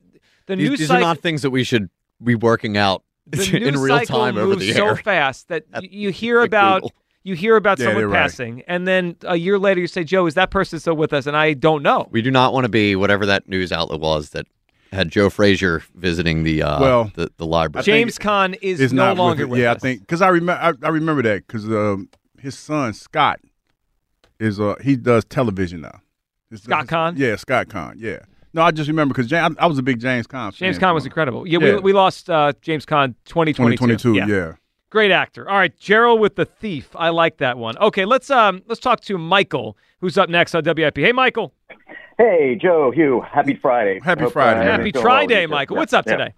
the These, news these cycle. are not things that we should be working out in real time over moves the so fast that y- you hear about Google. you hear about Yeah, someone you're right. passing, and then a year later you say, "Joe, is that person still with us?" And I don't know. We do not want to be whatever that news outlet was that had Joe Frazier visiting the uh, Well, the, the library. James Caan is, Is no not with longer it. with yeah, us. I think because I remember I, I remember that because um, his son Scott is uh he does television now. His- Scott his- Caan? Yeah, Scott Caan. Yeah. No, I just remember because I, I was a big James Caan. James fan Caan was growing incredible. Yeah, Yeah. We, we lost uh, James Caan 2022. 2022. Yeah. Great actor. All right, Gerald with the thief. I like that one. Okay, let's um let's talk to Michael, who's up next on WIP. Hey, Michael. Hey, Joe, Hugh, happy Friday. Happy Hope, Friday, uh. Happy Friday, going well Day, with you. Michael. Yeah, What's up yeah. today?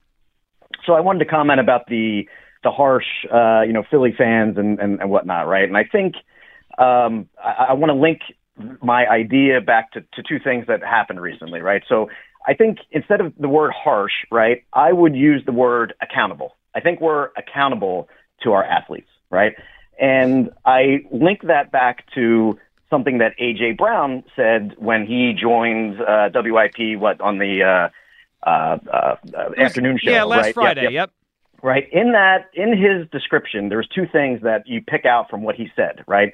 So I wanted to comment about the the harsh, uh, you know, Philly fans and, and, and whatnot, right? And I think um, I, I want to link my idea back to, to two things that happened recently, right? So I think instead of the word harsh, right, I would use the word accountable. I think we're accountable to our athletes, right? And I link that back to something that AJ Brown said when he joined uh, WIP, what on the uh, uh, uh, afternoon show? Yeah, last right? Friday. Yep, Yep. yep. Right. In that, in his description, there's two things that you pick out from what he said. Right.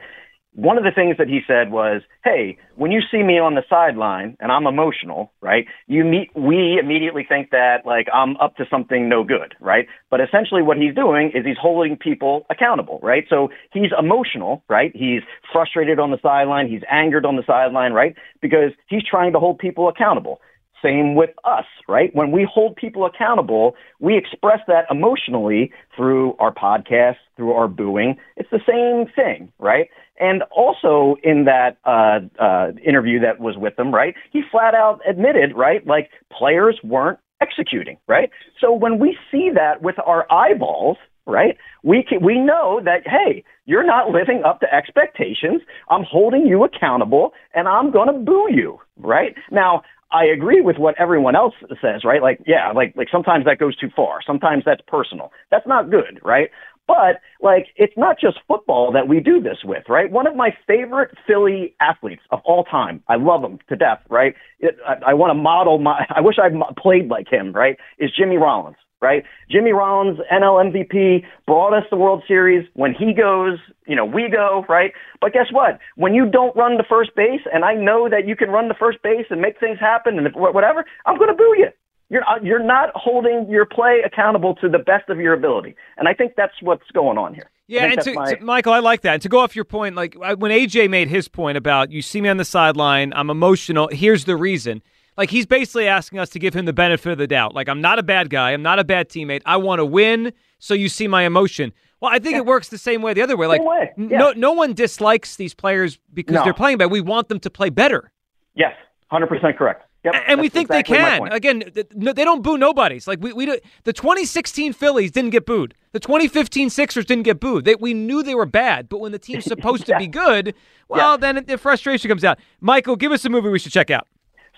One of the things that he said was, "Hey, when you see me on the sideline and I'm emotional, right? You meet, we immediately think that like I'm up to something no good, right? But essentially, what he's doing is he's holding people accountable, right? So he's emotional, right? He's frustrated on the sideline, he's angered on the sideline, right? Because he's trying to hold people accountable. Same with us, right? When we hold people accountable, we express that emotionally through our podcast, through our booing. It's the same thing, right? And also in that uh, uh, interview that was with them, right? He flat out admitted, right? Like players weren't executing, right? So when we see that with our eyeballs, right? We can, we know that hey, you're not living up to expectations. I'm holding you accountable, and I'm going to boo you, right? Now, I agree with what everyone else says, right? Like, yeah, like like sometimes that goes too far. Sometimes that's personal. That's not good, right? But like, it's not just football that we do this with, right? One of my favorite Philly athletes of all time, I love him to death, right? It, I, I want to model my. I wish I played like him, right? Is Jimmy Rollins, right? Jimmy Rollins, NL MVP, brought us the World Series. When he goes, you know, we go, right? But guess what? When you don't run the first base, and I know that you can run the first base and make things happen and whatever, I'm going to boo you. You're uh, you're not holding your play accountable to the best of your ability, and I think that's what's going on here. Yeah, and to, my- to- Michael, I like that. And to go off your point, like when AJ made his point about you see me on the sideline, I'm emotional. Here's the reason. Like he's basically asking us to give him the benefit of the doubt. Like I'm not a bad guy. I'm not a bad teammate. I want to win. So you see my emotion. Well, I think it works the same way the other way. Like way, yeah. no no one dislikes these players because No. they're playing bad. We want them to play better. yes, hundred percent correct. Yep, and we think exactly they can. Again, they don't boo nobodies. Like we, we do, the 2016 Phillies didn't get booed. The 2015 Sixers didn't get booed. They, we knew they were bad, but when the team's supposed to be good, well, then the frustration comes out. Michael, give us a movie we should check out.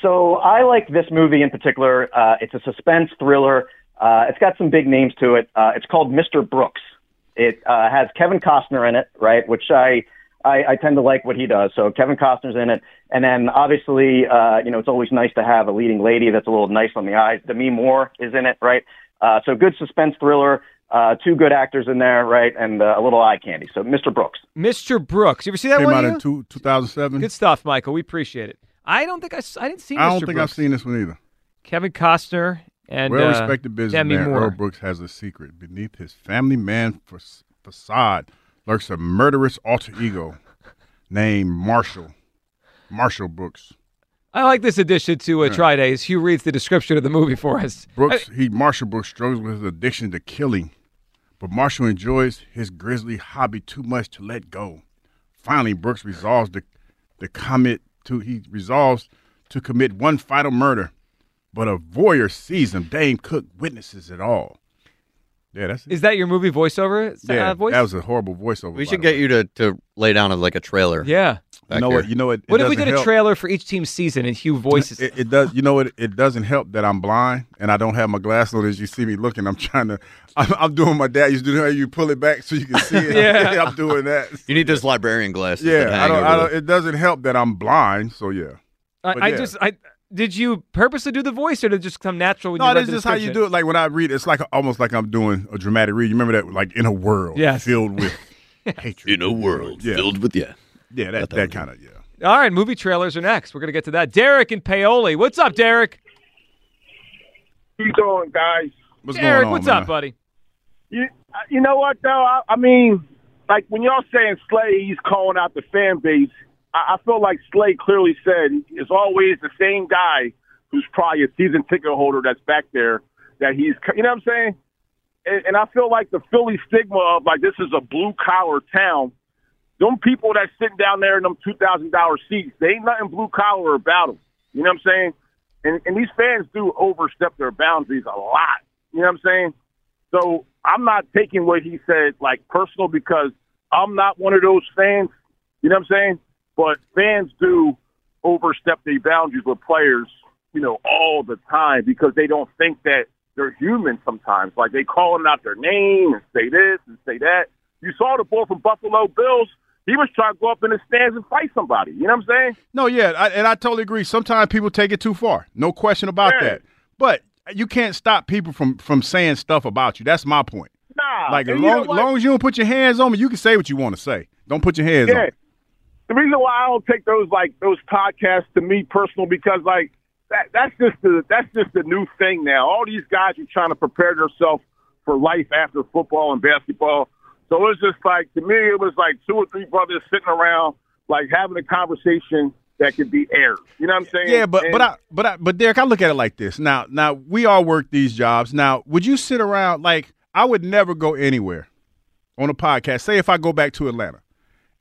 So I like this movie in particular. Uh, it's a suspense thriller. Uh, it's got some big names to it. Uh, it's called Mr. Brooks. It uh, has Kevin Costner in it, right? Which I, I I tend to like what he does. So Kevin Costner's in it, and then obviously, uh, you know, it's always nice to have a leading lady that's a little nice on the eyes. Demi Moore is in it, right? Uh, so good suspense thriller. Uh, two good actors in there, right? And uh, a little eye candy. So Mr. Brooks. Mr. Brooks. You ever see that Came one? out in two, 2007. Good stuff, Michael. We appreciate it. I don't think I, I didn't see. I don't Mr. think Brooks. I've seen this one either. Kevin Costner and well uh, respected Demi businessman Moore. Earl Brooks has a secret. Beneath his family man fa- facade lurks a murderous alter ego named Marshall. Marshall Brooks. I like this addition to uh, Yeah. Try Days. Hugh reads the description of the movie for us. Brooks, he Marshall Brooks struggles with his addiction to killing, but Marshall enjoys his grisly hobby too much to let go. Finally, Brooks resolves to, to commit to he resolves to commit one final murder, but a voyeur sees him. Dane Cook witnesses it all. Yeah, that's Is that your movie voiceover? uh, yeah. voice? That was a horrible voiceover. We by should the get way. you to, to lay down a, like a trailer. Yeah. You know what? You know what? What if we did a trailer for each team's season and Hugh voices it, it does. You know what? It doesn't help that I'm blind and I don't have my glasses on. As you see me looking, I'm trying to. I'm, I'm doing my dad used to do. How you pull it back so you can see it. Yeah. I'm doing that. You need those librarian glasses. that Yeah, I don't. over I the- don't. It doesn't help that I'm blind. So yeah. But I, I yeah. just I did you purposely do the voice or did it just come natural when No, you read that's just how you do it. Like when I read, it's like almost like I'm doing a dramatic read. You remember that? Like in a world Yes. filled with hatred. In a world Yeah. filled with yeah. Yeah, that, that kind of yeah. All right, movie trailers are next. We're gonna get to that. Derek and Paoli. What's up, Derek? How you doing, guys? What's Derek, going on, what's man? up, buddy? You, you know what though? I, I mean, like when y'all saying Slay, he's calling out the fan base. I, feel like Slay clearly said it's always the same guy who's probably a season ticket holder that's back there that he's. You know what I'm saying? And, and I feel like the Philly stigma of like this is a blue collar town. Them people that sitting down there in them two thousand dollar seats, they ain't nothing blue collar about them. You know what I'm saying? And, and these fans do overstep their boundaries a lot. You know what I'm saying? So I'm not taking what he said like personal because I'm not one of those fans. You know what I'm saying? But fans do overstep their boundaries with players, you know, all the time because they don't think that they're human sometimes. Like they calling out their name and say this and say that. You saw the boy from Buffalo Bills. He was trying to go up in the stands and fight somebody. You know what I'm saying? No, yeah, I, and I totally agree. Sometimes people take it too far. No question about Yeah. that. But you can't stop people from from saying stuff about you. That's my point. Nah. Like as and you know long, long as you don't put your hands on me, you can say what you want to say. Don't put your hands on me. The reason why I don't take those like those podcasts to me personal because like that that's just the that's just the new thing now. All these guys are trying to prepare themselves for life after football and basketball. So it's just like to me it was like two or three brothers sitting around like having a conversation that could be aired. You know what I'm saying? Yeah, but And- but I but I but Derek, I look at it like this. Now now we all work these jobs. Now, would you sit around like I would never go anywhere on a podcast. Say if I go back to Atlanta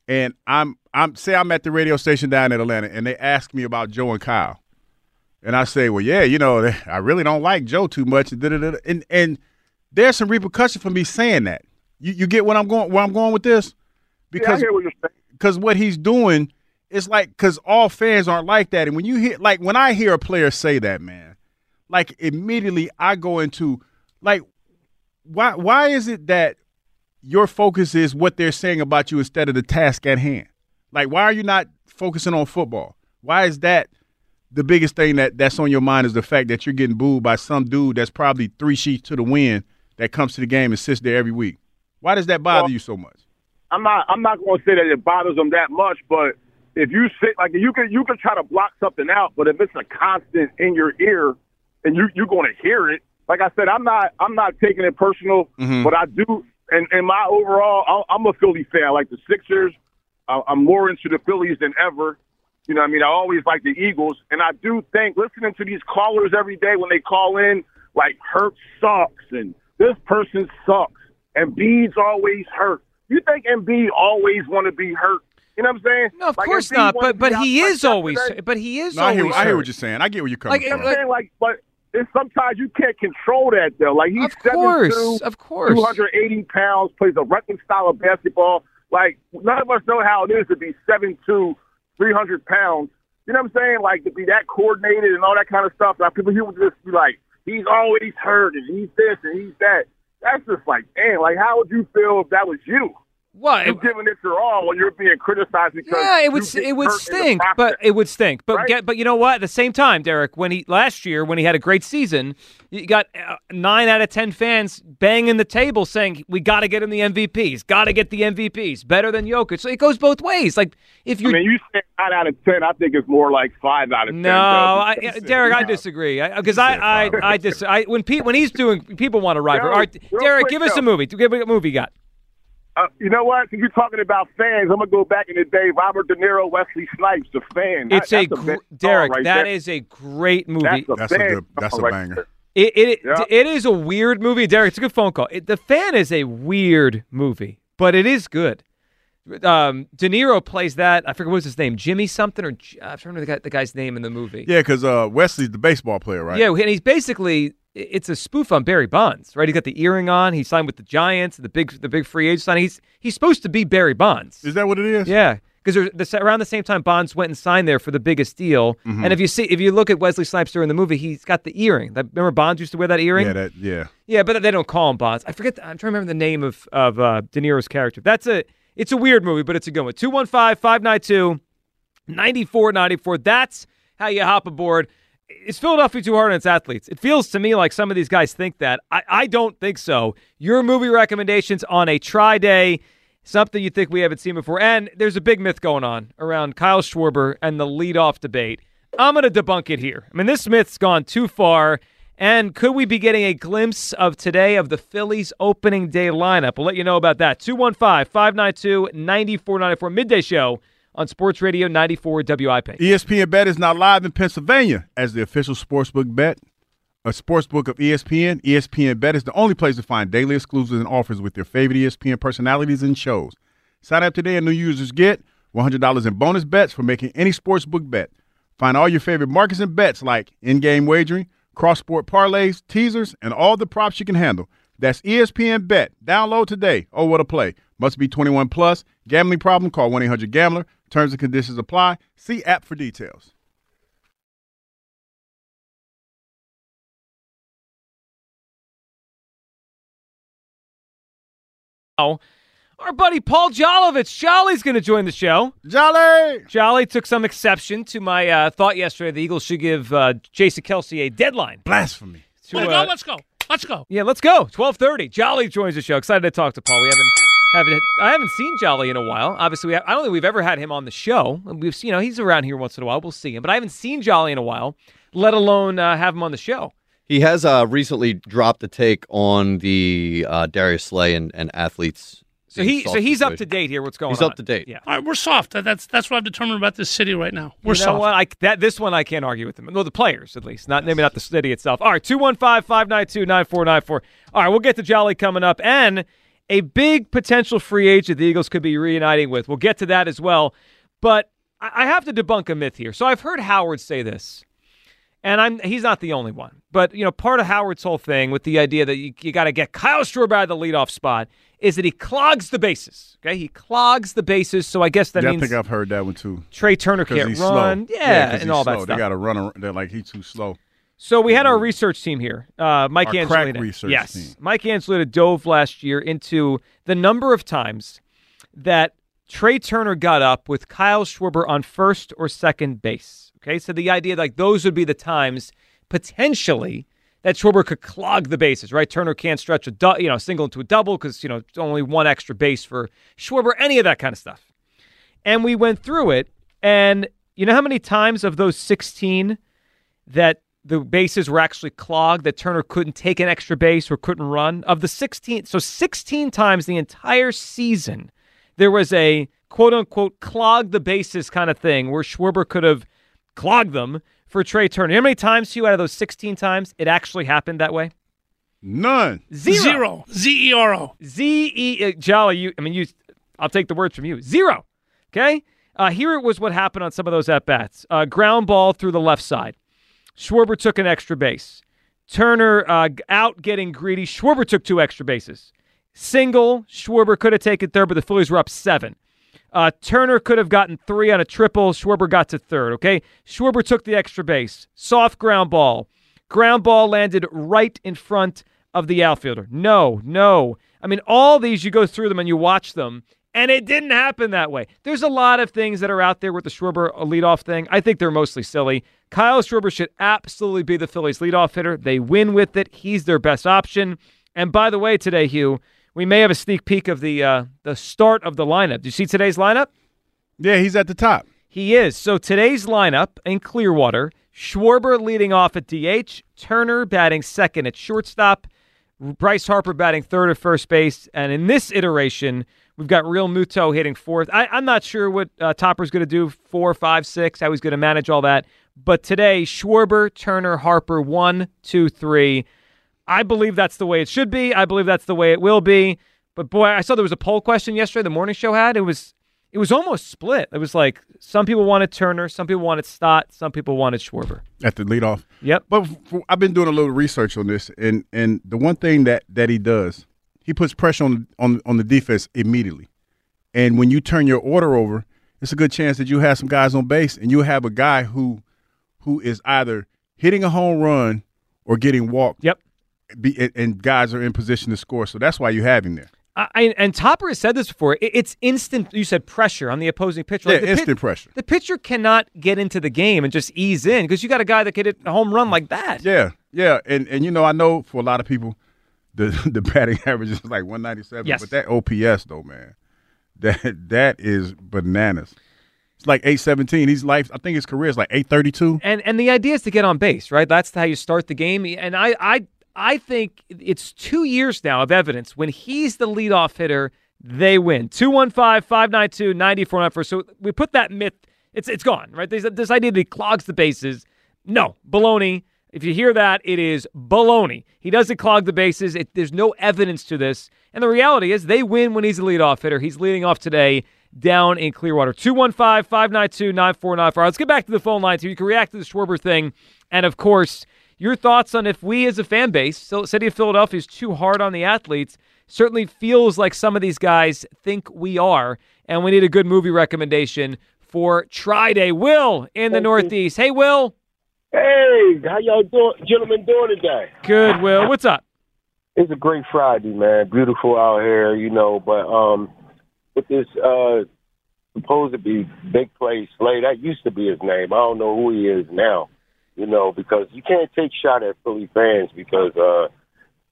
and I'm I'm say I'm at the radio station down in Atlanta and they ask me about Joe and Kyle. And I say, well, yeah, you know, I really don't like Joe too much. And and there's some repercussion for me saying that. You you get what I'm going where I'm going with this? yeah, I hear what because what he's doing is like because all fans aren't like that and when you hear like when i hear a player say that man like immediately i go into like why why is it that your focus is what they're saying about you instead of the task at hand like why are you not focusing on football why is that the biggest thing that that's on your mind is the fact that you're getting booed by some dude that's probably three sheets to the wind that comes to the game and sits there every week why does that bother Well, you so much I'm not I'm not going to say that it bothers them that much, but if you sit like you can you can try to block something out, but if it's a constant in your ear and you you're going to hear it, like I said, I'm not I'm not taking it personal, Mhm. but I do. And and my overall, I'm a Philly fan. Like the Sixers. I- I'm more into the Phillies than ever. You know, what I mean, I always like the Eagles, and I do think listening to these callers every day when they call in, like Hurt sucks and this person sucks and Bede's always hurt. You think Embiid always want to be hurt? You know what I'm saying? No, of course not. But but he is always. But he is No, I always. hear, I hear what you're saying. I get where you're coming Like, from. I'm saying like, but it's sometimes you can't control that though. Like he's Of course, 7'2", of course. 280 pounds, plays a reckless style of basketball. Like none of us know how it is to be 7'2", 300 pounds. You know what I'm saying? Like to be that coordinated and all that kind of stuff. Like people here would just be like, he's always hurt and he's this and he's that. That's just like, damn. Like how would you feel if that was you? What? You're giving it your all when you're being criticized because Yeah, it would it would hurt in the stink, but it would stink. But Right? get, but you know what? At the same time, Derek, when he last year when he had a great season, you got uh, nine out of ten fans banging the table saying we got to get him the MVPs, got to get the MVPs, better than Jokic. So it goes both ways. Like if you I mean, you say nine out of ten. I think it's more like five out of ten. no. I, Derek, I disagree because I, I, I, dis- I when Pete when he's doing people want to rival. Yo, All right, real Derek, quick, give us a movie. Give me a movie you got. Uh, you know what? Since you're talking about fans, I'm gonna go back in the day. Robert De Niro, Wesley Snipes, the fan. That- It's a gr- big star Derek. right That there. is a great movie. That's a, That's a good- that's a right banger. there. It it, Yeah. it is a weird movie, Derek. It's a good phone call. It, the Fan is a weird movie, but it is good. Um, De Niro plays that. I forget what was his name, Jimmy something or I remember the, guy, the guy's name in the movie. Yeah, because uh, Wesley's the baseball player, right? Yeah, and he's basically it's a spoof on Barry Bonds, right? He got the earring on. He signed with the Giants, the big the big free agent signing. He's he's supposed to be Barry Bonds. Is that what it is? Yeah, because around the same time Bonds went and signed there for the biggest deal. Mhm. And if you see, if you look at Wesley Snipes during the movie, he's got the earring. That, remember Bonds used to wear that earring. Yeah, that yeah. Yeah, but they don't call him Bonds. I forget. The, I'm trying to remember the name of of uh, De Niro's character. That's a. It's a weird movie, but it's a good one. 215-592-9494. That's how you hop aboard. Is Philadelphia too hard on its athletes? It feels to me like some of these guys think that. I, I don't think so. Your movie recommendations on a try day, something you think we haven't seen before. And there's a big myth going on around Kyle Schwarber and the leadoff debate. I'm going to debunk it here. I mean, this myth's gone too far. And could we be getting a glimpse of today of the Phillies opening day lineup? We'll let you know about that. 215 592 9494 midday show on Sports Radio 94 WIP. ESPN Bet is now live in Pennsylvania as the official sportsbook bet. A sportsbook of ESPN, ESPN Bet is the only place to find daily exclusives and offers with your favorite ESPN personalities and shows. Sign up today and new users get $100 in bonus bets for making any sportsbook bet. Find all your favorite markets and bets like in-game wagering, cross-sport parlays, teasers, and all the props you can handle. That's ESPN Bet. Download today. Oh, what a play. Must be 21 plus. Gambling problem? Call 1-800-GAMBLER. Terms and conditions apply. See app for details. Now, our buddy Paul Jolovitz, Jolly's going to join the show. Jolly! Jolly took some exception to my uh, thought yesterday the Eagles should give uh, Jason Kelce a deadline. Blasphemy. To, Let's uh, go. Let's go. Let's go. Yeah, let's go. Twelve thirty. Jolly joins the show. Excited to talk to Paul. We haven't haven't I haven't seen Jolly in a while. Obviously, we have, I don't think we've ever had him on the show. We've you know he's around here once in a while. We'll see him, but I haven't seen Jolly in a while. Let alone uh, have him on the show. He has uh, recently dropped a take on the uh, Darius Slay and, and athletes. So he so soft he's up to date here. What's going He's on? He's up to date. Yeah. All right, we're soft. That's that's what I've determined about this city right now. We're you know soft. what? I, that this one I can't argue with them. Well, the players at least, not maybe not the city itself. All right, 215-592-9494. All right, we'll get to Jolly coming up and a big potential free agent the Eagles could be reuniting with. We'll get to that as well. But I I have to debunk a myth here. So I've heard Howard say this, and I'm he's not the only one. But you know, part of Howard's whole thing with the idea that you, you got to get Kyle Schwarber out of the leadoff spot is that he clogs the bases. Okay, he clogs the bases. So I guess that yeah, I think I've heard that one too. Trea Turner can't run. slow. Yeah, 'cause and all that stuff. They got to run. ar- They're like he's too slow. So we had our research team here. Uh, Mike Our crack research yes, team. Mike Angelina dove last year into the number of times that Trea Turner got up with Kyle Schwarber on first or second base. Okay, so the idea like those would be the times potentially that Schwarber could clog the bases. Right, Turner can't stretch a du- you know single into a double because you know it's only one extra base for Schwarber. Any of that kind of stuff. And we went through it, and you know how many times of those sixteen that the bases were actually clogged, that Turner couldn't take an extra base or couldn't run. Of the 16, so 16 times the entire season, there was a quote unquote clog the bases kind of thing where Schwarber could have clogged them for Trea Turner. You know how many times, Hugh, out of those 16 times, it actually happened that way? None. Zero. Zero. Z E R O. Z E uh, Jolly. You, I mean, you. I'll take the words from you. Zero. Okay. Uh, here it was what happened on some of those at bats. Uh, ground ball through the left side. Schwarber took an extra base. Turner uh, out getting greedy. Schwarber took two extra bases. Single. Schwarber could have taken third, but the Phillies were up seven. Uh, Turner could have gotten three on a triple. Schwarber got to third. Okay. Schwarber took the extra base. Soft ground ball. Ground ball landed right in front of the outfielder. No, no. I mean, all these, you go through them and you watch them, and it didn't happen that way. There's a lot of things that are out there with the Schwarber leadoff thing. I think they're mostly silly. Kyle Schwarber should absolutely be the Phillies leadoff hitter. They win with it. He's their best option. And by the way, today, Hugh, we may have a sneak peek of the uh, the start of the lineup. Do you see today's lineup? Yeah, he's at the top. He is. So today's lineup in Clearwater, Schwarber leading off at DH, Turner batting second at shortstop, Bryce Harper batting third at first base, and in this iteration, we've got Realmuto hitting fourth. I, I'm not sure what uh, Topper's going to do four, five, six, how he's going to manage all that. But today, Schwarber, Turner, Harper, one, two, three. I believe that's the way it should be. I believe that's the way it will be. But boy, I saw there was a poll question yesterday. The morning show had it was it was almost split. It was like some people wanted Turner, some people wanted Stott, some people wanted Schwarber. at the leadoff. Yep. But f- I've been doing a little research on this, and and the one thing that that he does, he puts pressure on on on the defense immediately. And when you turn your order over, it's a good chance that you have some guys on base and you have a guy who who is either hitting a home run or getting walked. Yep. Be, and- guys are in position to score. So that's why you have him there. I, and Topper has said this before. It's instant. You said pressure on the opposing pitcher. Yeah, the instant pressure. The pitcher cannot get into the game and just ease in because you got a guy that could hit a home run like that. Yeah, yeah, and and you know I know for a lot of people, the the batting average is like 197. Yes. But that OPS though, man, that that is bananas. It's like 817. He's life. I think his career is like 832. And and the idea is to get on base, right? That's how you start the game. And I I I think it's two years now of evidence when he's the leadoff hitter, they win. 215-592-9494. So we put that myth, it's it's gone, right? This, idea that he clogs the bases. No, baloney. If you hear that, it is baloney. He doesn't clog the bases. It, there's no evidence to this. And the reality is they win when he's a leadoff hitter. He's leading off today down in Clearwater. 215 592 9494. Let's get back to the phone lines here. You can react to the Schwarber thing. And of course, your thoughts on if we as a fan base, City of Philadelphia is too hard on the athletes, certainly feels like some of these guys think we are. And we need a good movie recommendation for Try Day. Will in the Northeast. Hey, Will. Hey, how y'all doing, gentlemen doing today? Good, Will. What's up? It's a great Friday, man. Beautiful out here, you know. But um, with this uh, supposed to be big play Slay, that used to be his name. I don't know who he is now, you know, because you can't take shot at Philly fans because uh,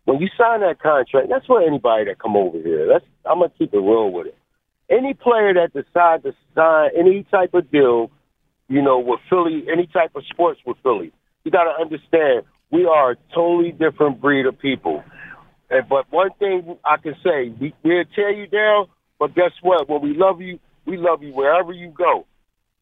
when you sign that contract, that's for anybody that come over here. That's I'm gonna keep it real with it. Any player that decides to sign any type of deal, you know, with Philly, any type of sports with Philly, you got to understand we are a totally different breed of people. And but one thing I can say, we, we'll tear you down, but guess what? When we love you, we love you wherever you go.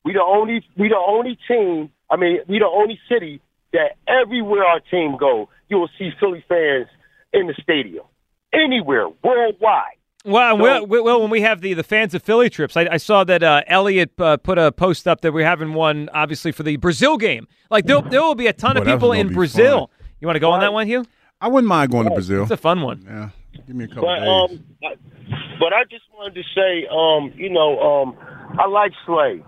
We the only we the only team. I mean, we the only city that everywhere our team go, you will see Philly fans in the stadium, anywhere worldwide. Well, well, well, when we have the, the fans of Philly trips, I, I saw that uh, Elliot uh, put a post up that we're having one, obviously, for the Brazil game. Like, there, there will be a ton Boy, of people in be Brazil. You want to go on that one, Hugh? I wouldn't mind going to Brazil. It's a fun one. Yeah, give me a couple But days. um, I- but I just wanted to say, um, you know, um, I like Slade,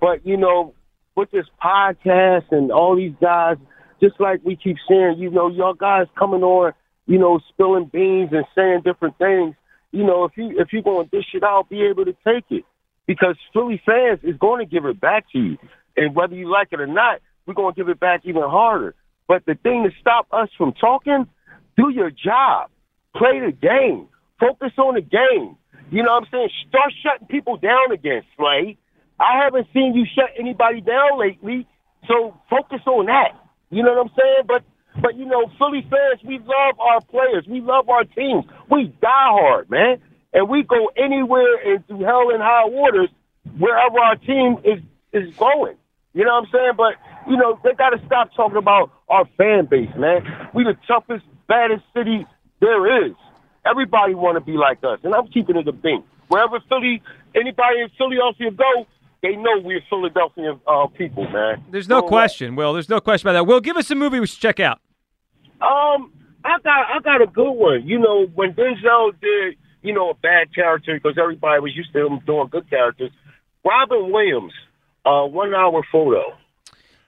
but you know, with this podcast and all these guys, just like we keep saying, you know, y'all guys coming on, you know, spilling beans and saying different things. You know, if you if you're going to dish it out, be able to take it because Philly fans is going to give it back to you, and whether you like it or not, we're going to give it back even harder. But the thing to stop us from talking, do your job, play the game, focus on the game. You know what I'm saying? Start shutting people down again, Slade. I haven't seen you shut anybody down lately, so focus on that. You know what I'm saying? But but you know, Philly fans, we love our players, we love our teams, we die hard, man, and we go anywhere and through hell and high waters wherever our team is is going. You know what I'm saying? But you know, they got to stop talking about our fan base, man. We the toughest, baddest city there is. Everybody want to be like us, and I'm keeping it a beam. Wherever Philly, anybody in Philly, Philadelphia go, they know we're Philadelphia uh, people, man. There's no So, uh, question, Will. There's no question about that. Will, give us a movie we should check out. Um, I got I got a good one. You know, when Denzel did, you know, a bad character because everybody was used to him doing good characters. Robin Williams, uh, one hour photo.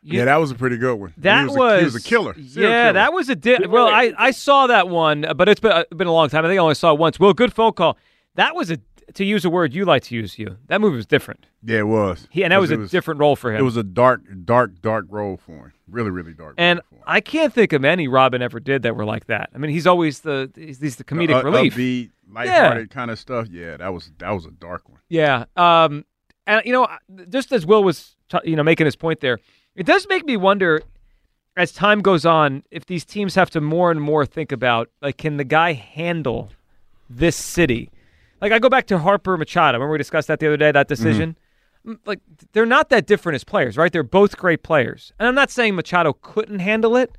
yeah, that was a pretty good one. That he was, a, he was a killer. Serial Yeah, killer. that was a di- well. I, I saw that one, but it's been uh, been a long time. I think I only saw it once. Will, good phone call. That was a to use a word you like to use. You that movie was different. Yeah, it was. He, and that was a it different role for him. It was a dark, dark, dark role for him. Really, really dark. and I can't think of any Robin ever did that were like that. I mean, he's always the he's, he's the comedic Uh, relief. upbeat, Yeah. kind of stuff. Yeah, that was that was a dark one. Yeah. Um, and you know, just as Will was, t- you know, making his point there, it does make me wonder, as time goes on, if these teams have to more and more think about, like, can the guy handle this city? Like, I go back to Harper Machado. Remember we discussed that the other day, that decision. Mm, Like, they're not that different as players, right? They're both great players, and I'm not saying Machado couldn't handle it.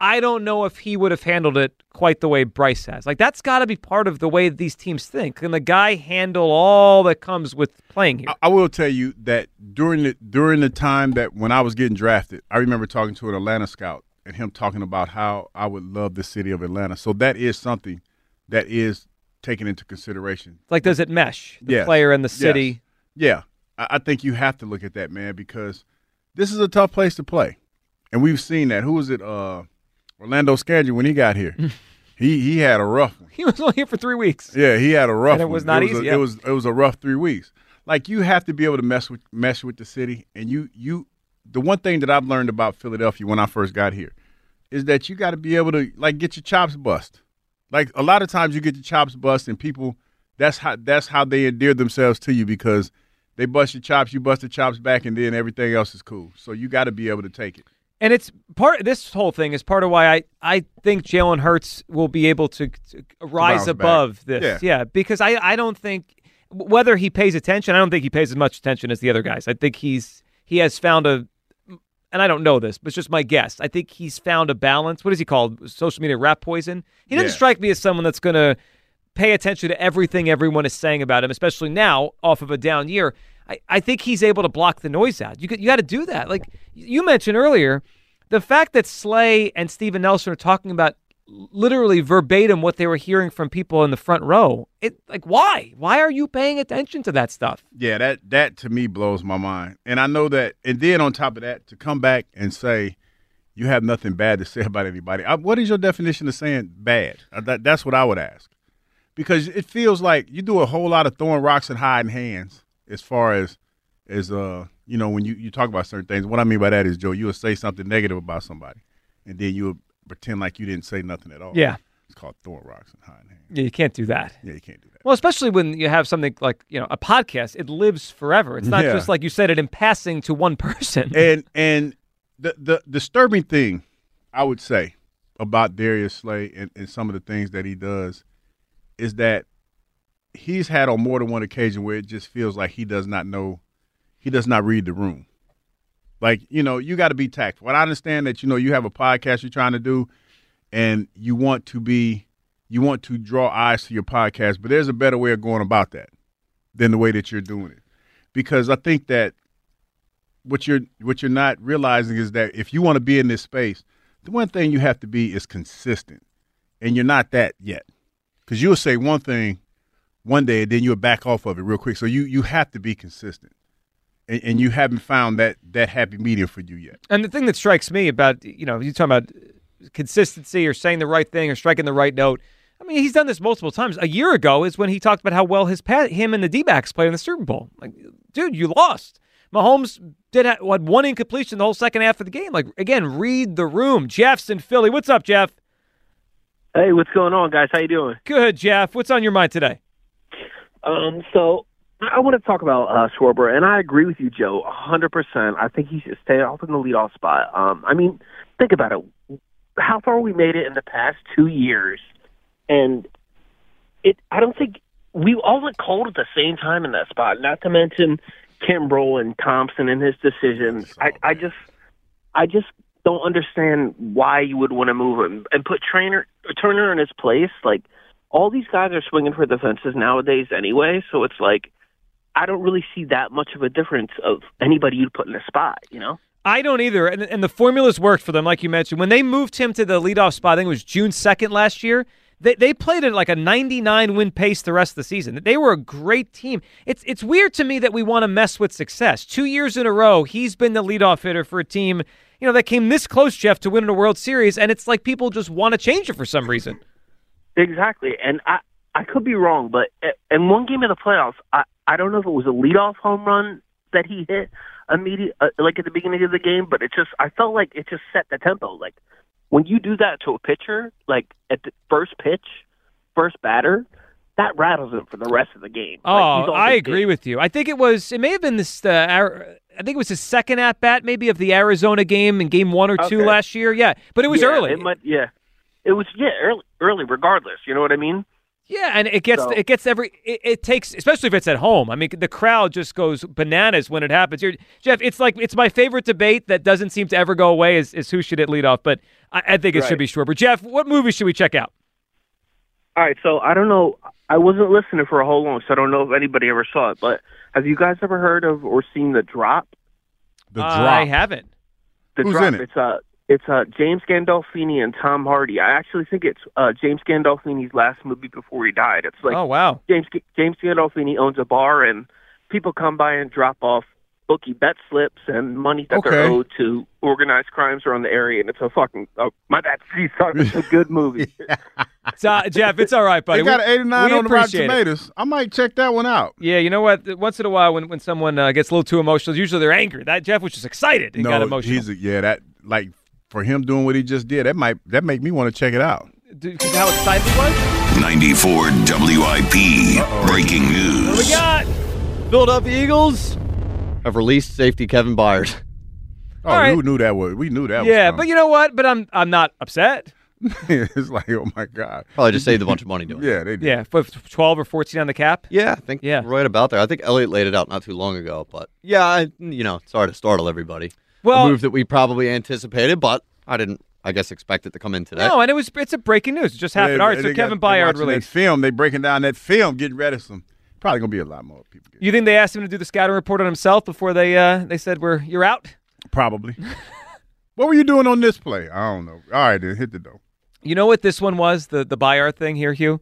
I don't know if he would have handled it quite the way Bryce has. Like that's got to be part of the way these teams think. Can the guy handle all that comes with playing here? I, I will tell you that during the during the time that when I was getting drafted, I remember talking to an Atlanta scout and him talking about how I would love the city of Atlanta. So that is something that is taken into consideration. Like, does it mesh? The Yes. player and the Yes. city. Yeah. I, I think you have to look at that, man, because this is a tough place to play, and we've seen that. Who was it? Uh, Orlando Scandrick when he got here. he he had a rough one. He was only here for three weeks. Yeah, he had a rough. And it one. was not a- easy, yeah. It was it was a rough three weeks. Like you have to be able to mess with mess with the city, and you you. The one thing that I've learned about Philadelphia when I first got here is that you got to be able to like get your chops bust. Like a lot of times you get your chops bust, and people that's how that's how they endear themselves to you because they bust your chops, you bust the chops back, and then everything else is cool. So you got to be able to take it. And it's part. This whole thing is part of why I, I think Jalen Hurts will be able to, to rise bounce back. above this. Yeah. because I, I don't think whether he pays attention. I don't think he pays as much attention as the other guys. I think he's he has found a, and I don't know this, but it's just my guess. I think he's found a balance. What is he called? Social media rat poison. He doesn't Yeah. strike me as someone that's going to pay attention to everything everyone is saying about him, especially now off of a down year. I, I think he's able to block the noise out. You could, you got to do that. Like you mentioned earlier, the fact that Slay and Steven Nelson are talking about literally verbatim what they were hearing from people in the front row. It like why? Why are you paying attention to that stuff? Yeah, that that to me blows my mind. And I know that. And then on top of that, to come back and say you have nothing bad to say about anybody. I, what is your definition of saying bad? Uh, That, that's what I would ask. Because it feels like you do a whole lot of throwing rocks and hiding hands as far as as uh you know when you you talk about certain things. What I mean by that is Joe, you will say something negative about somebody, and then you pretend like you didn't say nothing at all. Yeah. it's called throwing rocks and high hands. Yeah, you can't do that. Yeah, you can't do that. Well, especially when you have something like you know a podcast, it lives forever. It's not Yeah. just like you said it in passing to one person. and and the the disturbing thing I would say about Darius Slay and, and some of the things that he does is that he's had on more than one occasion where it just feels like he does not know he does not read the room. Like, you know, you got to be tactful. And I understand that, you know, you have a podcast you're trying to do and you want to be you want to draw eyes to your podcast, but there's a better way of going about that than the way that you're doing it. Because I think that what you're what you're not realizing is that if you want to be in this space, the one thing you have to be is consistent, and you're not that yet. Because you'll say one thing one day, and then you'll back off of it real quick. So you you have to be consistent, and, and you haven't found that that happy medium for you yet. And the thing that strikes me about you know you talking about consistency or saying the right thing or striking the right note. I mean, he's done this multiple times. A year ago is when he talked about how well his pa- him and the DBs played in the Super Bowl. Like, dude, you lost. Mahomes did ha- what one incompletion the whole second half of the game. Like again, read the room. Jeff's in Philly. What's up, Jeff? Hey, what's going on, guys? How you doing? Good, Jeff. What's on your mind today? Um, so I want to talk about uh, Schwarber, and I agree with you, Joe, a 100%. I think he should stay off in the leadoff spot. Um, I mean, think about it. How far we made it in the past two years, and it. I don't think we all went cold at the same time in that spot. Not to mention Kimbrell and Thompson and his decisions. I, I just, I just don't understand why you would want to move him and put Trainer Turner in his place. Like all these guys are swinging for the fences nowadays anyway, so it's like I don't really see that much of a difference of anybody you'd put in a spot. You know. I don't either. And, and the formulas worked for them, like you mentioned. When they moved him to the leadoff spot, I think it was June 2nd last year, they, they played at like a 99 win pace the rest of the season. They were a great team. It's, it's weird to me that we want to mess with success. Two years in a row, he's been the leadoff hitter for a team you know, that came this close, Jeff, to winning a World Series, and it's like people just want to change it for some reason. Exactly, and I I could be wrong, but in one game of the playoffs, I I don't know if it was a leadoff home run that he hit immediate uh, like at the beginning of the game, but it just I felt like it just set the tempo. Like when you do that to a pitcher, like at the first pitch, first batter, that rattles him for the rest of the game. Oh, Like, I agree game. with you. I think it was. It may have been this. Uh, Ar- I think it was his second at bat, maybe of the Arizona game in Game One or two last year. Yeah, but it was Yeah, early. It might, yeah, it was yeah early. Early, regardless. You know what I mean? Yeah, and it gets So- it gets every it, it takes especially if it's at home. I mean, the crowd just goes bananas when it happens. Here, Jeff, it's like it's my favorite debate that doesn't seem to ever go away is, is who should it lead off, but I, I think it should be Schwarber. Jeff, what movie should we check out? All right, so I don't know. I wasn't listening for a whole long, so I don't know if anybody ever saw it. But have you guys ever heard of or seen the drop? The drop? I haven't. The Who's drop. in it? It's uh, it's uh, James Gandolfini and Tom Hardy. I actually think it's uh, James Gandolfini's last movie before he died. It's like oh wow, James James Gandolfini owns a bar, and people come by and drop off bookie bet slips and money that they're owed to organized crimes around the area, and it's a fucking oh my bad. See, sorry, it's a good movie. So, uh, Jeff, it's all right, buddy. They got We- an 89 we on the Rotten appreciate it. Tomatoes. I might check that one out. Yeah, you know what? Once in a while, when, when someone uh, gets a little too emotional, usually they're angry. That Jeff was just excited. He no, got emotional. he's a, yeah. That like for him doing what he just did, that might that make me want to check it out. Dude, how excited he was? 94 WIP. Breaking What news. we got? Philadelphia Eagles have released safety Kevin Byard. Oh, All right. we knew that was we knew that. yeah, was but you know what? But I'm I'm not upset. it's like oh my god. Probably just saved a bunch of money doing. Yeah, they did. Yeah, for 12 or 14 on the cap. Yeah, I think Yeah. right about there. I think Elliot laid it out not too long ago, but yeah, I, you know, sorry to startle everybody. Well- a move that we probably anticipated, but I didn't, I guess, expect it to come in today. No, and it was it's a breaking news. It just happened. They- All right, so Kevin Byard released. film. They breaking down that film, getting rid of Some probably gonna be a lot more people. You think they asked him to do the scouting report on himself before they uh they said we're you're out? Probably. what were you doing on this play? I don't know. All right, then hit the dough. You know what this one was? The the Byard thing here, Hugh.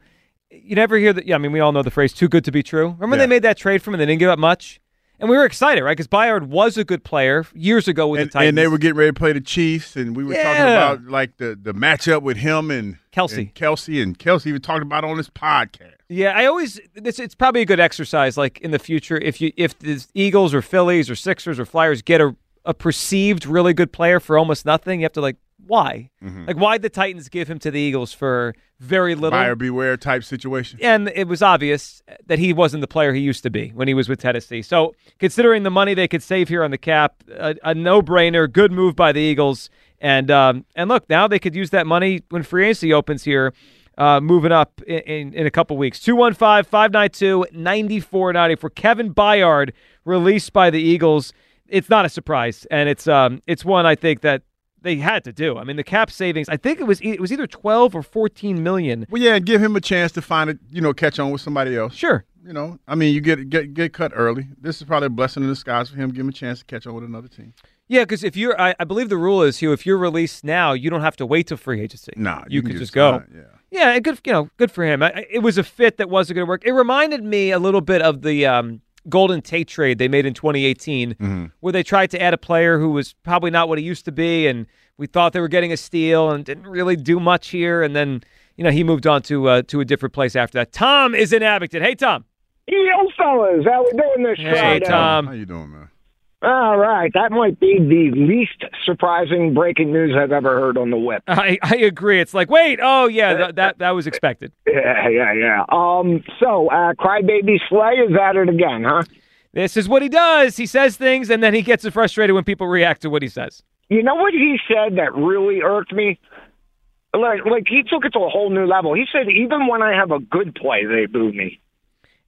You never hear that. Yeah, I mean, we all know the phrase "too good to be true." Remember Yeah. they made that trade for him and they didn't give up much, and we were excited, right? Because Byard was a good player years ago with And, the Titans. and they were getting ready to play the Chiefs, and we were talking about like the the matchup with him and Kelce. and Kelce, and Kelce even talked about it on this podcast. Yeah, I always it's it's probably a good exercise like in the future if you if the Eagles or Phillies or Sixers or Flyers get a a perceived really good player for almost nothing, you have to like why? Mhm. Like why the Titans give him to the Eagles for very little? Buyer beware type situation. And it was obvious that he wasn't the player he used to be when he was with Tennessee. So, considering the money they could save here on the cap, a, a no-brainer, good move by the Eagles. And um, and look, now they could use that money when free agency opens here, uh, moving up in, in, in a couple weeks. 215-592-9490 for Kevin Byard, released by the Eagles. It's not a surprise, and it's um it's one I think that they had to do. I mean, the cap savings. I think it was it was either 12 or 14 million. Well, yeah, give him a chance to find it. You know, catch on with somebody else. Sure. You know, I mean, you get get get cut early. This is probably a blessing in disguise for him. Give him a chance to catch on with another team. Yeah, because if you're, I, I believe the rule is, Hugh, if you're released now, you don't have to wait till free agency. Nah, you, you could can just go. sign, yeah. yeah, good. You know, good for him. I- it was a fit that wasn't going to work. It reminded me a little bit of the um, Golden Tate trade they made in 2018, Mm-hmm. where they tried to add a player who was probably not what he used to be, and we thought they were getting a steal, and didn't really do much here, and then you know he moved on to uh, to a different place after that. Tom is in Abington. Hey, Tom. Yo, fellas, how we doing this Hey, Friday? Tom. How you doing, man? All right, that might be the least surprising breaking news I've ever heard on the whip. I, I agree. It's like, wait, oh yeah, th- that that was expected. Yeah, yeah, yeah. Um, so, uh, Crybaby Slay is at it again, huh? This is what he does. He says things and then he gets frustrated when people react to what he says. You know what he said that really irked me? Like, like he took it to a whole new level. He said, even when I have a good play, they boo me.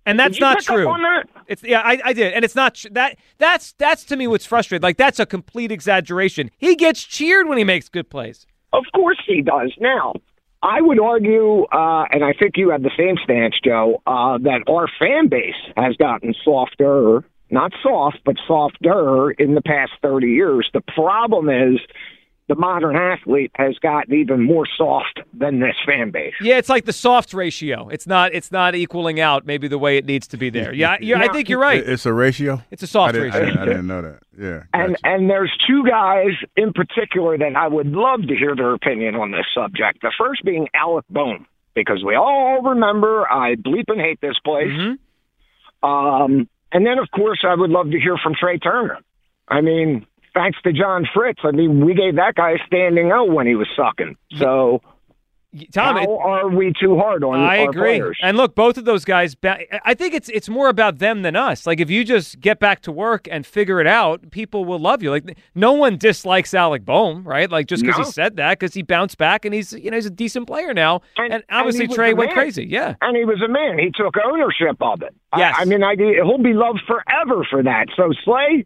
And that's not true. that? It's yeah, I, I did, and it's not tr- that. That's that's to me what's frustrating. Like that's a complete exaggeration. He gets cheered when he makes good plays. Of course he does. Now, I would argue, uh, and I think you have the same stance, Joe, uh, that our fan base has gotten softer, not soft, but softer in the past 30 years. The problem is the modern athlete has gotten even more soft than this fan base. Yeah, it's like the soft ratio. It's not it's not equaling out maybe the way it needs to be there. Yeah, yeah I think you're right. It's a ratio. It's a soft I didn't, I ratio. didn't, I didn't know that. Yeah. And and there's two guys in particular that I would love to hear their opinion on this subject. The first being Alec Bohm, because we all remember I bleep and hate this place. Um, and then of course I would love to hear from Trea Turner. I mean, thanks to John Fritz, I mean we gave that guy a standing out when he was sucking. So Tom, how it- are we too hard on I our agree. players? And look, both of those guys. I think it's it's more about them than us. Like if you just get back to work and figure it out, people will love you. Like no one dislikes Alec Bohm, right? Like just because No. he said that, because he bounced back and he's you know he's a decent player now. And, obviously he was Trea went crazy. Yeah. And he was a man. He took ownership of it. I- I, mean, I, he'll be loved forever for that. So, Slay,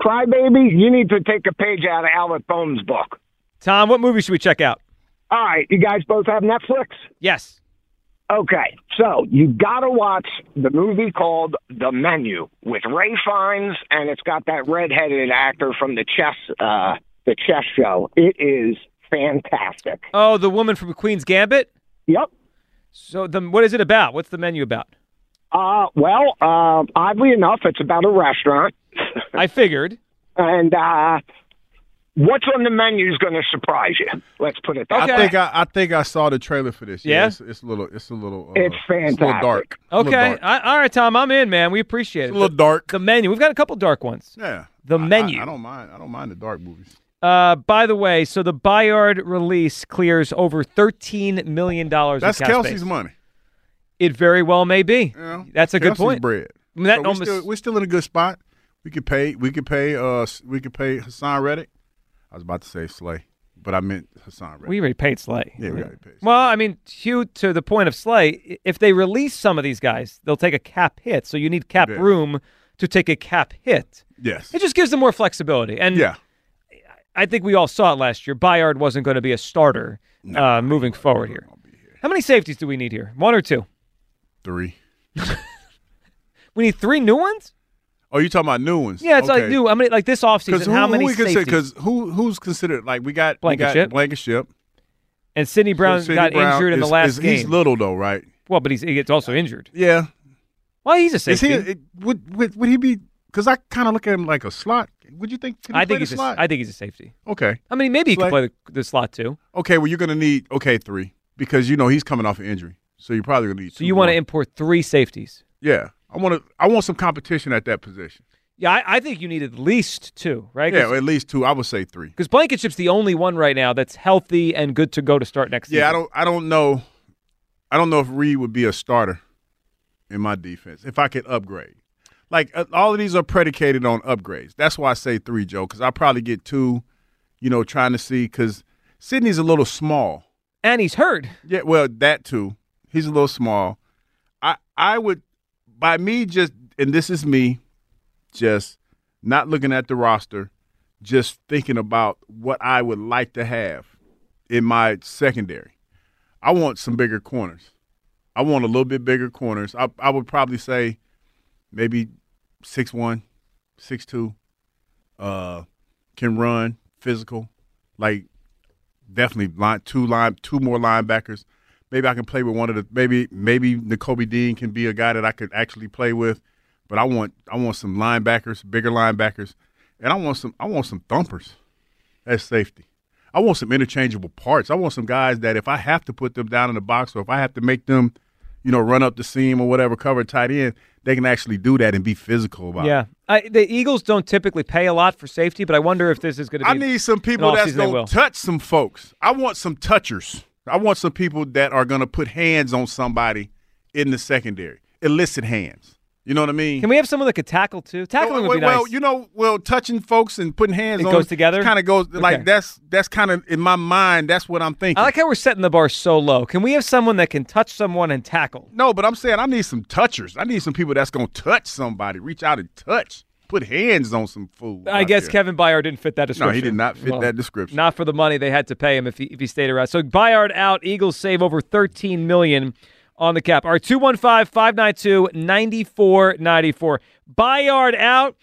Crybaby, you need to take a page out of Albert Bohm's book. Tom, what movie should we check out? All right, you guys both have Netflix? Yes. Okay, so you got to watch the movie called The Menu with Ralph Fiennes, and it's got that redheaded actor from the chess, uh, the chess show. It is fantastic. Oh, the woman from Queen's Gambit. Yep. So the what is it about? What's the menu about? Uh, well, uh, oddly enough, it's about a restaurant. I figured. And uh, what's on the menu is going to surprise you. Let's put it that I way. think I, I think I saw the trailer for this. Yeah? it's, it's a little. It's a little. Uh, It's It's a little fantastic. dark. It's a little Okay. dark. I, all right, Tom. I'm in, man. We appreciate it. a little The- dark. The menu. We've got a couple dark ones. Yeah. The I- I- menu. I, don't mind. I don't mind the dark movies. Uh, by the way, so the Byard release clears over thirteen million dollars. That's in Kelce's space. money. It very well may be. That's a good point. Bread. I mean, that So we're, almost- still, we're still in a good spot. We could pay. We could pay. Uh, we could pay Haason Reddick. I was about to say Slay, but I meant Haason Reddick. We already paid Slay. Yeah, we already paid. Well, I mean, Hugh, to the point of Slay, if they release some of these guys, they'll take a cap hit. So you need cap Yeah. room to take a cap hit. Yes. It just gives them more flexibility. And Yeah. I think we all saw it last year. Byard wasn't going to be a starter uh, moving forward here. How many safeties do we need here? One or two? Three. We need three new ones? Oh, you talking about new ones? Yeah, it's like new. I mean, like this offseason, who, how many who safeties? Because who who's considered like we got we got Blankenship. Blankenship. And Sydney Brown Sydney got Brown injured in the last is- game. He's little though, right? Well, but he's he gets also injured. Yeah. Well, he's a safety. Is he? Would, would would he be? Because I kind of look at him like a slot. Would you think? I think he's slot? a, I think he's a safety. okay. I mean, maybe he Slay. could play the, the slot too. Okay. Well, you're gonna need okay three because you know he's coming off an injury, so you're probably gonna need. So you want to import three safeties? Yeah, I want to. I want some competition at that position. Yeah, I, I think you need at least two, right? Yeah, at least two. I would say three. Because Blankenship's the only one right now that's healthy and good to go to start next year. Yeah, I don't. I don't know. I don't know if Reed would be a starter in my defense if I could upgrade. Like uh, all of these are predicated on upgrades. That's why I say three, Joe. Because I probably get two. You know, trying to see because Sydney's a little small. And he's hurt. Yeah, well, that too. He's a little small. I I would by me just and this is me just not looking at the roster, just thinking about what I would like to have in my secondary. I want some bigger corners. I want a little bit bigger corners. I I would probably say maybe six one, six two, uh, can run, physical, like definitely line two line two more linebackers. Maybe I can play with one of the maybe maybe Nakobe Dean can be a guy that I could actually play with. But I want I want some linebackers, bigger linebackers, and I want some I want some thumpers as safety. I want some interchangeable parts. I want some guys that if I have to put them down in the box or if I have to make them, you know, run up the seam or whatever, cover tight end, they can actually do that and be physical about it. Yeah, the Eagles don't typically pay a lot for safety, but I wonder if this is going to be. I need some people that's going to touch some folks. I want some touchers. I want some people that are going to put hands on somebody in the secondary, illicit hands. You know what I mean? Can we have someone that could tackle too? Tackling well, would be well, nice. you know, well, touching folks and putting hands It on goes together? Kind of goes like that's that's kind of in my mind. That's what I'm thinking. I like how we're setting the bar so low. Can we have someone that can touch someone and tackle? No, but I'm saying I need some touchers. I need some people that's gonna touch somebody, reach out and touch, put hands on some food. I guess there. Kevin Byard didn't fit that description. No, he did not fit that description. Not for the money they had to pay him if he if he stayed around. So Byard out, Eagles save over 13 million on the cap. Our 215-592-9494. Byard out.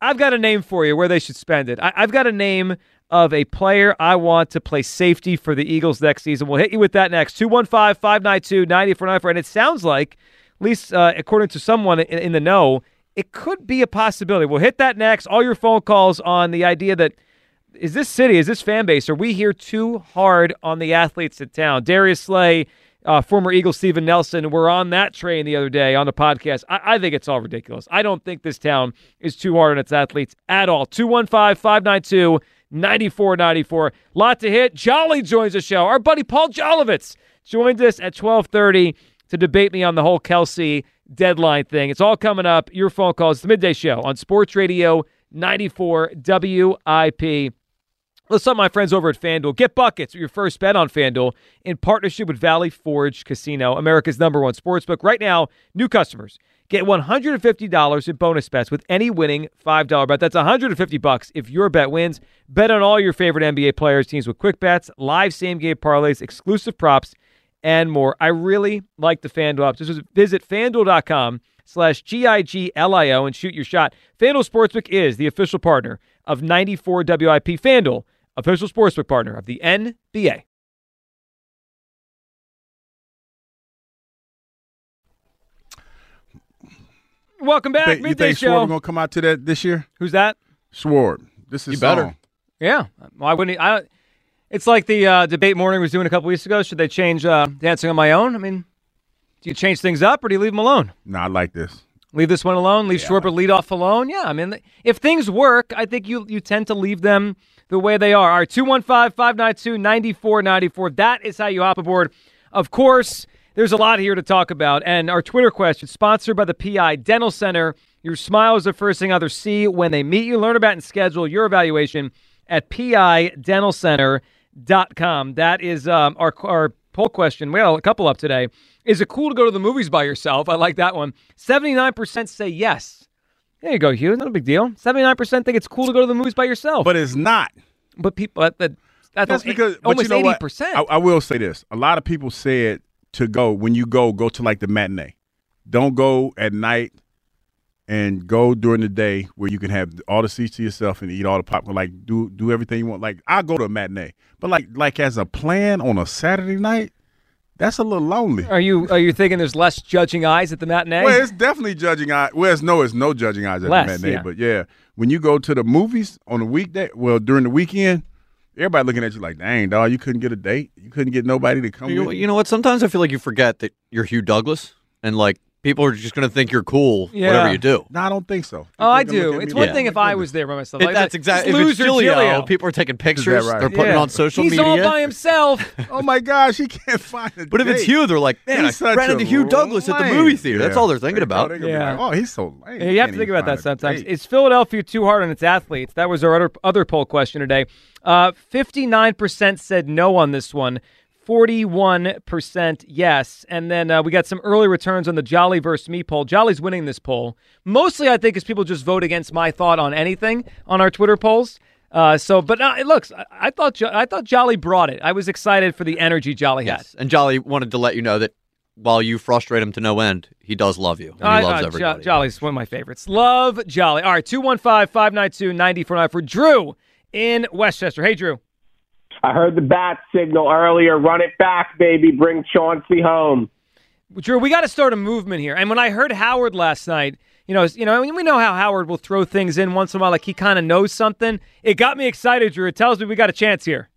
I've got a name for you where they should spend it. I, I've got a name of a player I want to play safety for the Eagles next season. We'll hit you with that next. 215-592-9494. And it sounds like, at least uh, according to someone in, in the know, it could be a possibility. We'll hit that next. All your phone calls on the idea that is this city, is this fan base, are we here too hard on the athletes in town? Darius Slay, uh, former Eagle Steven Nelson, were on that train the other day on the podcast. I, I think it's all ridiculous. I don't think this town is too hard on its athletes at all. 215 592 9494. Lot to hit. Jolly joins the show. Our buddy Paul Jolovitz joins us at 1230 to debate me on the whole Kelce deadline thing. It's all coming up. Your phone calls. The Midday Show on Sports Radio 94 WIP. Let's up my friends over at FanDuel. Get buckets with your first bet on FanDuel in partnership with Valley Forge Casino, America's number one sportsbook. Right now, new customers get $150 in bonus bets with any winning $5 bet. That's 150 bucks if your bet wins. Bet on all your favorite NBA players, teams with quick bets, live same game parlays, exclusive props, and more. I really like the FanDuel app. Just visit fanduel.com slash G-I-G-L-I-O and shoot your shot. FanDuel Sportsbook is the official partner of 94 WIP. FanDuel, official sportsbook partner of the NBA. Welcome back, Think- you midday think show. Schwarber gonna come out to that this year? Who's that? Schwarb. This is You better. song. Yeah, why wouldn't he? I, it's like the uh, debate morning was doing a couple weeks ago. Should they change uh, Dancing on My Own? I mean, do you change things up or do you leave them alone? No, I like this. Leave this one alone. Leave Schwarber lead off alone. Yeah, I mean, if things work, I think you you tend to leave them the way they are. All right, 215-592-9494. That is how you hop aboard. Of course, there's a lot here to talk about. And our Twitter question, sponsored by the PI Dental Center. Your smile is the first thing others see when they meet you. Learn about and schedule your evaluation at pidentalcenter.com. That is um, our, our poll question. We had a couple up today. Is it cool to go to the movies by yourself? I like that one. 79% say yes. There you go, Hugh. Not a big deal. 79% think it's cool to go to the movies by yourself. But it's not. But people, that, that, that's, That's because almost you know 80%. I, I will say this: a lot of people said to go when you go, go to like the matinee. Don't go at night, and go during the day where you can have all the seats to yourself and eat all the popcorn. Like do do everything you want. Like I go to a matinee, but like like as a plan on a Saturday night, that's a little lonely. Are you are you thinking there's less judging eyes at the matinee? Well, it's definitely judging eyes. Well, it's no, it's no judging eyes at Less, the matinee. yeah. But yeah, when you go to the movies on a weekday, well, during the weekend, everybody looking at you like, "Dang, dog, you couldn't get a date. You couldn't get nobody to come with You, you know what? Sometimes I feel like you forget that you're Hugh Douglas, and like people are just going to think you're cool, Yeah. whatever you do. No, I don't think so. Oh, I do. It's one like, thing "Oh if I was there by myself. It- Like, that's exactly. If it's loser Giglio, people are taking pictures. right? They're putting it on social He's media. He's all by himself. oh my gosh, he can't find a But if it's date. Hugh, they're like, man, He's I such ran into Hugh Douglas at the movie theater. That's all they're thinking about. they're Yeah. like, oh, he's so lame. You have to think about that sometimes. Is Philadelphia too hard on its athletes? That was our other, other poll question today. Uh, 59% said no on this one. 41% yes. And then uh, we got some early returns on the Jolly versus me poll. Jolly's winning this poll. Mostly, I think, is people just vote against my thought on anything on our Twitter polls. Uh, so, but uh, it looks. I, I thought Jo- I thought Jolly brought it. I was excited for the energy Jolly had. Yes. And Jolly wanted to let you know that while you frustrate him to no end, he does love you. And he I- loves uh, Jo- Jolly's one of my favorites. Love Jolly. All right, 215 592 9495 for Drew in Westchester. Hey, Drew. I heard the bat signal earlier. Run it back, baby. Bring Chauncey home. Drew, we got to start a movement here. And when I heard Howard last night, you know, you know, we know how Howard will throw things in once in a while, like he kind of knows something. It got me excited, Drew. It tells me we got a chance here.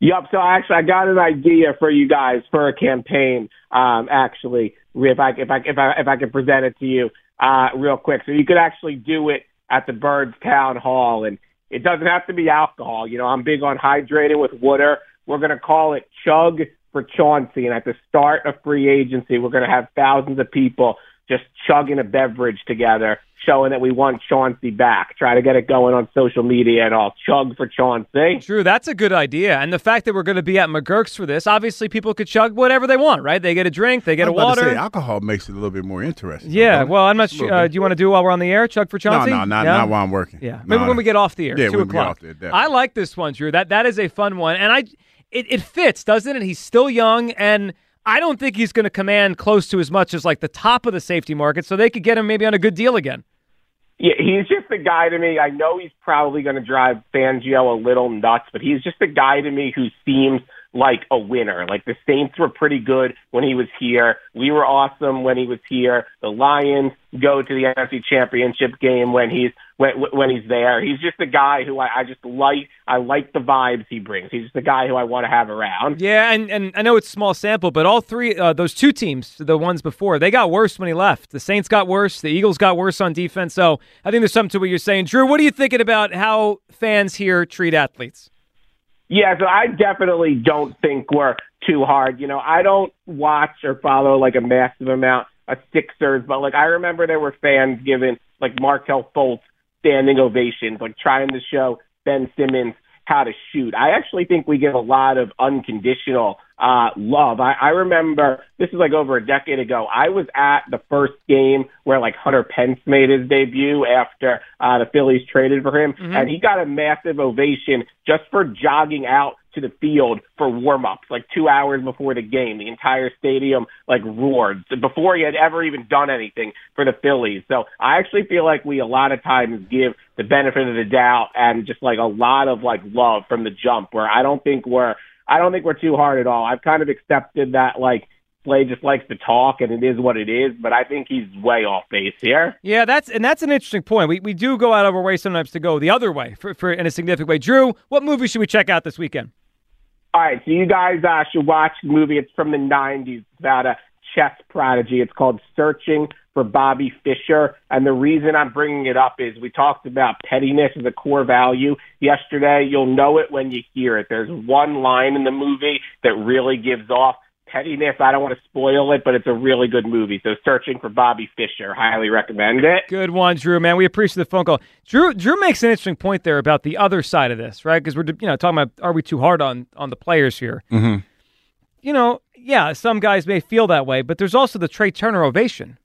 Yep. So actually, I got an idea for you guys for a campaign. Um, actually, if I if I if I if I can present it to you uh, real quick, so you could actually do it at the Birds Town Hall, and it doesn't have to be alcohol. You know, I'm big on hydrating with water. We're gonna call it Chug for Chauncey, and at the start of free agency, we're gonna have thousands of people just chugging a beverage together, showing that we want Chauncey back. Try to get it going on social media and all. Chug for Chauncey. Drew, that's a good idea. And the fact that we're going to be at McGurk's for this, obviously people could chug whatever they want, right? They get a drink, they get I a was about to water. say, alcohol makes it a little bit more interesting. yeah, well, I'm not sure. little Uh, do you want to do it while we're on the air? Chug for Chauncey? No, no, not, Yeah? not while I'm working. Yeah, No, maybe when we get off the air, Yeah, two when we get o'clock. off there, definitely. I like this one, Drew. That that is a fun one, and I it, it fits, doesn't it? He's still young, and I don't think he's going to command close to as much as like the top of the safety market, so they could get him maybe on a good deal again. Yeah, he's just a guy to me. I know he's probably going to drive Fangio a little nuts, but he's just a guy to me who seems like a winner. Like the Saints were pretty good when he was here. We were awesome when he was here. The Lions go to the NFC Championship game when he's when when he's there. He's just a guy who I, I just like. I like the vibes he brings. He's just a guy who I want to have around. Yeah, and, and I know it's small sample, but all three, uh, those two teams, the ones before, they got worse when he left. The Saints got worse. The Eagles got worse on defense. So I think there's something to what you're saying. Drew, what are you thinking about how fans here treat athletes? Yeah, so I definitely don't think we're too hard. You know, I don't watch or follow like a massive amount of Sixers, but like I remember there were fans giving like Markelle Fultz standing ovations, like trying to show Ben Simmons how to shoot. I actually think we give a lot of unconditional uh love. I, I remember this is like over a decade ago. I was at the first game where like Hunter Pence made his debut after uh the Phillies traded for him Mhm. and he got a massive ovation just for jogging out to the field for warm-ups like 2 hours before the game. The entire stadium like roared before he had ever even done anything for the Phillies. So I actually feel like we a lot of times give the benefit of the doubt and just like a lot of like love from the jump where I don't think we're I don't think we're too hard at all. I've kind of accepted that like Slay just likes to talk, and it is what it is. But I think he's way off base here. Yeah, that's and that's an interesting point. We we do go out of our way sometimes to go the other way for, for in a significant way. Drew, what movie should we check out this weekend? All right, so you guys uh, should watch the movie. It's from the '90s. It's about a chess prodigy. It's called Searching for Bobby Fischer. And the reason I'm bringing it up is we talked about pettiness as a core value yesterday. You'll know it when you hear it. There's one line in the movie that really gives off pettiness. I don't want to spoil it, but it's a really good movie. So searching for Bobby Fischer, highly recommend it. Good one, Drew. Man, we appreciate the phone call. Drew, Drew makes an interesting point there about the other side of this, right? Because we're you know talking about are we too hard on on the players here? Mm-hmm. You know, yeah, some guys may feel that way, but there's also the Trea Turner ovation.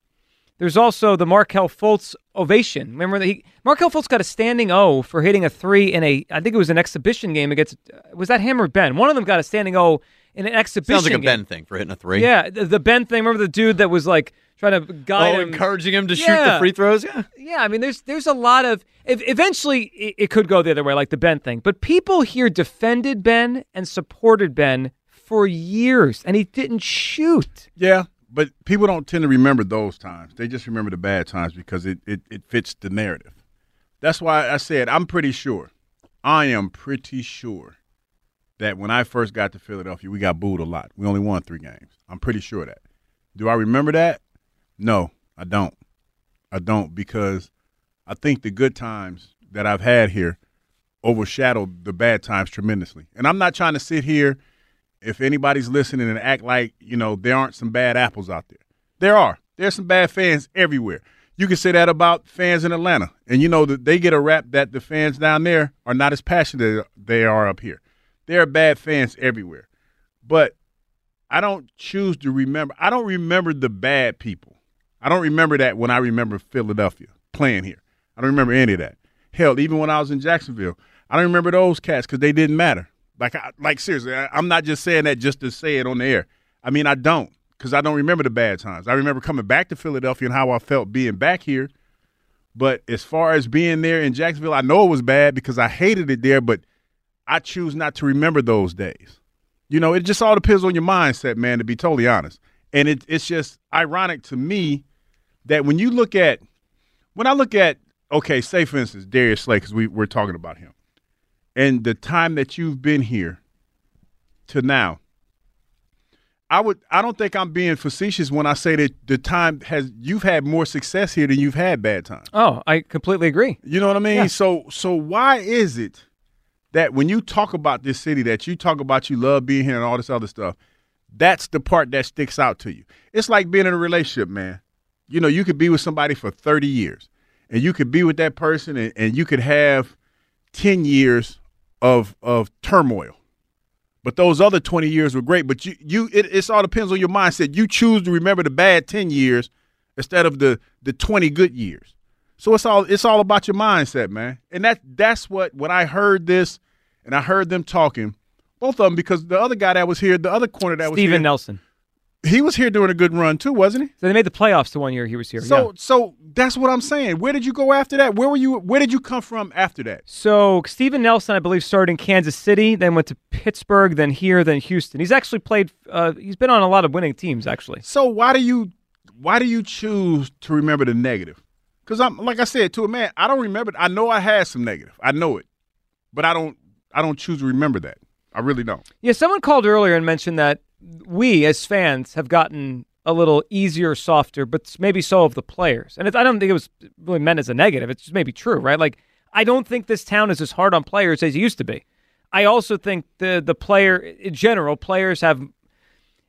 There's also the Markelle Fultz ovation. Remember that he Markelle Fultz got a standing O for hitting a three in a I think it was an exhibition game against uh, was that him or Ben? One of them got a standing O in an exhibition. Sounds like a game. Ben thing for hitting a three. Yeah, the, the Ben thing. Remember the dude that was like trying to guide Oh, him, encouraging him to shoot the free throws. Yeah. Yeah, I mean, there's there's a lot of ev- eventually it, it could go the other way, like the Ben thing. But people here defended Ben and supported Ben for years, and he didn't shoot. Yeah, but people don't tend to remember those times. They just remember the bad times because it, it, it fits the narrative. That's why I said I'm pretty sure. I am pretty sure that when I first got to Philadelphia, we got booed a lot. We only won three games. I'm pretty sure that. Do I remember that? No, I don't. I don't because I think the good times that I've had here overshadowed the bad times tremendously. And I'm not trying to sit here if anybody's listening and act like, you know, there aren't some bad apples out there. There are. There's some bad fans everywhere. You can say that about fans in Atlanta. And you know that they get a rap that the fans down there are not as passionate as they are up here. There are bad fans everywhere. But I don't choose to remember. I don't remember the bad people. I don't remember that when I remember Philadelphia playing here. I don't remember any of that. Hell, even when I was in Jacksonville, I don't remember those cats because they didn't matter. Like, I, like seriously, I, I'm not just saying that just to say it on the air. I mean, I don't because I don't remember the bad times. I remember coming back to Philadelphia and how I felt being back here. But as far as being there in Jacksonville, I know it was bad because I hated it there, but I choose not to remember those days. You know, it just all depends on your mindset, man, to be totally honest. And it, it's just ironic to me that when you look at, when I look at, okay, say for instance, Darius Slay, because we, we're talking about him, and the time that you've been here to now, I would I don't think I'm being facetious when I say that the time has you've had more success here than you've had bad times. Oh, I completely agree. You know what I mean? Yeah. So so why is it that when you talk about this city that you talk about you love being here and all this other stuff, that's the part that sticks out to you. It's like being in a relationship, man. You know, you could be with somebody for 30 years and you could be with that person and, and you could have 10 years of of turmoil. But those other 20 years were great. But you, you it, it's all depends on your mindset. You choose to remember the bad 10 years instead of the the 20 good years. So it's all it's all about your mindset, man. And that that's what when I heard this and I heard them talking, both of them because the other guy that was here, the other corner that was Steven Nelson. He was here doing a good run too, wasn't he? So they made the playoffs the one year he was here. So yeah. so that's what I'm saying. Where did you go after that? Where were you? Where did you come from after that? So Steven Nelson, I believe, started in Kansas City, then went to Pittsburgh, then here, then Houston. He's actually played. Uh, he's been on a lot of winning teams, actually. So why do you why do you choose to remember the negative? Because I'm like I said to a man, I don't remember. I know I had some negative. I know it, but I don't. I don't choose to remember that. I really don't. Yeah, someone called earlier and mentioned that we as fans have gotten a little easier, softer, but maybe so have the players. And I don't think it was really meant as a negative. It's just maybe true, right? Like I don't think this town is as hard on players as it used to be. I also think the the player in general, players have.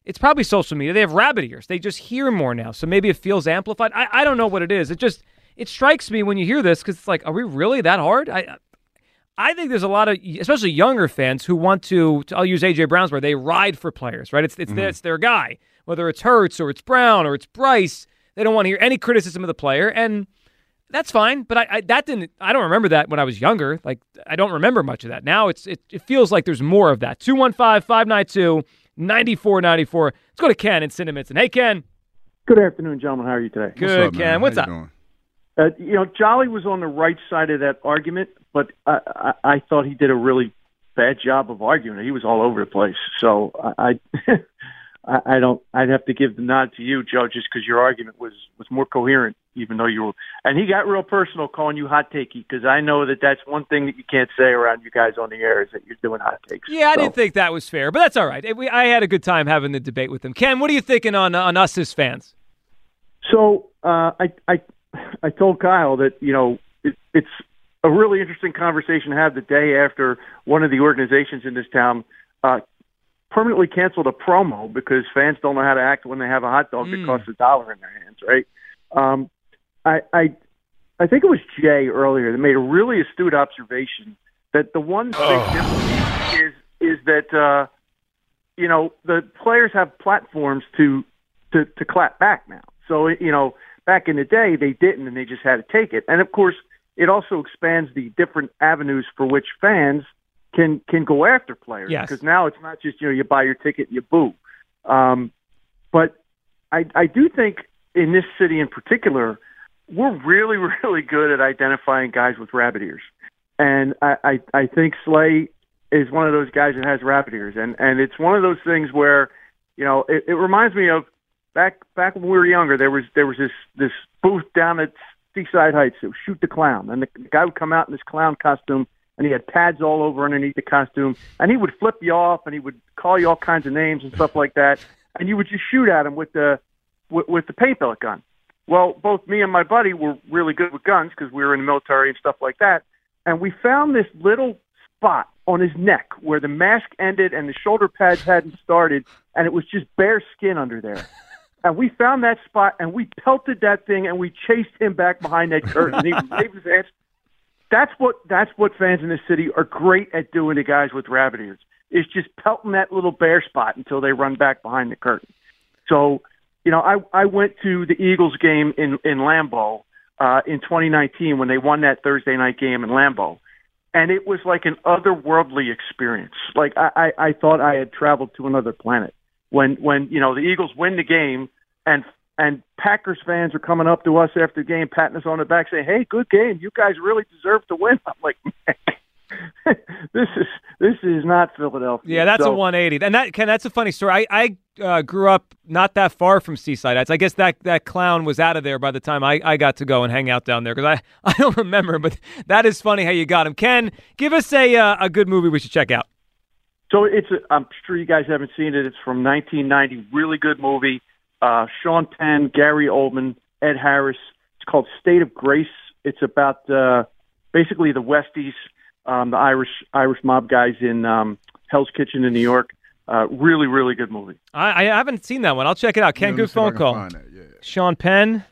It's probably social media. They have rabbit ears. They just hear more now, so maybe it feels amplified. I, I don't know what it is. It just it strikes me when you hear this because it's like, are we really that hard? I I think there's a lot of, especially younger fans, who want to. I'll use AJ Brown's word. They ride for players, right? It's it's, their, it's their guy, whether it's Hurts or it's Brown or it's Bryce. They don't want to hear any criticism of the player, and that's fine. But I, I that didn't. I don't remember that when I was younger. Like I don't remember much of that. Now it's it, it feels like there's more of that. 215-592-9494. Let's go to Ken in Cinnaminson. And hey Ken. Good afternoon, gentlemen. How are you today? Good, Ken. What's up? Uh, you know, Jolly was on the right side of that argument, but I, I, I thought he did a really bad job of arguing. He was all over the place. So I, I, I, don't. I'd have to give the nod to you, Joe, just because your argument was was more coherent, even though you were. And he got real personal calling you hot takey because I know that that's one thing that you can't say around you guys on the air is that you're doing hot takes. Yeah, I didn't think that was fair, but that's all right. We, I had a good time having the debate with him. Ken, what are you thinking on on us as fans? So uh, I I I told Kyle that you know it, it's a really interesting conversation to have the day after one of the organizations in this town uh, permanently canceled a promo because fans don't know how to act when they have a hot dog that Mm. costs a dollar in their hands, right? Um, I I I think it was Jay earlier that made a really astute observation that the one big difference is is that uh, you know the players have platforms to to to clap back now. So you know, back in the day they didn't, and they just had to take it. And of course, it also expands the different avenues for which fans can can go after players. Yes. Because now it's not just you know you buy your ticket and you boo. Um, but I I do think in this city in particular, we're really really good at identifying guys with rabbit ears, and I I, I think Slay is one of those guys that has rabbit ears, and and it's one of those things where you know it, it reminds me of back back when we were younger. There was there was this this booth down at Seaside Heights. It was Shoot the Clown, and the, the guy would come out in this clown costume, and he had pads all over underneath the costume, and he would flip you off, and he would call you all kinds of names and stuff like that, and you would just shoot at him with the with, with the paint pellet gun. Well, both me and my buddy were really good with guns because we were in the military and stuff like that, and we found this little spot on his neck where the mask ended and the shoulder pads hadn't started, and it was just bare skin under there. And we found that spot and we pelted that thing and we chased him back behind that curtain. he waved his hands. That's what that's what fans in this city are great at doing to guys with rabbit ears. Is just pelting that little bare spot until they run back behind the curtain. So, you know, I I went to the Eagles game in in Lambeau uh, in 2019 when they won that Thursday night game in Lambeau, and it was like an otherworldly experience. Like I I, I thought I had traveled to another planet when when you know the Eagles win the game and and Packers fans are coming up to us after the game, patting us on the back, saying, "Hey, good game. You guys really deserve to win." I'm like, man, this is this is not Philadelphia. Yeah, that's So- a 180. And that Ken, that's a funny story. I I uh, grew up not that far from Seaside Heights. I guess that that clown was out of there by the time I, I got to go and hang out down there because I, I don't remember, but that is funny how you got him. Ken, give us a uh, a good movie we should check out. So it's a, I'm sure you guys haven't seen it. It's from 1990. Really good movie. Uh, Sean Penn, Gary Oldman, Ed Harris. It's called State of Grace. It's about uh, basically the Westies, um, the Irish Irish mob guys in um, Hell's Kitchen in New York. Uh, really, really good movie. I, I haven't seen that one. I'll check it out. Ken, Yeah, let good see if I phone can call. find Sean Penn.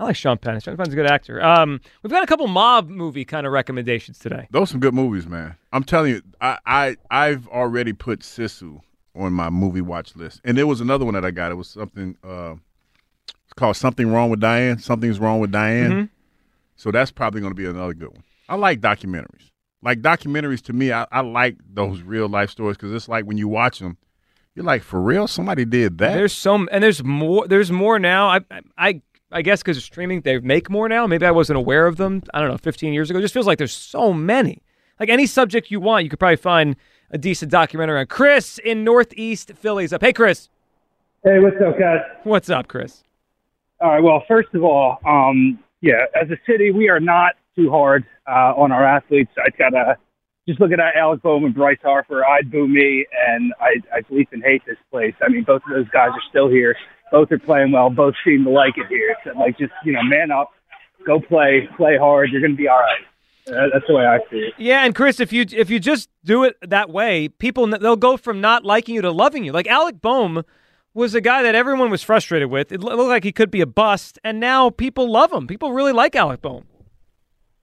I like Sean Penn. Sean Penn's a good actor. Um, we've got a couple mob movie kind of recommendations today. Those are some good movies, man. I'm telling you, I, I I've already put Sisu on my movie watch list, and there was another one that I got. It was something. Uh, it's called Something Wrong with Diane. Something's wrong with Diane. Mhm. So that's probably going to be another good one. I like documentaries. Like documentaries to me, I, I like those real life stories because it's like when you watch them, you're like, for real, somebody did that. There's some, and there's more. There's more now. I, I, I guess because of streaming, they make more now. Maybe I wasn't aware of them. I don't know, 15 years ago. It just feels like there's so many. Like any subject you want, you could probably find a decent documentary on. Chris in Northeast Philly's up. Hey, Chris. Hey, what's up, guys? What's up, Chris? All right. Well, first of all, um, yeah, as a city, we are not too hard uh, on our athletes. I gotta just look at Alec Bowman, Bryce Harper. I'd boo me, and I I believe and hate this place. I mean, both of those guys are still here. Both are playing well. Both seem to like it here. So, like, just you know, man up, go play, play hard. You're gonna be all right. Uh, that's the way I see it. Yeah, and Chris, if you if you just do it that way, people they'll go from not liking you to loving you. Like Alec Bohm was a guy that everyone was frustrated with. It looked like he could be a bust, and now people love him. People really like Alec Bohm.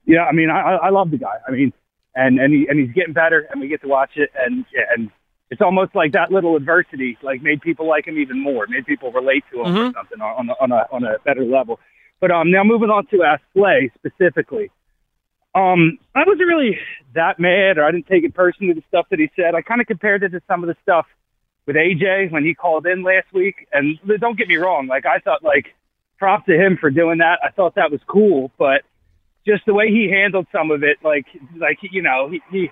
Yeah, I mean, I, I love the guy. I mean, and and he and he's getting better, and we get to watch it, and and it's almost like that little adversity like made people like him even more, made people relate to him or something on a, on a on a better level. But um, now moving on to uh, Slay specifically, um, I wasn't really that mad, or I didn't take it personally the stuff that he said. I kind of compared it to some of the stuff with AJ when he called in last week. And don't get me wrong, like I thought, like props to him for doing that. I thought that was cool, but just the way he handled some of it, like like you know, he he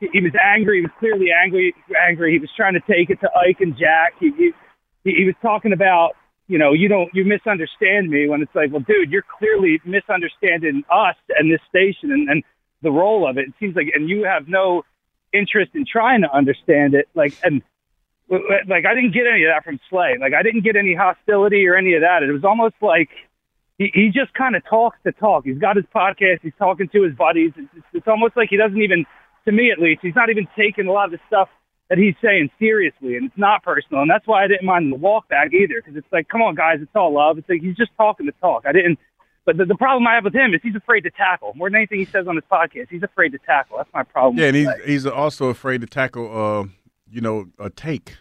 he was angry. He was clearly angry. Angry. He was trying to take it to Ike and Jack. He, he he, was talking about, you know, you don't, you misunderstand me when it's like, well, dude, you're clearly misunderstanding us and this station and, and the role of it. It seems like, and you have no interest in trying to understand it. Like, and like I didn't get any of that from Slay. Like I didn't get any hostility or any of that. It was almost like he, he just kind of talks to talk. He's got his podcast. He's talking to his buddies. It's, it's, it's almost like he doesn't even, to me at least, he's not even taking a lot of the stuff that he's saying seriously, and it's not personal. And that's why I didn't mind the walk back either, because it's like, come on, guys, it's all love. It's like he's just talking to talk. I didn't. But the, the problem I have with him is he's afraid to tackle more than anything he says on his podcast. He's afraid to tackle. That's my problem. Yeah, and he's he's also afraid to tackle, uh, you know, a take.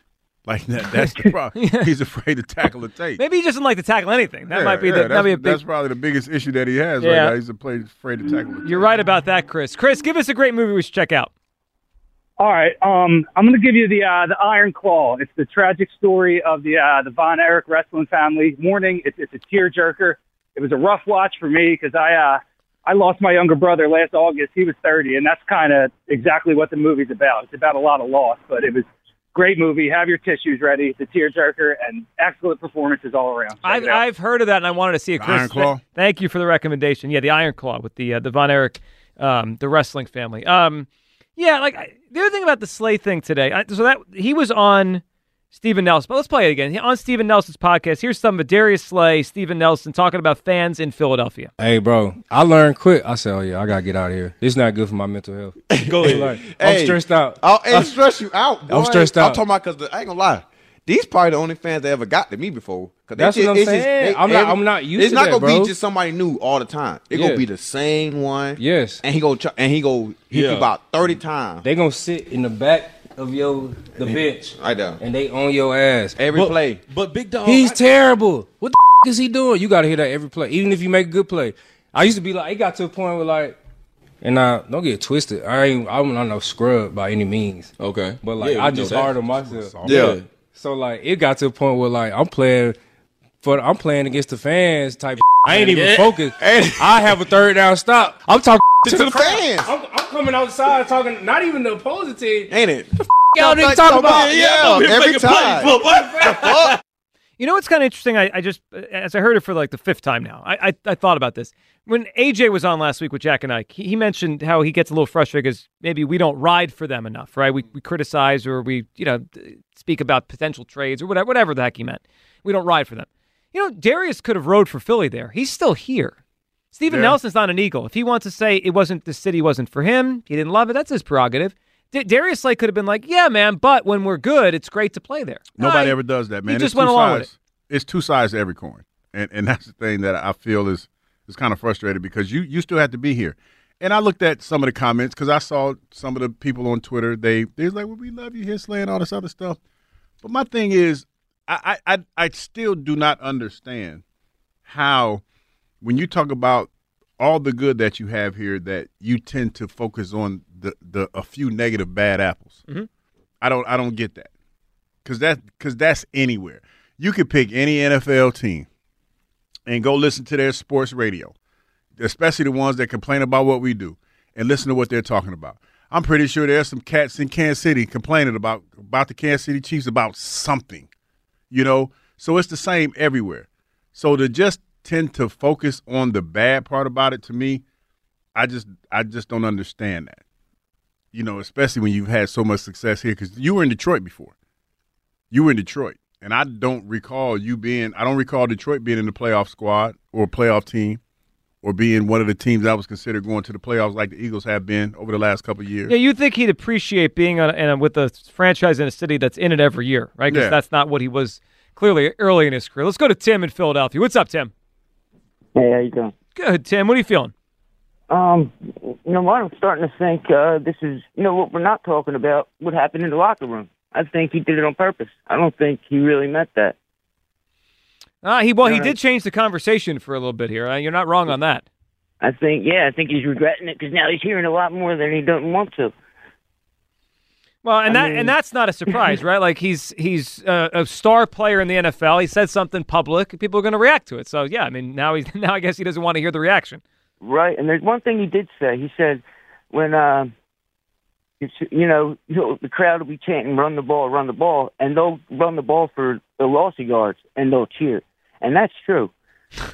Like that, that's the problem. He's afraid to tackle the tape. Maybe he doesn't like to tackle anything. That Yeah, might be yeah, the, that'd that's, be a big. that's probably the biggest issue that he has Yeah. right now. He's afraid, afraid to tackle it. You're right about that, Chris. Chris, give us a great movie we should check out. All right, um, I'm going to give you the uh, the Iron Claw. It's the tragic story of the uh, the Von Erich wrestling family. Mourning. It's, it's a tearjerker. It was a rough watch for me because I uh, I lost my younger brother last August. He was 30, and that's kind of exactly what the movie's about. It's about a lot of loss, but it was great movie. Have your tissues ready. The tearjerker and excellent performances all around. I've. I've heard of that, and I wanted to see it. Chris, Iron Claw? th- thank you for the recommendation. Yeah, the Iron Claw with the uh, the Von Erich, um, the wrestling family. Um, yeah, like I, the other thing about the Slay thing today. I, so that he was on Steven Nelson, but let's play it again. On Steven Nelson's podcast, here's some of Darius Slay, Steven Nelson talking about fans in Philadelphia. Hey, bro, I learned quick. I said, oh, yeah, I got to get out of here. This not good for my mental health. Go ahead. Like, I'm stressed out. I'll, it'll stress you out. Boy. I'm stressed out. I'm talking about because I ain't gonna lie. These probably the only fans that ever got to me before. 'Cause they That's just- what I'm it's just- saying. they- I'm not- every- I'm not used It's not that, gonna bro. be just somebody new all the time. It's Yeah. gonna be the same one. Yes. And he go ch- and he go hit Yeah. you about thirty times. They gonna sit in the back of your the bench I there. and they on your ass Every But- play. But big dog, He's I- terrible. What the f- is he doing? You gotta hear that every play, even if you make a good play. I used to be like, it got to a point where like, and I don't get it twisted. I ain't, I'm not no scrub by any means. Okay, but like, Yeah, I just hard on myself. Yeah. So like, it got to a point where like, I'm playing for, I'm playing against the fans type. I ain't even Yeah. focused. I have a third down stop. I'm talking To the crowd. fans. I'm, I'm coming outside talking, not even the opposing team. Ain't it? Y'all niggas talk about. Yeah, every time. You know what's kind of interesting? I, I just, as I heard it for like the fifth time now, I, I, I thought about this. When AJ was on last week with Jack and Ike, he, he mentioned how he gets a little frustrated because maybe we don't ride for them enough, right? We, we criticize or we, you know, speak about potential trades or whatever, whatever the heck he meant. We don't ride for them. You know, Darius could have rode for Philly there. He's still here. Steven Yeah. Nelson's not an Eagle. If he wants to say it wasn't the city wasn't for him, he didn't love it. That's his prerogative. D- Darius Slay could have been like, "Yeah, man, but when we're good, it's great to play there." Nobody I- ever does that, man. He It's just two went along with sides. It's two sides to every coin, and and that's the thing that I feel is is kind of frustrated because you you still have to be here. And I looked at some of the comments because I saw some of the people on Twitter. They they was like, "Well, we love you here, Slay, and all this other stuff." But my thing is, I I I, still do not understand how when you talk about all the good that you have here, that you tend to focus on the the a few negative bad apples. Mhm. I don't I don't get that because that because that's anywhere. You could pick any NFL team and go listen to their sports radio, especially the ones that complain about what we do, and listen to what they're talking about. I'm pretty sure there's some cats in Kansas City complaining about about the Kansas City Chiefs about something, you know. So it's the same everywhere. So to just tend to focus on the bad part about it, to me, I just I just don't understand that. You know, especially when you've had so much success here, because you were in Detroit before. You were in Detroit, and I don't recall you being. I don't recall Detroit being in the playoff squad or playoff team, or being one of the teams that was considered going to the playoffs like the Eagles have been over the last couple of years. Yeah, you'd think he'd appreciate being on, in a, with a franchise in a city that's in it every year, right? Because Yeah. that's not what he was clearly early in his career. Let's go to Tim in Philadelphia. What's up, Tim? Hey, how you doing? Good, Tim. What are you feeling? Um, you know what? I'm starting to think uh, this is, you know, what we're not talking about. What happened in the locker room? I think he did it on purpose. I don't think he really meant that. Uh, he well, he did change the conversation for a little bit here. Uh, you're not wrong on that. I think, yeah, I think he's regretting it because now he's hearing a lot more than he doesn't want to. Well, and I that mean- and that's not a surprise, right? Like he's he's uh, a star player in the NFL. He said something public, people are going to react to it. So yeah, I mean now he's now I guess he doesn't want to hear the reaction. Right, and there's one thing he did say. He said when uh, it's, you know, the crowd will be chanting, "Run the ball, run the ball," and they'll run the ball for the loss of yards, and they'll cheer, and that's true.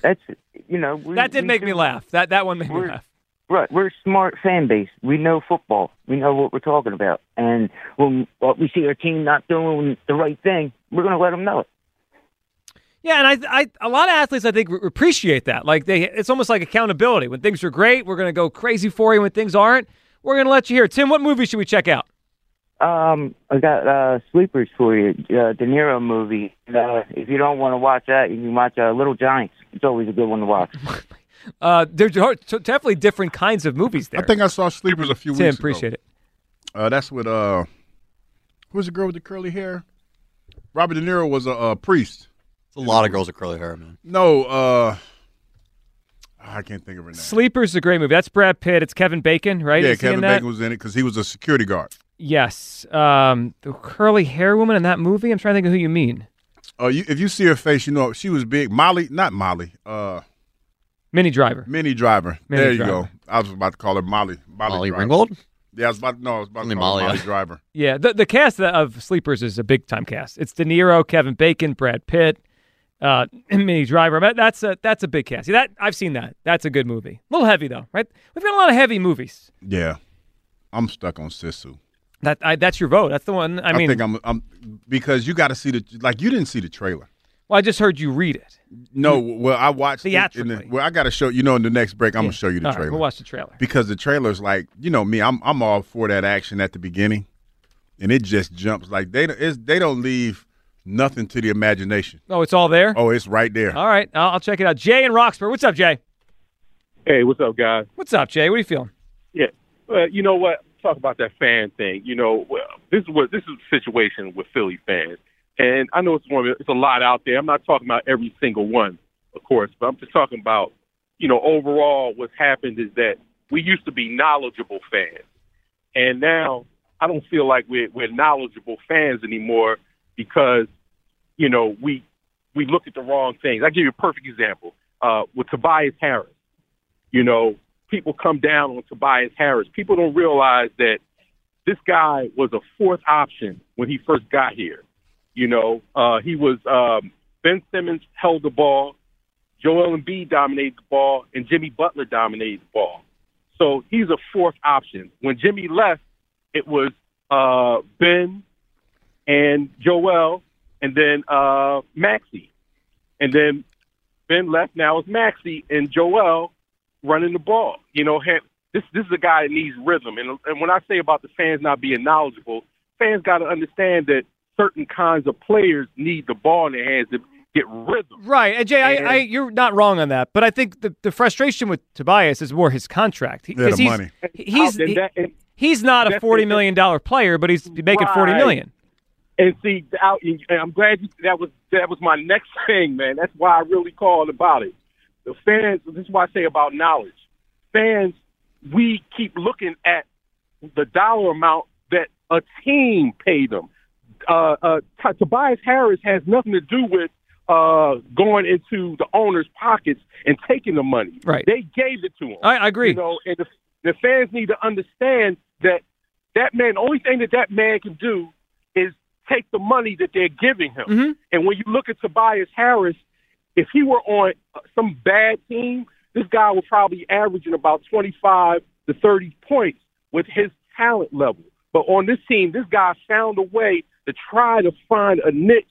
That's you know we, That did make do- me laugh. That that one made me laugh. Right, we're a smart fan base. We know football. We know what we're talking about, and when we see our team not doing the right thing, we're going to let them know it. Yeah, and I, I, a lot of athletes I think re- appreciate that. Like they, it's almost like accountability. When things are great, we're going to go crazy for you. When things aren't, we're going to let you hear. Tim, what movie should we check out? Um, I got uh, sleepers for you. Uh, De Niro movie. Uh, if you don't want to watch that, you can watch uh, Little Giants. It's always a good one to watch. Uh, there's definitely different kinds of movies there. I think I saw Sleepers a few Tim, weeks ago. appreciate it. Uh, that's with uh, who's the girl with the curly hair? Robert De Niro was a, uh priest. It's a lot of girls with curly hair, man. No, uh, I can't think of her name. Sleepers is a great movie. That's Brad Pitt. It's Kevin Bacon, right? Yeah, Is he in Kevin that? Bacon was in it because he was a security guard. Yes. Um, the curly hair woman in that movie. I'm trying to think of who you mean. Uh, you, if you see her face, you know she was big. Molly, not Molly. Uh, Minnie Driver. Minnie Driver. Minnie there you go. I was about to call her Molly. Molly, Molly Ringwald? Yeah, I was about. No, I was about Only to call Molly, Molly. Driver. Yeah, the the cast of Sleepers is a big time cast. It's De Niro, Kevin Bacon, Brad Pitt, uh, Minnie Driver. That- That's a that's a big cast. See, that I've seen that. That's a good movie. A little heavy though, right? We've got a lot of heavy movies. Yeah, I'm stuck on Sisu. That I, that's your vote. That's the one. I mean, think I'm, I'm because you got to see the like you didn't see the trailer. well, I just heard you read it. No, well I watched it in the- Theatrically. well, I got to show you know in the next break I'm Yeah. gonna show you the All right, trailer. we'll watch the trailer. because the trailer's like you know me. I'm I'm all for that action at the beginning, and it just jumps like they don't it's, they don't leave nothing to the imagination. Oh, it's all there. Oh, it's right there. All right, I'll, I'll check it out. Jay in Roxborough. What's up, Jay? Hey, what's up, guys? What's up, Jay? What are you feeling? Yeah, well, you know what? Talk about that fan thing. You know, well, this is what this is the situation with Philly fans, and I know it's one. It's a lot out there. I'm not talking about every single one, of course, but I'm just talking about, you know, overall, what's happened is that we used to be knowledgeable fans, and now I don't feel like we're we're knowledgeable fans anymore because, you know, we we look at the wrong things. I give you a perfect example uh, with Tobias Harris you know, people come down on Tobias Harris. People don't realize that this guy was a fourth option when he first got here. You know, uh, he was um, Ben Simmons held the ball, Joel Embiid dominated the ball, and Jimmy Butler dominated the ball. So he's a fourth option. When Jimmy left, it was uh, Ben and Joel, and then uh, Maxey, and then Ben left. Now it's Maxey and Joel running the ball. You know, ha- this this is a guy that needs rhythm. And and when I say about the fans not being knowledgeable, fans got to understand that certain kinds of players need the ball in their hands to get rhythm. Right, and Jay, And- I, I, you're not wrong on that, but I think the, the frustration with Tobias is more his contract. He- Yeah, the 'cause he's, money. He's And he- that- and- he's not a forty million dollar player, but he's making forty Right. million. And see, out, and I'm glad you, that was that was my next thing, man. That's why I really called about it. The fans. This is why I say about knowledge. Fans, we keep looking at the dollar amount that a team paid them. Uh, uh, Tobias Harris has nothing to do with uh, going into the owner's pockets and taking the money. Right. They gave it to him. I, I agree. You know, and the, the fans need to understand that that man, the only thing that that man can do is take the money that they're giving him. Mm-hmm. And when you look at Tobias Harris, if he were on some bad team, this guy would probably averaging about 25 to 30 points with his talent level. But on this team, this guy found a way to try to find a niche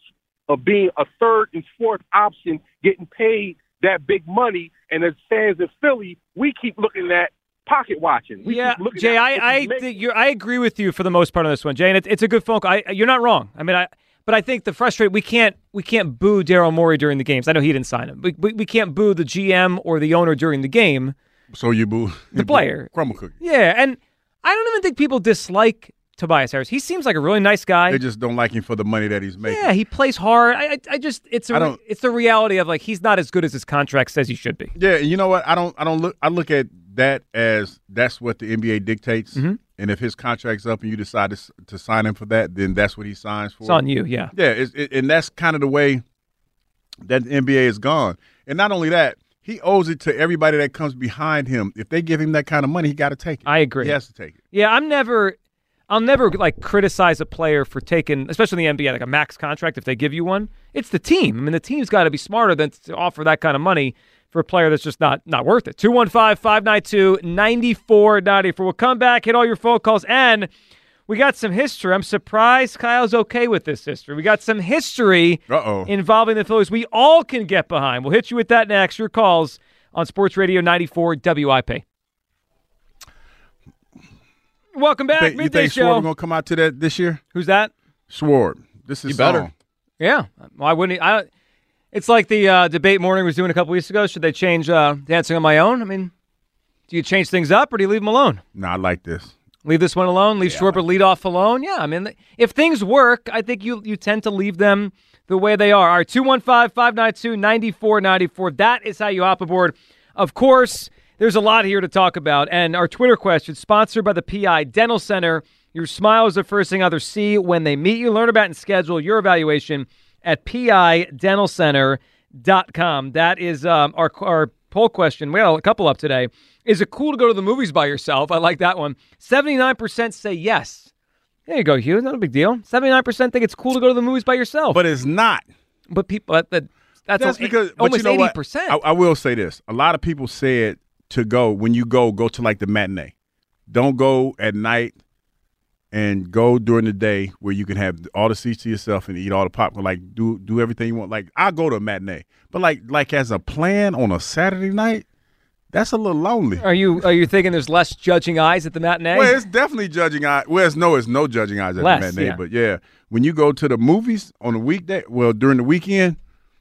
of being a third and fourth option, getting paid that big money. And as fans in Philly, we keep looking at pocket watching. We Yeah, keep Jay, at I I, you're, I agree with you for the most part on this one, Jay, and it, it's a good phone call. I, you're not wrong. I mean, I but I think the frustrate we can't we can't boo Daryl Morey during the games. I know he didn't sign him. We, we, we can't boo the GM or the owner during the game. So you boo the player. crumble cookie. Yeah, and I don't even think people dislike Tobias Harris. He seems like a really nice guy. They just don't like him for the money that he's making. Yeah, he plays hard. I, I, I just it's a I don't- it's the reality of like he's not as good as his contract says he should be. Yeah, and you know what? I don't. I don't look. I look at that as that's what the NBA dictates. Mm-hmm. And if his contract's up and you decide to, to sign him for that, then that's what he signs for. It's on you, yeah. Yeah, it, and that's kind of the way that the NBA is gone. And not only that, he owes it to everybody that comes behind him. If they give him that kind of money, he got to take it. I agree. He has to take it. Yeah, I'm never. I'll never like criticize a player for taking, especially in the NBA, like a max contract if they give you one. It's the team. I mean, the team's got to be smarter than to offer that kind of money for a player that's just not not worth it. 215-592-9494. We'll come back, hit all your phone calls, and we got some history. I'm surprised Kyle's okay with this history. We got some history Uh-oh. involving the Phillies we all can get behind. We'll hit you with that next. Your calls on Sports Radio 94 WIP. Welcome back, Think- you Midday think Show. Schwarber gonna come out to that this year? Who's that? Schwarb. This is You better. song. Yeah. Why wouldn't he? I, it's like the uh, debate morning was doing a couple weeks ago. Should they change uh, Dancing on My Own? I mean, do you change things up or do you leave them alone? No, I like this. Leave this one alone. Leave Schwarber lead off alone. Yeah, I mean, if things work, I think you you tend to leave them the way they are. All right, 215-592-9494. That is how you hop aboard. Of course, there's a lot here to talk about. And our Twitter question, sponsored by the PI Dental Center. Your smile is the first thing others see when they meet you. Learn about and schedule your evaluation at pidentalcenter.com. That is um, our, our poll question. Well, a couple up today. Is it cool to go to the movies by yourself? I like that one. 79% say yes. There you go, Hugh. Not a big deal. 79% think it's cool to go to the movies by yourself. But it's not. But people, that, that, that's, That's because almost you know 80%. I, I will say this: a lot of people said to go when you go, go to like the matinee. Don't go at night, and go during the day where you can have all the seats to yourself and eat all the popcorn. Like do do everything you want. Like I go to a matinee, but like like as a plan on a Saturday night, that's a little lonely. Are you are you thinking there's less judging eyes at the matinee? Well, it's definitely judging eyes. Well, it's no, it's no judging eyes at Less, the matinee. yeah. But yeah, when you go to the movies on a weekday, well, during the weekend,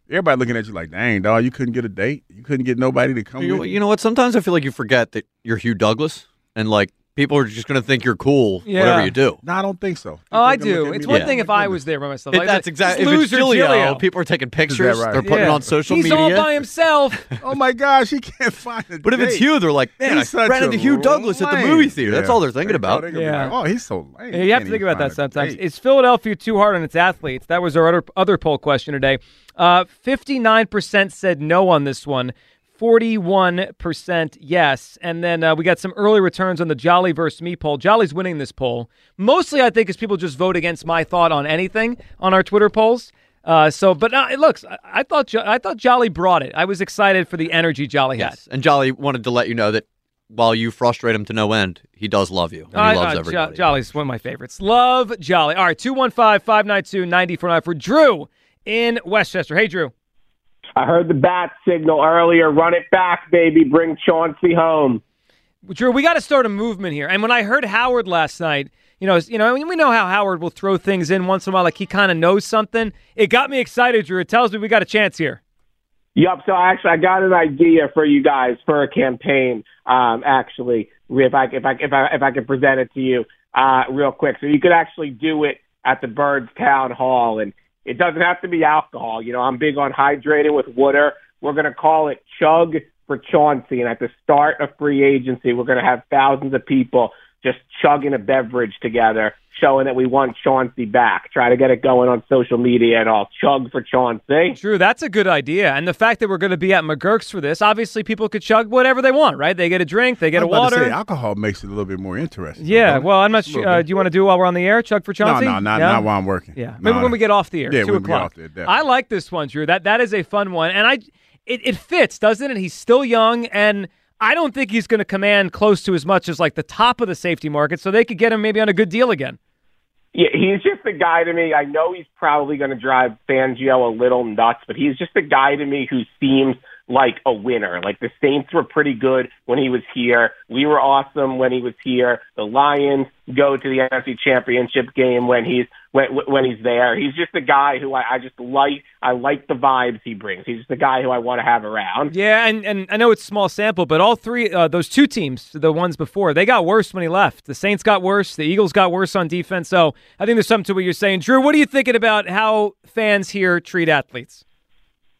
everybody looking at you like, "Dang, dog, you couldn't get a date. You couldn't get nobody to come." You, with you know what? Sometimes I feel like you forget that you're Hugh Douglas, and like people are just going to think you're cool, Yeah. whatever you do. No, I don't think so. Oh, I do. It's one like, thing "Oh if I was there by myself. It- Like, that's exactly. If it's loser Giglio, Giglio. people are taking pictures. right? They're putting it Yeah. on social He's media. He's all by himself. oh my gosh, he can't find it. But if it's. Hugh, they're like, man, He's I such ran into Hugh Douglas at the movie theater. That's all they're thinking about. they're Yeah. like, oh, he's so lame. Yeah, you have to think about that sometimes. Is Philadelphia too hard on its athletes? That was our other, other poll question today. Uh, 59% said no on this one, 41% yes. And then uh, we got some early returns on the Jolly versus me poll. Jolly's winning this poll. Mostly, I think, is people just vote against my thought on anything on our Twitter polls. Uh, so, but uh, it looks. I, I thought Jo- I thought Jolly brought it. I was excited for the energy Jolly had. Yes. And Jolly wanted to let you know that while you frustrate him to no end, he does love you. And he I- loves uh, everybody. Jo- Jolly's one of my favorites. Love Jolly. All right, 215 592 949 for Drew in Westchester. Hey, Drew. I heard the bat signal earlier. Run it back, baby. Bring Chauncey home. Drew, we got to start a movement here. And when I heard Howard last night, you know, you know, I mean, we know how Howard will throw things in once in a while, like he kind of knows something. It got me excited, Drew. It tells me we got a chance here. Yep. So actually, I got an idea for you guys for a campaign. Um, actually, if I if I if I if I could present it to you uh, real quick, so you could actually do it at the Birds Town Hall, and it doesn't have to be alcohol. You know, I'm big on hydrating with water. We're gonna call it Chug for Chauncey, and at the start of free agency, we're gonna have thousands of people just chugging a beverage together, showing that we want Chauncey back. Try to get it going on social media and all. Chug for Chauncey. Drew, that's a good idea. And the fact that we're going to be at McGurk's for this, obviously people could chug whatever they want, right? They get a drink, they get I a was about to water. say, alcohol makes it a little bit more interesting. yeah, don't well, I'm not sure. Uh, do you want to do it while we're on the air? Chug for Chauncey? No, no, not, Yeah? not while I'm working. Yeah, No, maybe when we get off the air, Yeah, two when we get o'clock. off the air. I like this one, Drew. That that is a fun one, and I it, it fits, doesn't it? He's still young, and I don't think he's going to command close to as much as like the top of the safety market, so they could get him maybe on a good deal again. Yeah, he's just a guy to me. I know he's probably going to drive Fangio a little nuts, but he's just a guy to me who seems like a winner. Like the Saints were pretty good when he was here. We were awesome when he was here. The Lions go to the NFC Championship game when he's when when he's there. He's just a guy who I, I just like. I like the vibes he brings. He's just a guy who I want to have around. Yeah, and, and I know it's small sample, but all three, uh, those two teams, the ones before, they got worse when he left. The Saints got worse. The Eagles got worse on defense. So I think there's something to what you're saying. Drew, what are you thinking about how fans here treat athletes?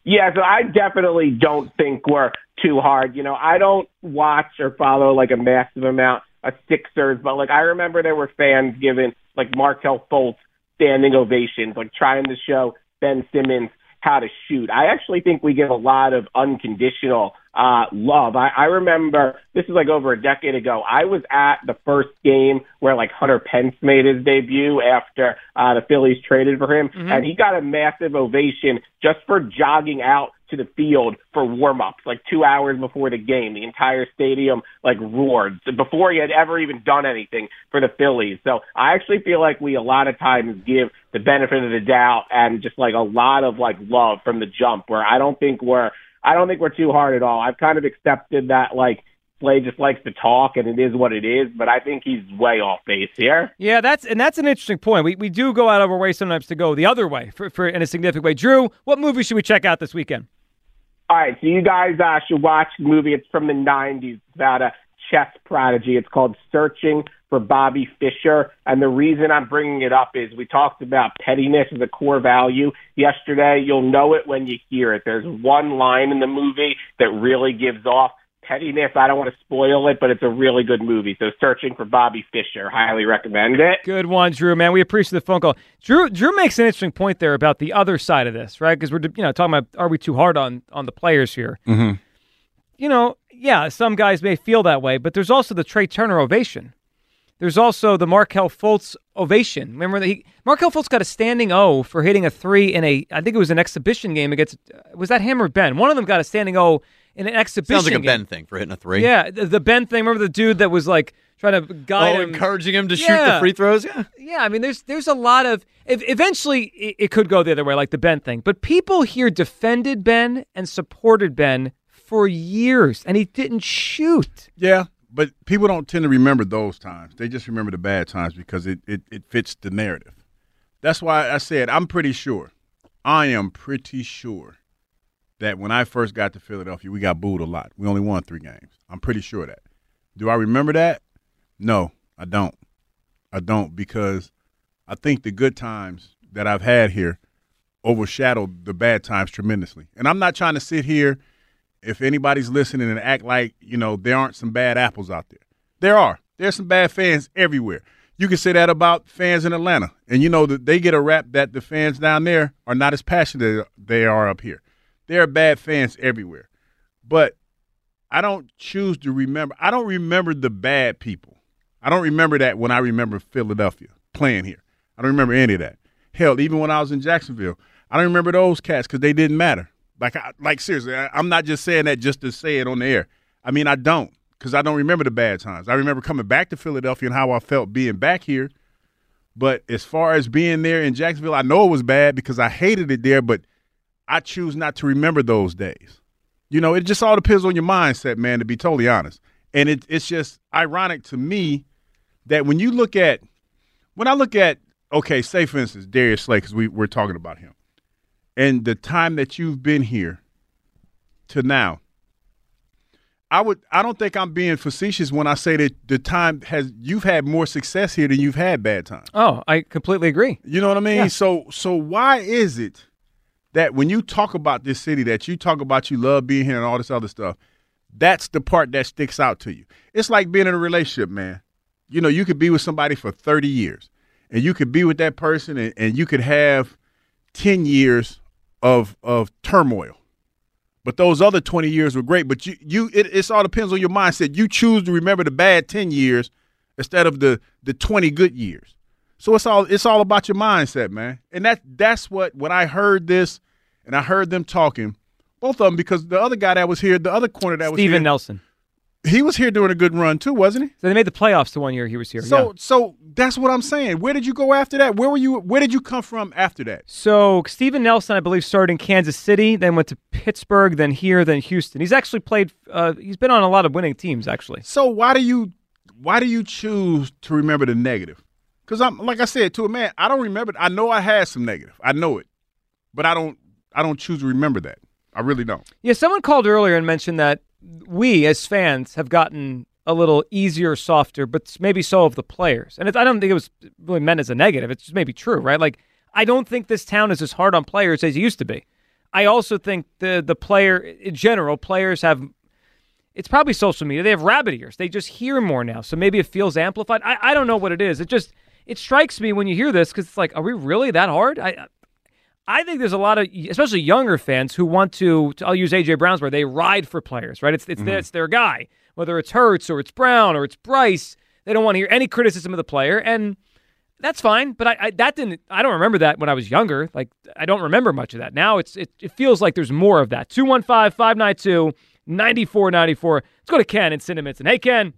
Yeah, so I definitely don't think we're too hard. You know, I don't watch or follow like a massive amount of Sixers, but like I remember there were fans giving like Markelle Fultz standing ovations, like trying to show Ben Simmons how to shoot. I actually think we give a lot of unconditional uh, love. I, I remember this is like over a decade ago. I was at the first game where like Hunter Pence made his debut after uh, the Phillies traded for him, Mhm. and he got a massive ovation just for jogging out to the field for warm-ups like two hours before the game. The entire stadium like roared before he had ever even done anything for the Phillies. So I actually feel like we a lot of times give the benefit of the doubt and just like a lot of like love from the jump where I don't think we're I don't think we're too hard at all. I've kind of accepted that like Slay just likes to talk and it is what it is, but I think he's way off base here. Yeah, that's and that's an interesting point. We we do go out of our way sometimes to go the other way for, for in a significant way. Drew, what movie should we check out this weekend? All right, so you guys uh, should watch the movie. It's from the '90s. It's about a chess prodigy. It's called Searching for Bobby Fischer. And the reason I'm bringing it up is we talked about pettiness as a core value yesterday. You'll know it when you hear it. There's one line in the movie that really gives off pettiness. I don't want to spoil it, but it's a really good movie. So Searching for Bobby Fischer, highly recommend it. Good one, Drew. Man, we appreciate the phone call. Drew Drew makes an interesting point there about the other side of this, right? Because we're you know talking about are we too hard on on the players here? Mm-hmm. You know, yeah, some guys may feel that way, but there's also the Trea Turner ovation. There's also the Markelle Fultz ovation. Remember that he Markelle Fultz got a standing O for hitting a three in a I think it was an exhibition game against was that him or Ben? One of them got a standing O in an exhibition. Sounds like a game. Ben thing for hitting a three. Yeah, the, the Ben thing. Remember the dude that was like trying to guide Oh, him, encouraging him to shoot the free throws. Yeah. Yeah, I mean, there's there's a lot of. If, eventually, it, it could go the other way, like the Ben thing. But people here defended Ben and supported Ben for years, and he didn't shoot. Yeah, but people don't tend to remember those times. They just remember the bad times because it, it, it fits the narrative. That's why I said I'm pretty sure. I am pretty sure that when I first got to Philadelphia, we got booed a lot. We only won three games. I'm pretty sure that. Do I remember that? No, I don't. I don't because I think the good times that I've had here overshadowed the bad times tremendously. And I'm not trying to sit here if anybody's listening and act like, you know, there aren't some bad apples out there. There are. There's some bad fans everywhere. You can say that about fans in Atlanta. And you know that they get a rap that the fans down there are not as passionate as they are up here. There are bad fans everywhere. But I don't choose to remember. I don't remember the bad people. I don't remember that when I remember Philadelphia playing here. I don't remember any of that. Hell, even when I was in Jacksonville, I don't remember those cats because they didn't matter. Like, I, like seriously, I, I'm not just saying that just to say it on the air. I mean, I don't because I don't remember the bad times. I remember coming back to Philadelphia and how I felt being back here. But as far as being there in Jacksonville, I know it was bad because I hated it there, but I choose not to remember those days. You know, it just all depends on your mindset, man, to be totally honest. And it, it's just ironic to me that when you look at, when I look at, okay, say for instance, Darius Slay, because we, we're talking about him, and the time that you've been here to now, I would, I don't think I'm being facetious when I say that the time has, you've had more success here than you've had bad times. Oh, I completely agree. You know what I mean? Yeah. So so why is it that when you talk about this city, that you talk about you love being here and all this other stuff, that's the part that sticks out to you. It's like being in a relationship, man. You know, you could be with somebody for 30 years and you could be with that person and, and you could have 10 years of of turmoil. But those other 20 years were great. But you, you it, it's all depends on your mindset. You choose to remember the bad 10 years instead of the the 20 good years. So it's all it's all about your mindset, man. And that that's what when I heard this and I heard them talking, both of them because the other guy that was here, the other corner that was Steven Nelson. He was here doing a good run too, wasn't he? So they made the playoffs the one year he was here. So yeah. so that's what I'm saying. Where did you go after that? Where were you where did you come from after that? So Steven Nelson, I believe, started in Kansas City, then went to Pittsburgh, then here, then Houston. He's actually played. Uh, he's been on a lot of winning teams, actually. So why do you why do you choose to remember the negative? Because I'm like I said to a man, I don't remember. I know I had some negative. I know it, but I don't. I don't choose to remember that. I really don't. Yeah, someone called earlier and mentioned that we as fans have gotten a little easier, softer, but maybe so of the players. And I don't think it was really meant as a negative. It's just maybe true, right? Like I don't think this town is as hard on players as it used to be. I also think the the player in general, players have. It's probably social media. They have rabbit ears. They just hear more now, so maybe it feels amplified. I, I don't know what it is. It just it strikes me when you hear this because it's like, are we really that hard? I I think there's a lot of, especially younger fans, who want to. I'll use AJ Brown's where they ride for players, right? It's it's, their, it's their guy, whether it's Hurts or it's Brown or it's Bryce. They don't want to hear any criticism of the player, and that's fine. But I, I that didn't. I don't remember that when I was younger. Like I don't remember much of that. Now it's it, it feels like there's more of that. 215-592-9494. Let's go to Ken in Cinnaminson. Hey Ken.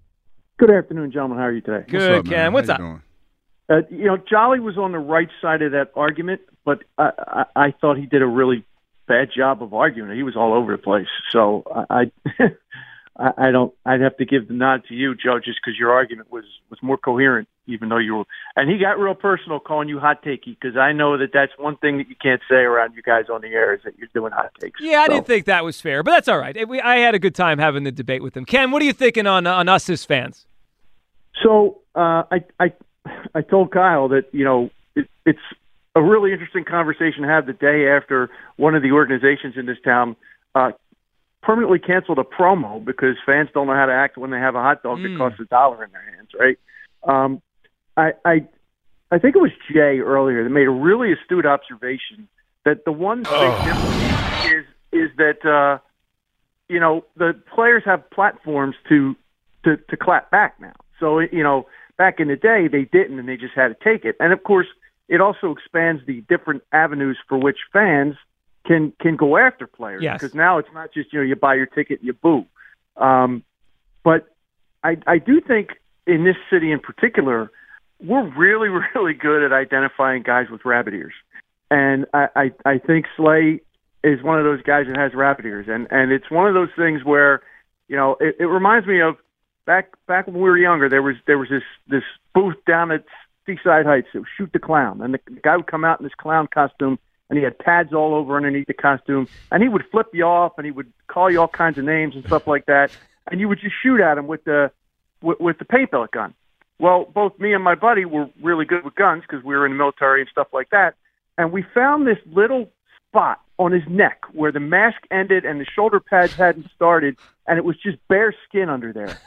Good afternoon, gentlemen. How are you today? Good, Ken. What's up? Uh, you know, Jolly was on the right side of that argument, but I, I, I thought he did a really bad job of arguing. He was all over the place. So I, I, I don't. I'd have to give the nod to you, Joe, just because your argument was was more coherent, even though you were. And he got real personal, calling you hot takey, because I know that that's one thing that you can't say around you guys on the air is that you're doing hot takes. Yeah, I So- didn't think that was fair, but that's all right. We, I had a good time having the debate with him. Ken, what are you thinking on on us as fans? So uh, I I I told Kyle that you know it, it's a really interesting conversation to have the day after one of the organizations in this town uh, permanently canceled a promo because fans don't know how to act when they have a hot dog that Mm. costs a dollar in their hands, right? Um, I I I think it was Jay earlier that made a really astute observation that the one big difference is is that uh, you know the players have platforms to to to clap back now. So you know, back in the day they didn't, and they just had to take it. And of course, it also expands the different avenues for which fans can can go after players. Yes. Because now it's not just you know you buy your ticket, and you boo. Um, but I I do think in this city in particular, we're really really good at identifying guys with rabbit ears, and I I, I think Slay is one of those guys that has rabbit ears, and and it's one of those things where you know it, it reminds me of back back when we were younger. There was there was this this booth down at Seaside Heights. It was Shoot the Clown, and the, guy would come out in this clown costume, and he had pads all over underneath the costume, and he would flip you off, and he would call you all kinds of names and stuff like that, and you would just shoot at him with the with, with the paint pellet gun. Well, both me and my buddy were really good with guns because we were in the military and stuff like that, and we found this little spot on his neck where the mask ended and the shoulder pads hadn't started, and it was just bare skin under there.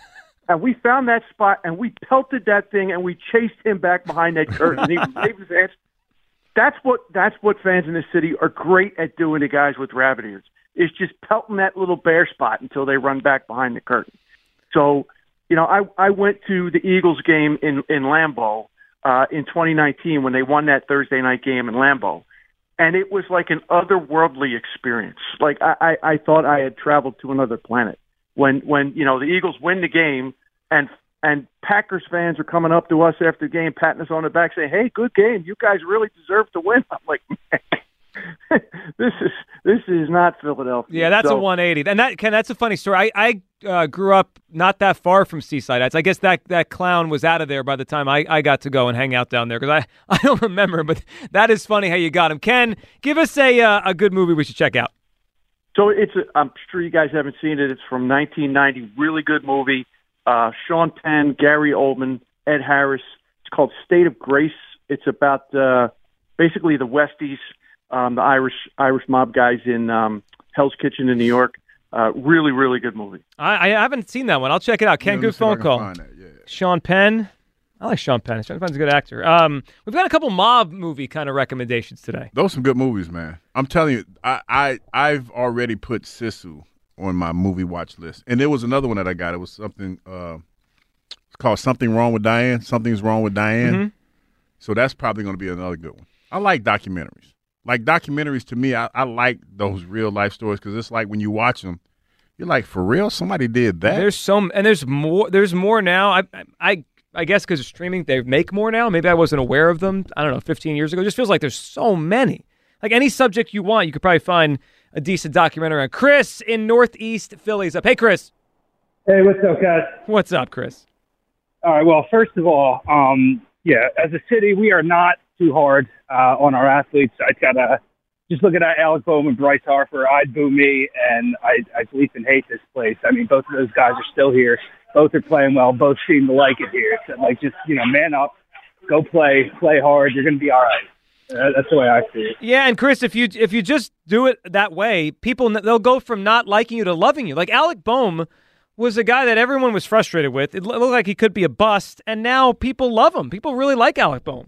And we found that spot and we pelted that thing and we chased him back behind that curtain. he waved his hands. That's what that's what fans in this city are great at doing to guys with rabbit ears. Is just pelting that little bare spot until they run back behind the curtain. So, you know, I I went to the Eagles game in in Lambeau uh, in 2019 when they won that Thursday night game in Lambeau, and it was like an otherworldly experience. Like I I, I thought I had traveled to another planet when when you know the Eagles win the game and and Packers fans are coming up to us after the game, patting us on the back, saying, "Hey, good game. You guys really deserve to win." I'm like, man, this is this is not Philadelphia. Yeah, that's So- a 180. And that Ken, that's a funny story. I I uh, grew up not that far from Seaside Heights. I guess that that clown was out of there by the time I, I got to go and hang out down there because I, I don't remember. But that is funny how you got him. Ken, give us a uh, a good movie we should check out. So it's a, I'm sure you guys haven't seen it. It's from 1990. Really good movie. Uh, Sean Penn, Gary Oldman, Ed Harris. It's called State of Grace. It's about uh, basically the Westies, um, the Irish Irish mob guys in um, Hell's Kitchen in New York. Uh, really, really good movie. I, I haven't seen that one. I'll check it out. Ken, let me good see if I phone call. find Sean Penn. I like Sean Penn. Sean Penn's a good actor. Um, we've got a couple mob movie kind of recommendations today. Those are some good movies, man. I'm telling you, I, I I've already put Sisu on my movie watch list, and there was another one that I got. It was something. Uh, it's called Something Wrong with Diane. Something's wrong with Diane. Mhm. So that's probably going to be another good one. I like documentaries. Like documentaries to me, I, I like those real life stories because it's like when you watch them, you're like, for real, somebody did that. There's some, and there's more. There's more now. I, I, I guess because of streaming, they make more now. Maybe I wasn't aware of them. I don't know, 15 years ago. It just feels like there's so many. Like any subject you want, you could probably find a decent documentary on. Chris in Northeast Philly's up. Hey, Chris. Hey, what's up, guys? What's up, Chris? All right. Well, first of all, um, yeah, as a city, we are not too hard uh, on our athletes. I gotta just look at Alec Bohm, Bryce Harper. I'd boo me, and I I bleep and hate this place. I mean, both of those guys are still here. Both are playing well. Both seem to like it here. So, like, just you know, man up, go play, play hard. You're gonna be all right. That's the way I see it. Yeah, and Chris, if you if you just do it that way, people they'll go from not liking you to loving you. Like Alec Bohm was a guy that everyone was frustrated with. It looked like he could be a bust, and now people love him. People really like Alec Bohm.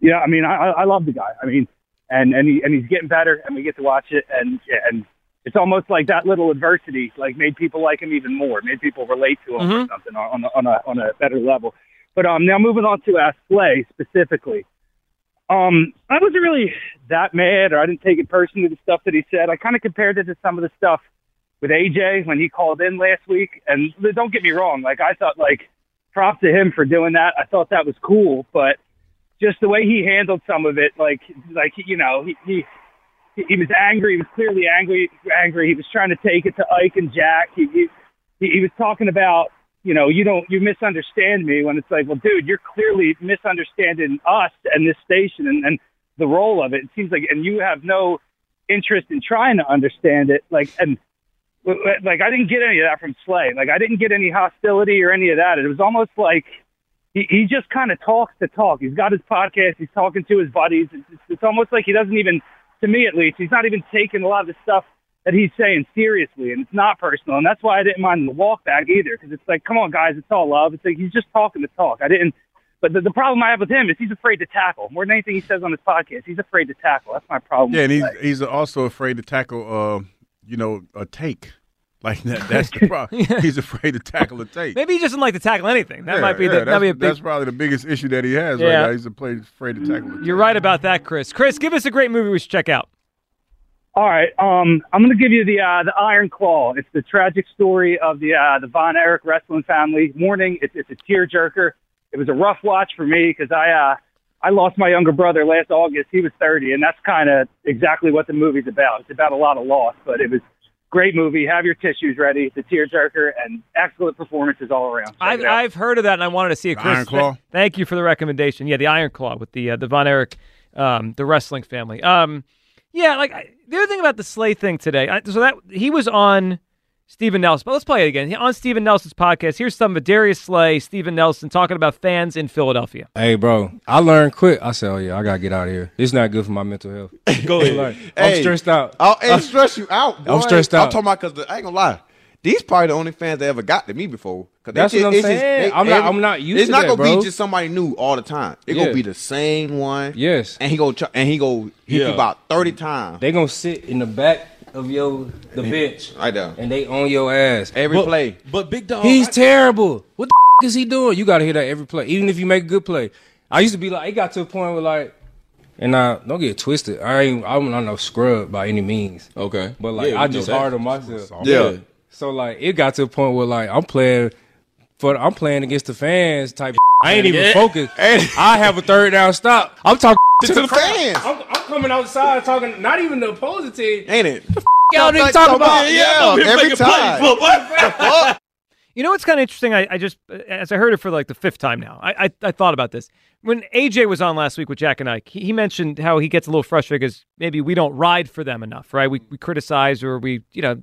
Yeah, I mean, I, I I love the guy. I mean, and and he and he's getting better, and we get to watch it, and and it's almost like that little adversity like made people like him even more, made people relate to him or something on a, on a on a better level. But um, now moving on to Slay specifically. Um, I wasn't really that mad, or I didn't take it personally. The stuff that he said, I kind of compared it to some of the stuff with AJ when he called in last week. And don't get me wrong, like I thought, like props to him for doing that. I thought that was cool, but just the way he handled some of it, like like you know, he he he was angry. He was clearly angry. Angry. He was trying to take it to Ike and Jack. He he, he was talking about you know, you don't, you misunderstand me when it's like, well, dude, you're clearly misunderstanding us and this station and, and the role of it. It seems like, and you have no interest in trying to understand it. Like, and like, I didn't get any of that from Slay. Like, I didn't get any hostility or any of that. It was almost like he, he just kind of talks to talk. He's got his podcast. He's talking to his buddies. It's, it's, it's almost like he doesn't even, to me at least, he's not even taking a lot of the stuff that he's saying seriously, and it's not personal. And that's why I didn't mind the walk back either, because it's like, come on, guys, it's all love. It's like he's just talking to talk. I didn't. But the, the problem I have with him is he's afraid to tackle more than anything he says on his podcast. He's afraid to tackle. That's my problem. Yeah, and he's he's also afraid to tackle, uh, you know, a take. Like that, that's the problem. He's afraid to tackle a tape. Maybe he just doesn't like to tackle anything. That Yeah, might be yeah, the, that's, that'd be a big. that's probably the biggest issue that he has Yeah. right now. He's afraid, afraid to tackle it. You're right about that, Chris. Chris, give us a great movie we should check out. All right, um, I'm going to give you the uh, the Iron Claw. It's the tragic story of the uh, the Von Erich wrestling family. Mourning. It's, it's a tearjerker. It was a rough watch for me because I uh, I lost my younger brother last August. He was 30, and that's kind of exactly what the movie's about. It's about a lot of loss, but it was a great movie. Have your tissues ready. It's a tearjerker and excellent performances all around. Check I've, it out. I've heard of that, and I wanted to see it. Chris, Iron Claw? thank you for the recommendation. Yeah, the Iron Claw with the uh, the Von Erich, um, the wrestling family. Um, yeah, like I, the other thing about the Slay thing today. I, so that he was on Steven Nelson, but let's play it again. On Steven Nelson's podcast, here's some of Darius Slay, Steven Nelson talking about fans in Philadelphia. Hey, bro, I learned quick. I said, oh, yeah, I got to get out of here. It's not good for my mental health. Go ahead. Like, I'm Hey, stressed out. I'll, hey, stress you out. I'm stressed out. I'm talking about because I ain't gonna lie. These probably the only fans that ever got to me before. 'Cause they That's what I'm it's just- saying. they- I'm not- I'm not used It's not that, gonna bro. be just somebody new all the time. It's Yeah. gonna be the same one. Yes. And he go and he go hit Yeah. you about thirty times. They gonna sit in the back of your the bench I there, and they on your ass Every But- play. But big dog, He's terrible. What the f- is he doing? You got to hear that every play, even if you make a good play. I used to be like, it got to a point where like, and I don't get it twisted. I ain't, I'm not no scrub by any means. Okay, but like, Yeah, I just hard on myself. Yeah. So like, it got to a point where like, I'm playing for, I'm playing against the fans type. I ain't even Yeah. focused. I have a third down stop. I'm talking To the crowd. fans. I'm, I'm coming outside talking, not even the opposing team. Ain't it? Y'all niggas talking about? Yeah, every time. You know what's kind of interesting? I, I just, as I heard it for like the fifth time now, I, I, I thought about this. When AJ was on last week with Jack and Ike, he, he mentioned how he gets a little frustrated because maybe we don't ride for them enough, right? We, we criticize or we, you know,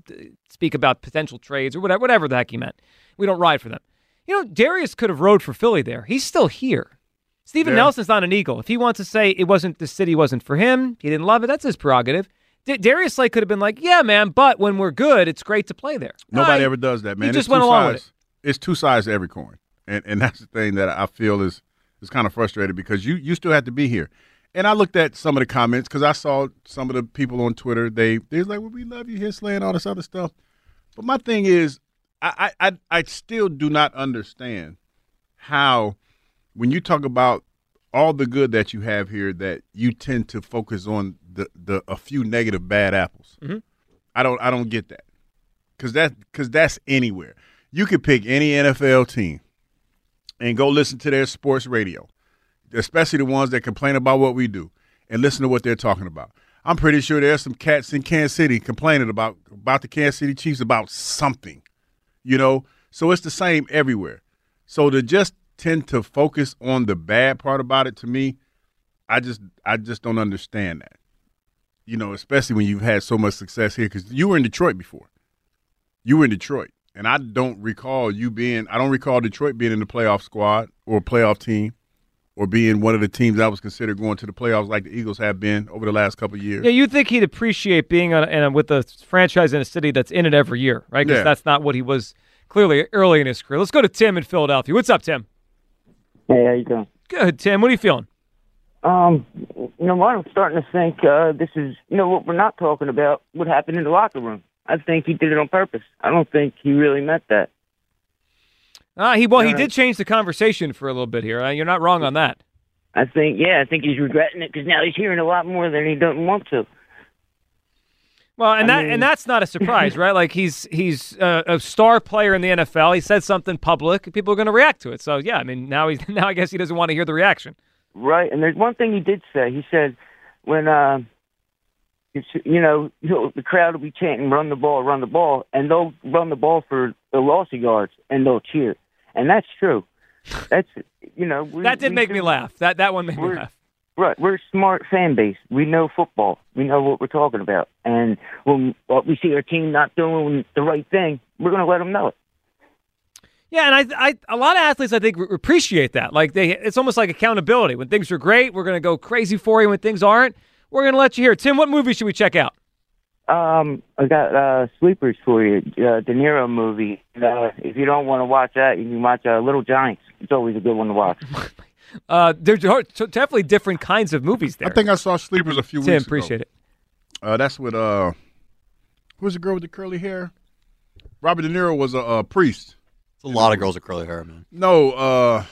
speak about potential trades or whatever, whatever the heck he meant. We don't ride for them. You know, Darius could have rode for Philly there. He's still here. Steven Yeah. Nelson's not an Eagle. If he wants to say it wasn't the city wasn't for him, he didn't love it. That's his prerogative. D- Darius Slay could have been like, "Yeah, man, but when we're good, it's great to play there." Nobody I- ever does that, man. He It's just two went along with it. sides. It's two sides to every coin, and and that's the thing that I feel is is kind of frustrated because you you still have to be here. And I looked at some of the comments because I saw some of the people on Twitter. They they was like, "Well, we love you here, Slay, and all this other stuff." But my thing is, I I I, still do not understand how when you talk about all the good that you have here, that you tend to focus on the the a few negative bad apples. Mhm. I don't I don't get that because that because that's anywhere. You could pick any NFL team and go listen to their sports radio, especially the ones that complain about what we do, and listen to what they're talking about. I'm pretty sure there's some cats in Kansas City complaining about about the Kansas City Chiefs about something, you know. So it's the same everywhere. So to just tend to focus on the bad part about it, to me, I just I just don't understand that. You know, especially when you've had so much success here, because you were in Detroit before. You were in Detroit, and I don't recall you being. I don't recall Detroit being in the playoff squad or playoff team, or being one of the teams I was considered going to the playoffs like the Eagles have been over the last couple of years. Yeah, you'd think he'd appreciate being on, in a, with a franchise in a city that's in it every year, right? Because Yeah. that's not what he was clearly early in his career. Let's go to Tim in Philadelphia. What's up, Tim? Hey, how you doing? Good, Tim. What are you feeling? Um, you know what? I'm starting to think uh, this is, you know, what we're not talking about. What happened in the locker room? I think he did it on purpose. I don't think he really meant that. Uh, he well, he did change the conversation for a little bit here. Uh, you're not wrong on that. I think, yeah, I think he's regretting it because now he's hearing a lot more than he doesn't want to. Well, and I that mean- and that's not a surprise, right? Like he's he's uh, a star player in the NFL. He said something public, people are going to react to it. So yeah, I mean now he's now I guess he doesn't want to hear the reaction. Right, and there's one thing he did say. He said when uh, it's, you know he'll- the crowd will be chanting "Run the ball, run the ball," and they'll run the ball for the lossy yards, and they'll cheer, and that's true. That's you know we, That did make me laugh. That that one made me laugh. Right, we're a smart fan base. We know football. We know what we're talking about, and when we see our team not doing the right thing, we're going to let them know it. Yeah, and I, I, a lot of athletes I think r- appreciate that. Like they, it's almost like accountability. When things are great, we're going to go crazy for you. When things aren't, we're going to let you hear. Tim, what movie should we check out? Um, I got uh, sleepers for you. Uh, De Niro movie. Uh, if you don't want to watch that, you can watch uh, Little Giants. It's always a good one to watch. Uh, there's definitely different kinds of movies there. I think I saw Sleepers a few Tim, weeks ago. Tim, appreciate it. Uh, that's with uh, who's the girl with the curly hair? Robert De Niro was a, uh priest. It's a lot of girls with curly hair, man. No, uh,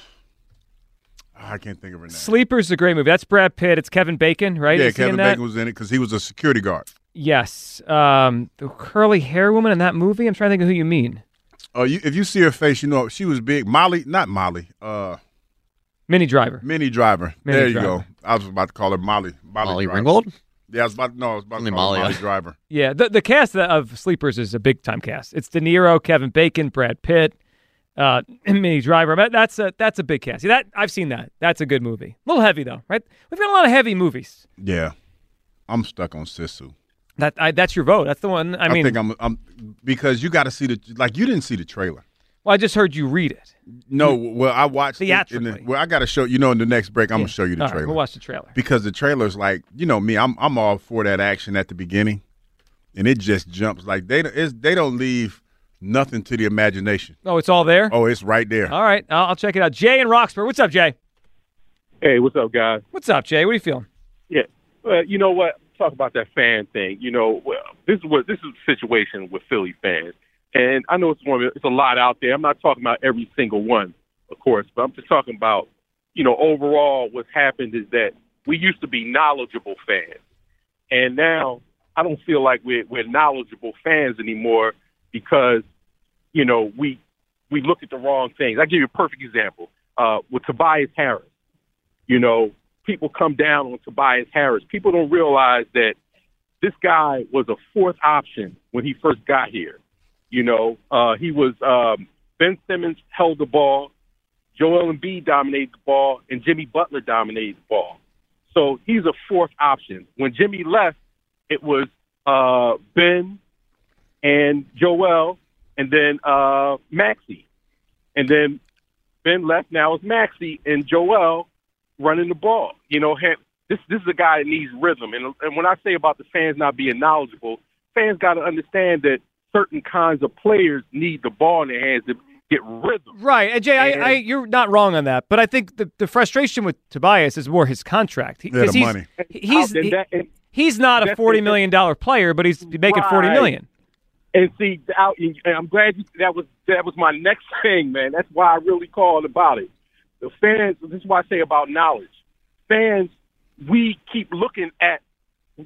I can't think of her name. Sleepers is a great movie. That's Brad Pitt. It's Kevin Bacon, right? Yeah, Is he in Kevin that? Bacon was in it because he was a security guard. Yes. Um, the curly hair woman in that movie. I'm trying to think of who you mean. Uh, you, if you see her face, you know she was big. Molly, not Molly. Uh, Minnie Driver. Minnie Driver. Minnie there you go. I was about to call her Molly. Molly, Molly Driver. Ringwald? Yeah, I was about. No, I was about Only to call her Molly, Molly Driver. Yeah, the the cast of Sleepers is a big time cast. It's De Niro, Kevin Bacon, Brad Pitt, uh, Minnie Driver. But That's a that's a big cast. See, that I've seen that. That's a good movie. A little heavy though, right? We've got a lot of heavy movies. Yeah, I'm stuck on Sisu. That I, that's your vote. That's the one. I mean, think I'm, I'm because you got to see the like you didn't see the trailer. well, I just heard you read it. No, well I watched it in the, Theatrically. well I got to show you know in the next break I'm Yeah. gonna show you the All right, trailer. we'll watch the trailer. because the trailer's like you know me I'm I'm all for that action at the beginning, and it just jumps like they they don't leave nothing to the imagination. Oh, it's all there. Oh, it's right there. All right, I'll, I'll check it out. Jay and Roxborough. What's up, Jay? Hey, what's up, guys? What's up, Jay? What are you feeling? Yeah, well, you know what? Talk about that fan thing. You know, well, this is what this is the situation with Philly fans, and I know it's one. It's a lot out there. I'm not talking about every single one, of course, but I'm just talking about, you know, overall what's happened is that we used to be knowledgeable fans, and now I don't feel like we're we're knowledgeable fans anymore because, you know, we we look at the wrong things. I give you a perfect example uh, with Tobias Harris you know, people come down on Tobias Harris. People don't realize that this guy was a fourth option when he first got here. You know, uh, he was um, Ben Simmons held the ball, Joel Embiid dominated the ball, and Jimmy Butler dominated the ball. So he's a fourth option. When Jimmy left, it was uh, Ben and Joel, and then uh, Maxey, and then Ben left. Now it's Maxey and Joel running the ball. You know, this this is a guy that needs rhythm. And and when I say about the fans not being knowledgeable, fans got to understand that certain kinds of players need the ball in their hands to get rhythm. Right, and Jay, And- I, I, you're not wrong on that, but I think the, the frustration with Tobias is more his contract. He- Yeah, the 'cause he's, money. He's And he- he's not a forty million dollar player, but he's making forty Right. million. And see, out, and I'm glad you, that was that was my next thing, man. That's why I really called about it. The fans. This is why I say about knowledge. Fans, we keep looking at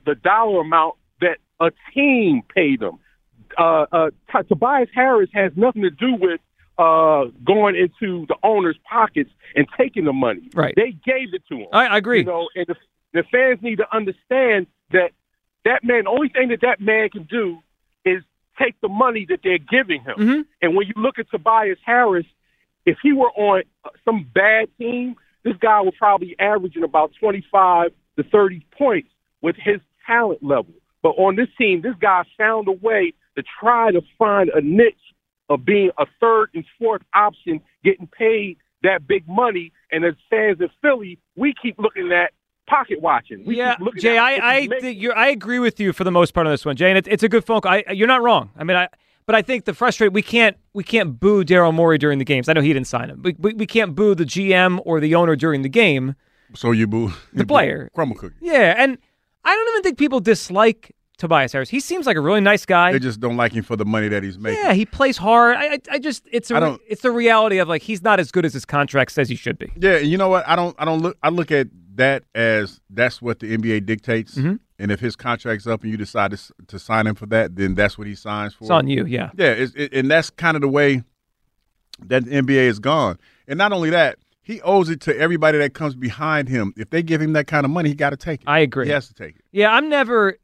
the dollar amount that a team paid them. Uh, uh, Tobias Harris has nothing to do with uh, going into the owner's pockets and taking the money. Right. They gave it to him. I, I agree. You know, and the, the fans need to understand that that man, the only thing that that man can do take the money that they're giving him. Mm-hmm. And when you look at Tobias Harris, if he were on some bad team, this guy would probably averaging about 25 to 30 points with his talent level. But on this team, this guy found a way to try to find a niche of being a third and fourth option, getting paid that big money. And as fans of Philly, we keep looking at pocket watching. We yeah, keep Jay, I I, he's think you're, I agree with you for the most part on this one, Jay, and it's, it's a good phone call. I, you're not wrong. I mean, I but I think the frustrate we can't we can't boo Daryl Morey during the games. I know he didn't sign him. We, we we can't boo the GM or the owner during the game. So you boo the player. crumble cookie. Yeah, and I don't even think people dislike Tobias Harris. He seems like a really nice guy. They just don't like him for the money that he's making. Yeah, he plays hard. I, I, I just it's a I don't- it's the reality of like he's not as good as his contract says he should be. Yeah, you know what? I don't. I don't look. I look at that as that's what the NBA dictates. Mm-hmm. And if his contract's up and you decide to, to sign him for that, then that's what he signs for. It's on you, yeah. Yeah, it, and that's kind of the way that the NBA is gone. And not only that, he owes it to everybody that comes behind him. If they give him that kind of money, he got to take it. I agree. He has to take it. Yeah, I'm never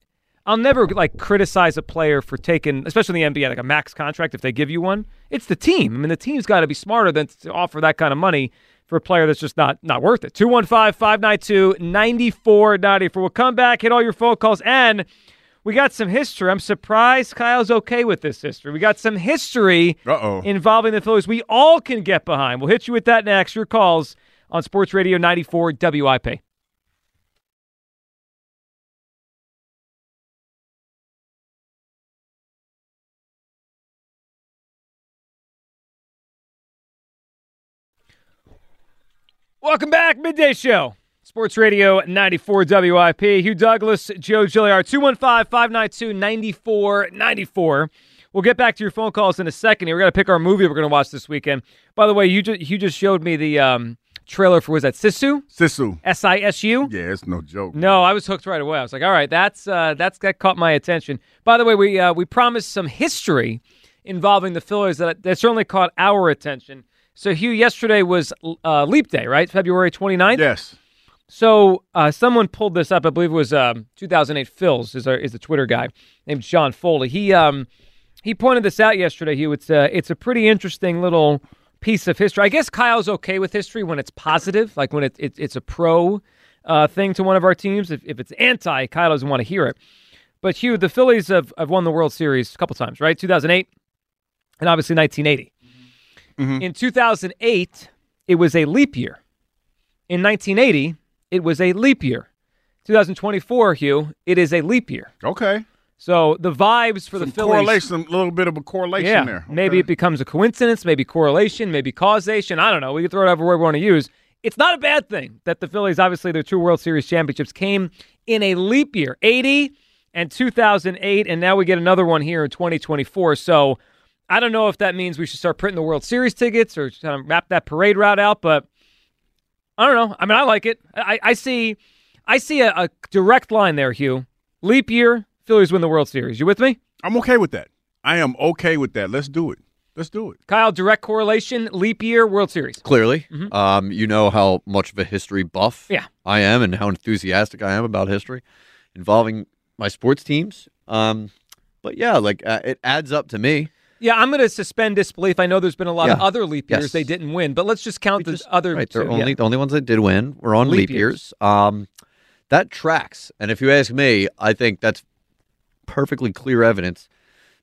I'll never like criticize a player for taking especially in the NBA like a max contract if they give you one. It's the team. I mean the team's got to be smarter than to offer that kind of money for a player that's just not not worth it. 215-592-9494. We'll come back, hit all your phone calls and we got some history. I'm surprised Kyle's okay with this history. We got some history Uh-oh. involving the Phillies we all can get behind. We'll hit you with that next. Your calls on Sports Radio 94 WIP. Welcome back, Midday Show. Sports Radio 94 WIP. Hugh Douglas, Joe Giglio, 215 592 9494. We'll get back to your phone calls in a second here. We're going to pick our movie we're going to watch this weekend. By the way, you just, you just showed me the um, trailer for, was that Sisu? Sisu. S I S U? Yeah, it's no joke. No, I was hooked right away. I was like, all right, that's uh, that's that caught my attention. By the way, we uh, we promised some history involving the Phillies that that certainly caught our attention. So, Hugh, yesterday was uh, Leap Day, right? February 29th? Yes. So, uh, someone pulled this up. I believe it was um, 2008 Phils is, our, is the Twitter guy named John Foley. He um, he pointed this out yesterday, Hugh. It's a, it's a pretty interesting little piece of history. I guess Kyle's okay with history when it's positive, like when it, it, it's a pro uh, thing to one of our teams. If, if it's anti, Kyle doesn't want to hear it. But Hugh, the Phillies have, have won the World Series a couple times, right? 2008 and obviously 1980. Mm-hmm. In 2008, it was a leap year. In 1980, it was a leap year. 2024, Hugh, it is a leap year. Okay. So the vibes for the Phillies. correlation, a little bit of a correlation yeah, there. maybe it becomes a coincidence, maybe correlation, maybe causation. I don't know. We can throw it word we want to use. It's not a bad thing that the Phillies, obviously, their two World Series championships came in a leap year, 80 and 2008, and now we get another one here in 2024. So I don't know if that means we should start printing the World Series tickets or kind of map that parade route out, but I don't know. I mean, I like it. I, I see, I see a, a direct line there, Hugh. Leap year, Phillies win the World Series. You with me? I'm okay with that. I am okay with that. Let's do it. Let's do it. Kyle, direct correlation, leap year, World Series. Clearly, um, you know how much of a history buff Yeah. I am, and how enthusiastic I am about history involving my sports teams. Um, but yeah, like uh, it adds up to me. Yeah, I'm going to suspend disbelief. I know there's been a lot of other leap years Yes. they didn't win, but let's just count the other Right, two. they're only yeah. the only ones that did win were on Leap leap, years. Um, that tracks, and if you ask me, I think that's perfectly clear evidence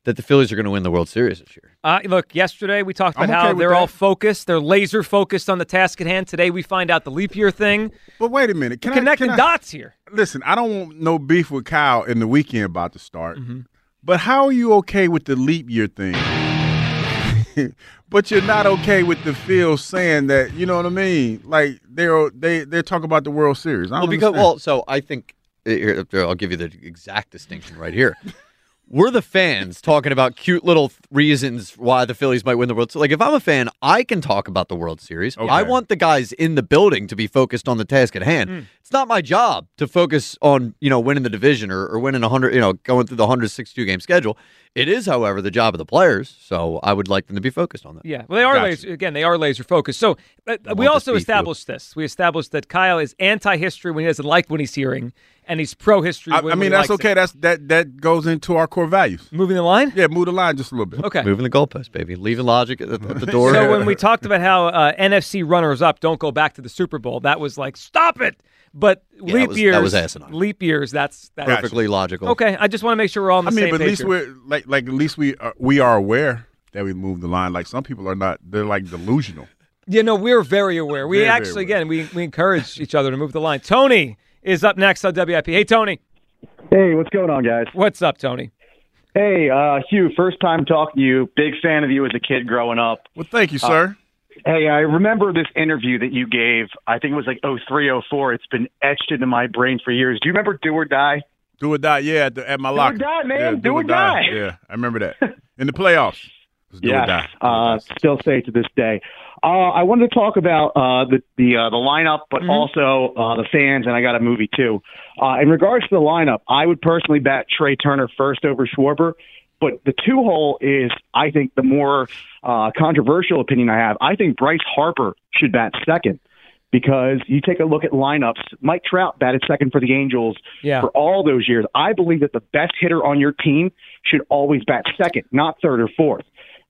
that the Phillies are going to win the World Series this year. Uh, look, yesterday we talked about I'm how they're that. all focused. They're laser focused on the task at hand. Today we find out the leap year thing. But wait a minute. Can We're I- connecting can I- dots here. Listen, I don't want no beef with Kyle in the weekend about to start. Mm-hmm. But how are you okay with the leap year thing? but you're not okay with the Phil saying that. You know what I mean? Like they're they they're talking about the World Series. Well, because understand. well, so I think here, I'll give you the exact distinction right here. We're the fans talking about cute little reasons why the Phillies might win the World Series. Like if I'm a fan, I can talk about the World Series. I want the guys in the building to be focused on the task at hand. Hmm. It's not my job to focus on you know winning the division or, or winning hundred you know going through the 162 game schedule. It is, however, the job of the players. So I would like them to be focused on that. Yeah, well, they are Gotcha. laser, again. They are laser focused. So uh, we also the speed, too. established this. We established that Kyle is anti-history when he doesn't like what he's hearing, and he's pro-history. I, when, I mean he that's likes okay. That's that that goes into our core values. Moving the line. Yeah, move the line just a little bit. Okay. Moving the goalpost, baby. Leaving logic at, at the door. So when we talked about how uh, NFC runners-up don't go back to the Super Bowl, that was like stop it. But that leap was- that years, was asinine. leap years. That's that's Perfectly logical. Okay, I just want to make sure we're all on the I mean, same but at page least here. we're like like at least we are, we are aware that we moved the line. Like some people are not. They're like delusional. You know, we're very aware. We Very, very actually, again, we, we encourage each other to move the line. Tony is up next on WIP. Hey, Tony. Hey, what's going on, guys? What's up, Tony? Hey, uh, Hugh, first time talking to you. Big fan of you as a kid growing up. Well, thank you, Uh, sir. Hey, I remember this interview that you gave. I think it was like 03, 04. It's been etched into my brain for years. Do you remember Do or Die? Do or die, yeah, at, the, at my Do or locker. die, man. Yeah, Do or die. Yeah, I remember that. In the playoffs. Yeah, do or die. uh, still say to this day. Uh, I wanted to talk about uh, the the uh, the lineup, but Mm-hmm. also uh, the fans, and I got a movie too. Uh, in regards to the lineup, I would personally bat Trea Turner first over Schwarber, but the two hole is, I think, the more uh, controversial opinion I have. I think Bryce Harper should bat second because you take a look at lineups. Mike Trout batted second for the Angels Yeah. for all those years. I believe that the best hitter on your team should always bat second, not third or fourth.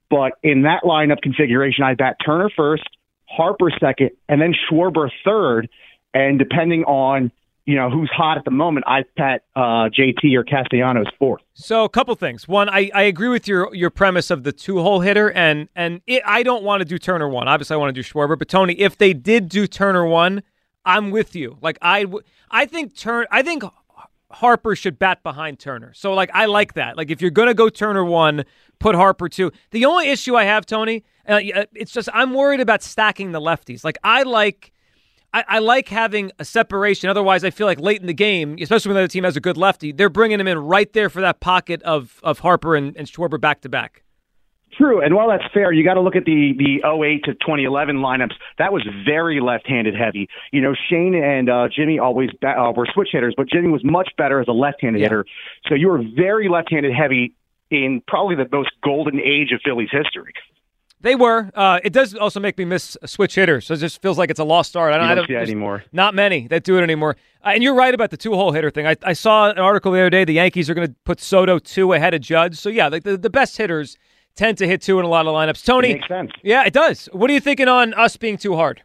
But in that lineup configuration, I bat Turner first, Harper second, and then Schwarber third. And depending on you know who's hot at the moment, I pat uh, JT or Castellanos fourth. So a couple things. One, I, I agree with your your premise of the two hole hitter, and and it, I don't want to do Turner one. Obviously, I want to do Schwarber. But Tony, if they did do Turner one, I'm with you. Like I I think Turn I think Harper should bat behind Turner. So like I like that. Like if you're gonna go Turner one, put Harper two. The only issue I have, Tony, uh, it's just I'm worried about stacking the lefties. Like I like. I, I like having a separation. Otherwise, I feel like late in the game, especially when the other team has a good lefty, they're bringing him in right there for that pocket of of Harper and, and Schwarber back to back. True, and while that's fair, you got to look at the the 08 to 2011 lineups. That was very left-handed heavy. You know, Shane and uh, Jimmy always ba- uh, were switch hitters, but Jimmy was much better as a left-handed hitter. So you were very left-handed heavy in probably the most golden age of Philly's history. They were. Uh, it does also make me miss switch hitters. So it just feels like it's a lost art. I don't, You I don't don't see that anymore. Not many that do it anymore. Uh, and you're right about the two hole hitter thing. I, I saw an article the other day. The Yankees are going to put Soto two ahead of Judge. So yeah, like the, the best hitters tend to hit two in a lot of lineups. Tony, makes sense. Yeah, it does. What are you thinking on us being too hard?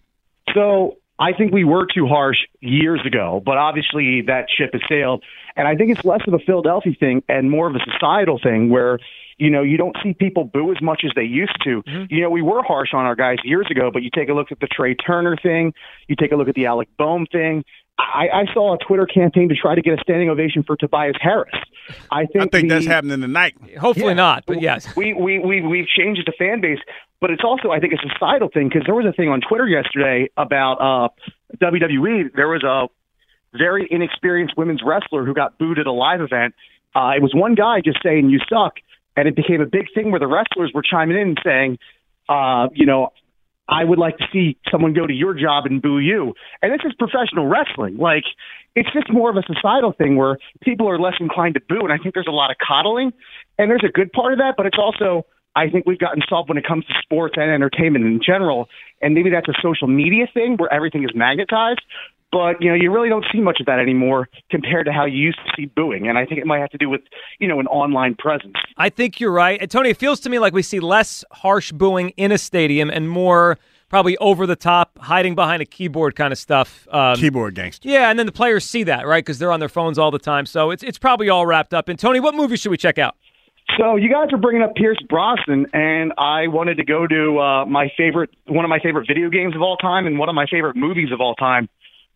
So I think we were too harsh years ago, but obviously that ship has sailed. And I think it's less of a Philadelphia thing and more of a societal thing where, you know, you don't see people boo as much as they used to. You know, we were harsh on our guys years ago, but you take a look at the Trea Turner thing, you take a look at the Alec Bohm thing. I, I saw a Twitter campaign to try to get a standing ovation for Tobias Harris. I think I think that's the- happening tonight. Hopefully Yeah. not, but yes. we we we we've changed the fan base, but it's also I think a societal thing because there was a thing on Twitter yesterday about uh, WWE. There was a very inexperienced women's wrestler who got booed at a live event. Uh, it was one guy just saying "you suck," and it became a big thing where the wrestlers were chiming in and saying, uh, "You know, I would like to see someone go to your job and boo you." And this is professional wrestling. Like, it's just more of a societal thing where people are less inclined to boo, and I think there's a lot of coddling, and there's a good part of that, but it's also I think we've gotten soft when it comes to sports and entertainment in general, and maybe that's a social media thing where everything is magnetized. But you know, you really don't see much of that anymore compared to how you used to see booing, and I think it might have to do with you know an online presence. I think you're right. And Tony, it feels to me like we see less harsh booing in a stadium and more probably over the top, hiding behind a keyboard kind of stuff. Um, Keyboard gangster. Yeah, and then the players see that, right? Because they're on their phones all the time. So it's it's probably all wrapped up. And Tony, what movie should we check out? So you guys are bringing up Pierce Brosnan, and I wanted to go to uh, my favorite, one of my favorite video games of all time, and one of my favorite movies of all time,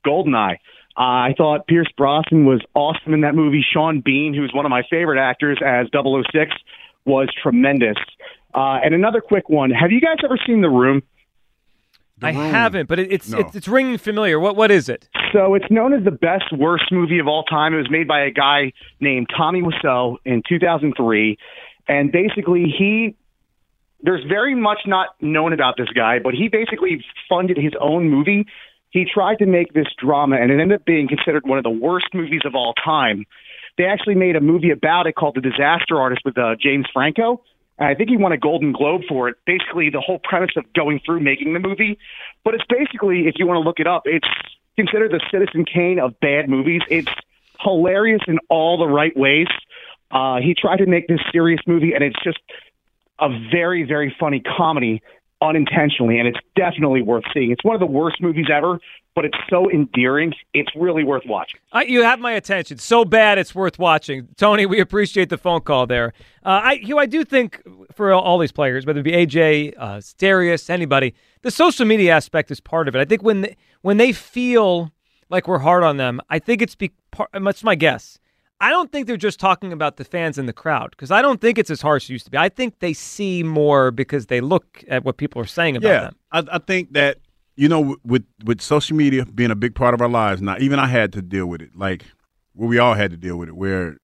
Goldeneye. Uh, I thought Pierce Brosnan was awesome in that movie. Sean Bean, who's one of my favorite actors as 006, was tremendous. Uh, and another quick one: Have you guys ever seen The Room? I haven't, but it, it's, No. it's it's ringing familiar. What what is it? So it's known as the best worst movie of all time. It was made by a guy named Tommy Wiseau in 2003, and basically he there's very much not known about this guy, but he basically funded his own movie. He tried to make this drama, and it ended up being considered one of the worst movies of all time. They actually made a movie about it called The Disaster Artist with uh, James Franco. And I think he won a Golden Globe for it. Basically, the whole premise of going through making the movie. But it's basically, if you want to look it up, it's considered the Citizen Kane of bad movies. It's hilarious in all the right ways. Uh, he tried to make this serious movie, and it's just a very, very funny comedy unintentionally, and it's definitely worth seeing. It's one of the worst movies ever, but it's so endearing. It's really worth watching. I, you have my attention. So bad, it's worth watching. Tony, we appreciate the phone call there. Uh, I, you, I do think for all, these players, whether it be AJ, uh, anybody, the social media aspect is part of it. I think when they, when they feel like we're hard on them, I think it's be part, that's my guess. I don't think they're just talking about the fans in the crowd because I don't think it's as harsh as it used to be. I think they see more because they look at what people are saying about yeah, them. I, I think that you know with with social media being a big part of our lives now, even I had to deal with it. Like well, we all had to deal with it. Where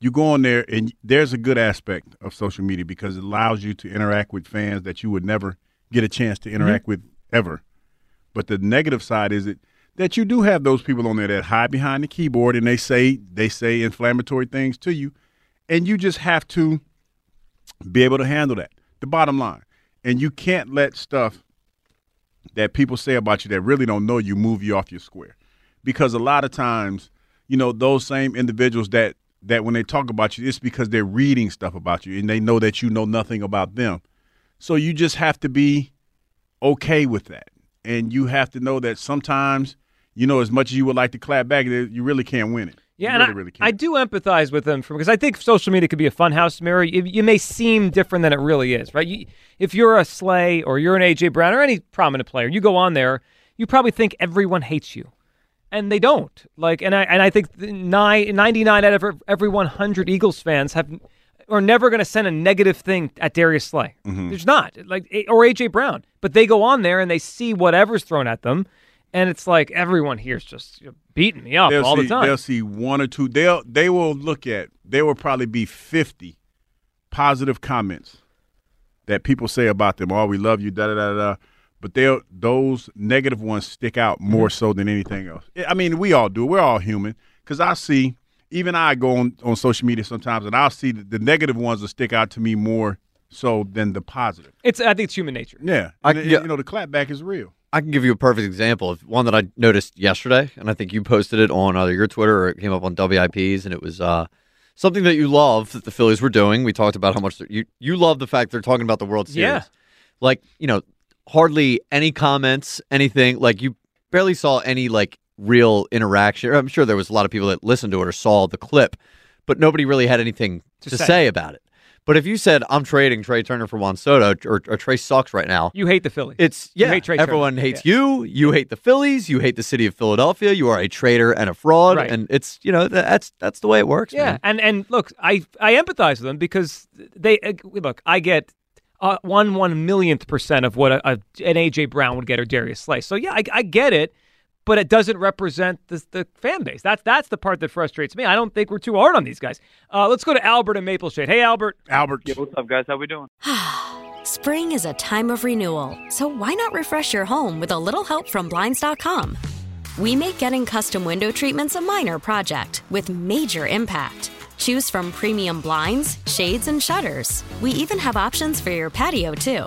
you go on there and there's a good aspect of social media because it allows you to interact with fans that you would never get a chance to mm-hmm. interact with ever. But the negative side is it that you do have those people on there that hide behind the keyboard and they say they say inflammatory things to you, and you just have to be able to handle that. The bottom line, and you can't let stuff that people say about you that really don't know you move you off your square, because a lot of times, you know, those same individuals that that when they talk about you, it's because they're reading stuff about you and they know that you know nothing about them. So you just have to be okay with that. And you have to know that sometimes, you know, as much as you would like to clap back, you really can't win it. Yeah, really, I, really. I do empathize with them from because I think social media could be a funhouse mirror. You, you may seem different than it really is, right? You, if you're a Slay or you're an AJ Brown or any prominent player, you go on there, you probably think everyone hates you, and they don't. Like, and I and I think nine, 99 out of every 100 Eagles fans have are never going to send a negative thing at Darius Slay. Mm-hmm. There's not like or AJ Brown, but they go on there and they see whatever's thrown at them, and it's like everyone here's just beating me up they'll all see, the time. They'll see one or two. They'll they will look at. There will probably be fifty positive comments that people say about them. Oh, we love you. Da da da da. But they those negative ones stick out more Mm-hmm. so than anything else. I mean, we all do. We're all human. Because I see, even I go on on social media sometimes, and I'll see the, the negative ones will stick out to me more so than the positive. It's I think it's human nature. Yeah, I- And yeah. you know the clapback is real. I can give you a perfect example of one that I noticed yesterday, and I think you posted it on either your Twitter or it came up on WIPs, and it was uh, something that you love that the Phillies were doing. We talked about how much you you love the fact they're talking about the World Series. Yeah. Like you know, hardly any comments, anything. Like you barely saw any like real interaction. I'm sure there was a lot of people that listened to it or saw the clip, but nobody really had anything To to, say. say. about it. But if you said I'm trading Trea Turner for Juan Soto or, or Trea sucks right now, You hate the Phillies. it's You yeah. hate Trea Turner. everyone hates you. You hate the Phillies. You hate the city of Philadelphia. You are a traitor and a fraud. Right. And it's you know that's that's the way it works. Yeah, man. and and look, I I empathize with them because they uh, look. I get uh, one one millionth percent of what a, a, an AJ Brown would get or Darius Slay. So yeah, I, I get it, but it doesn't represent the the fan base. That's that's the part that frustrates me. I don't think we're too hard on these guys. Uh, let's go to Albert and Maple Shade. Hey, Albert. Albert. what's up, guys? How we doing? Spring is a time of renewal, so why not refresh your home with a little help from Blinds.com? We make getting custom window treatments a minor project with major impact. Choose from premium blinds, shades, and shutters. We even have options for your patio, too.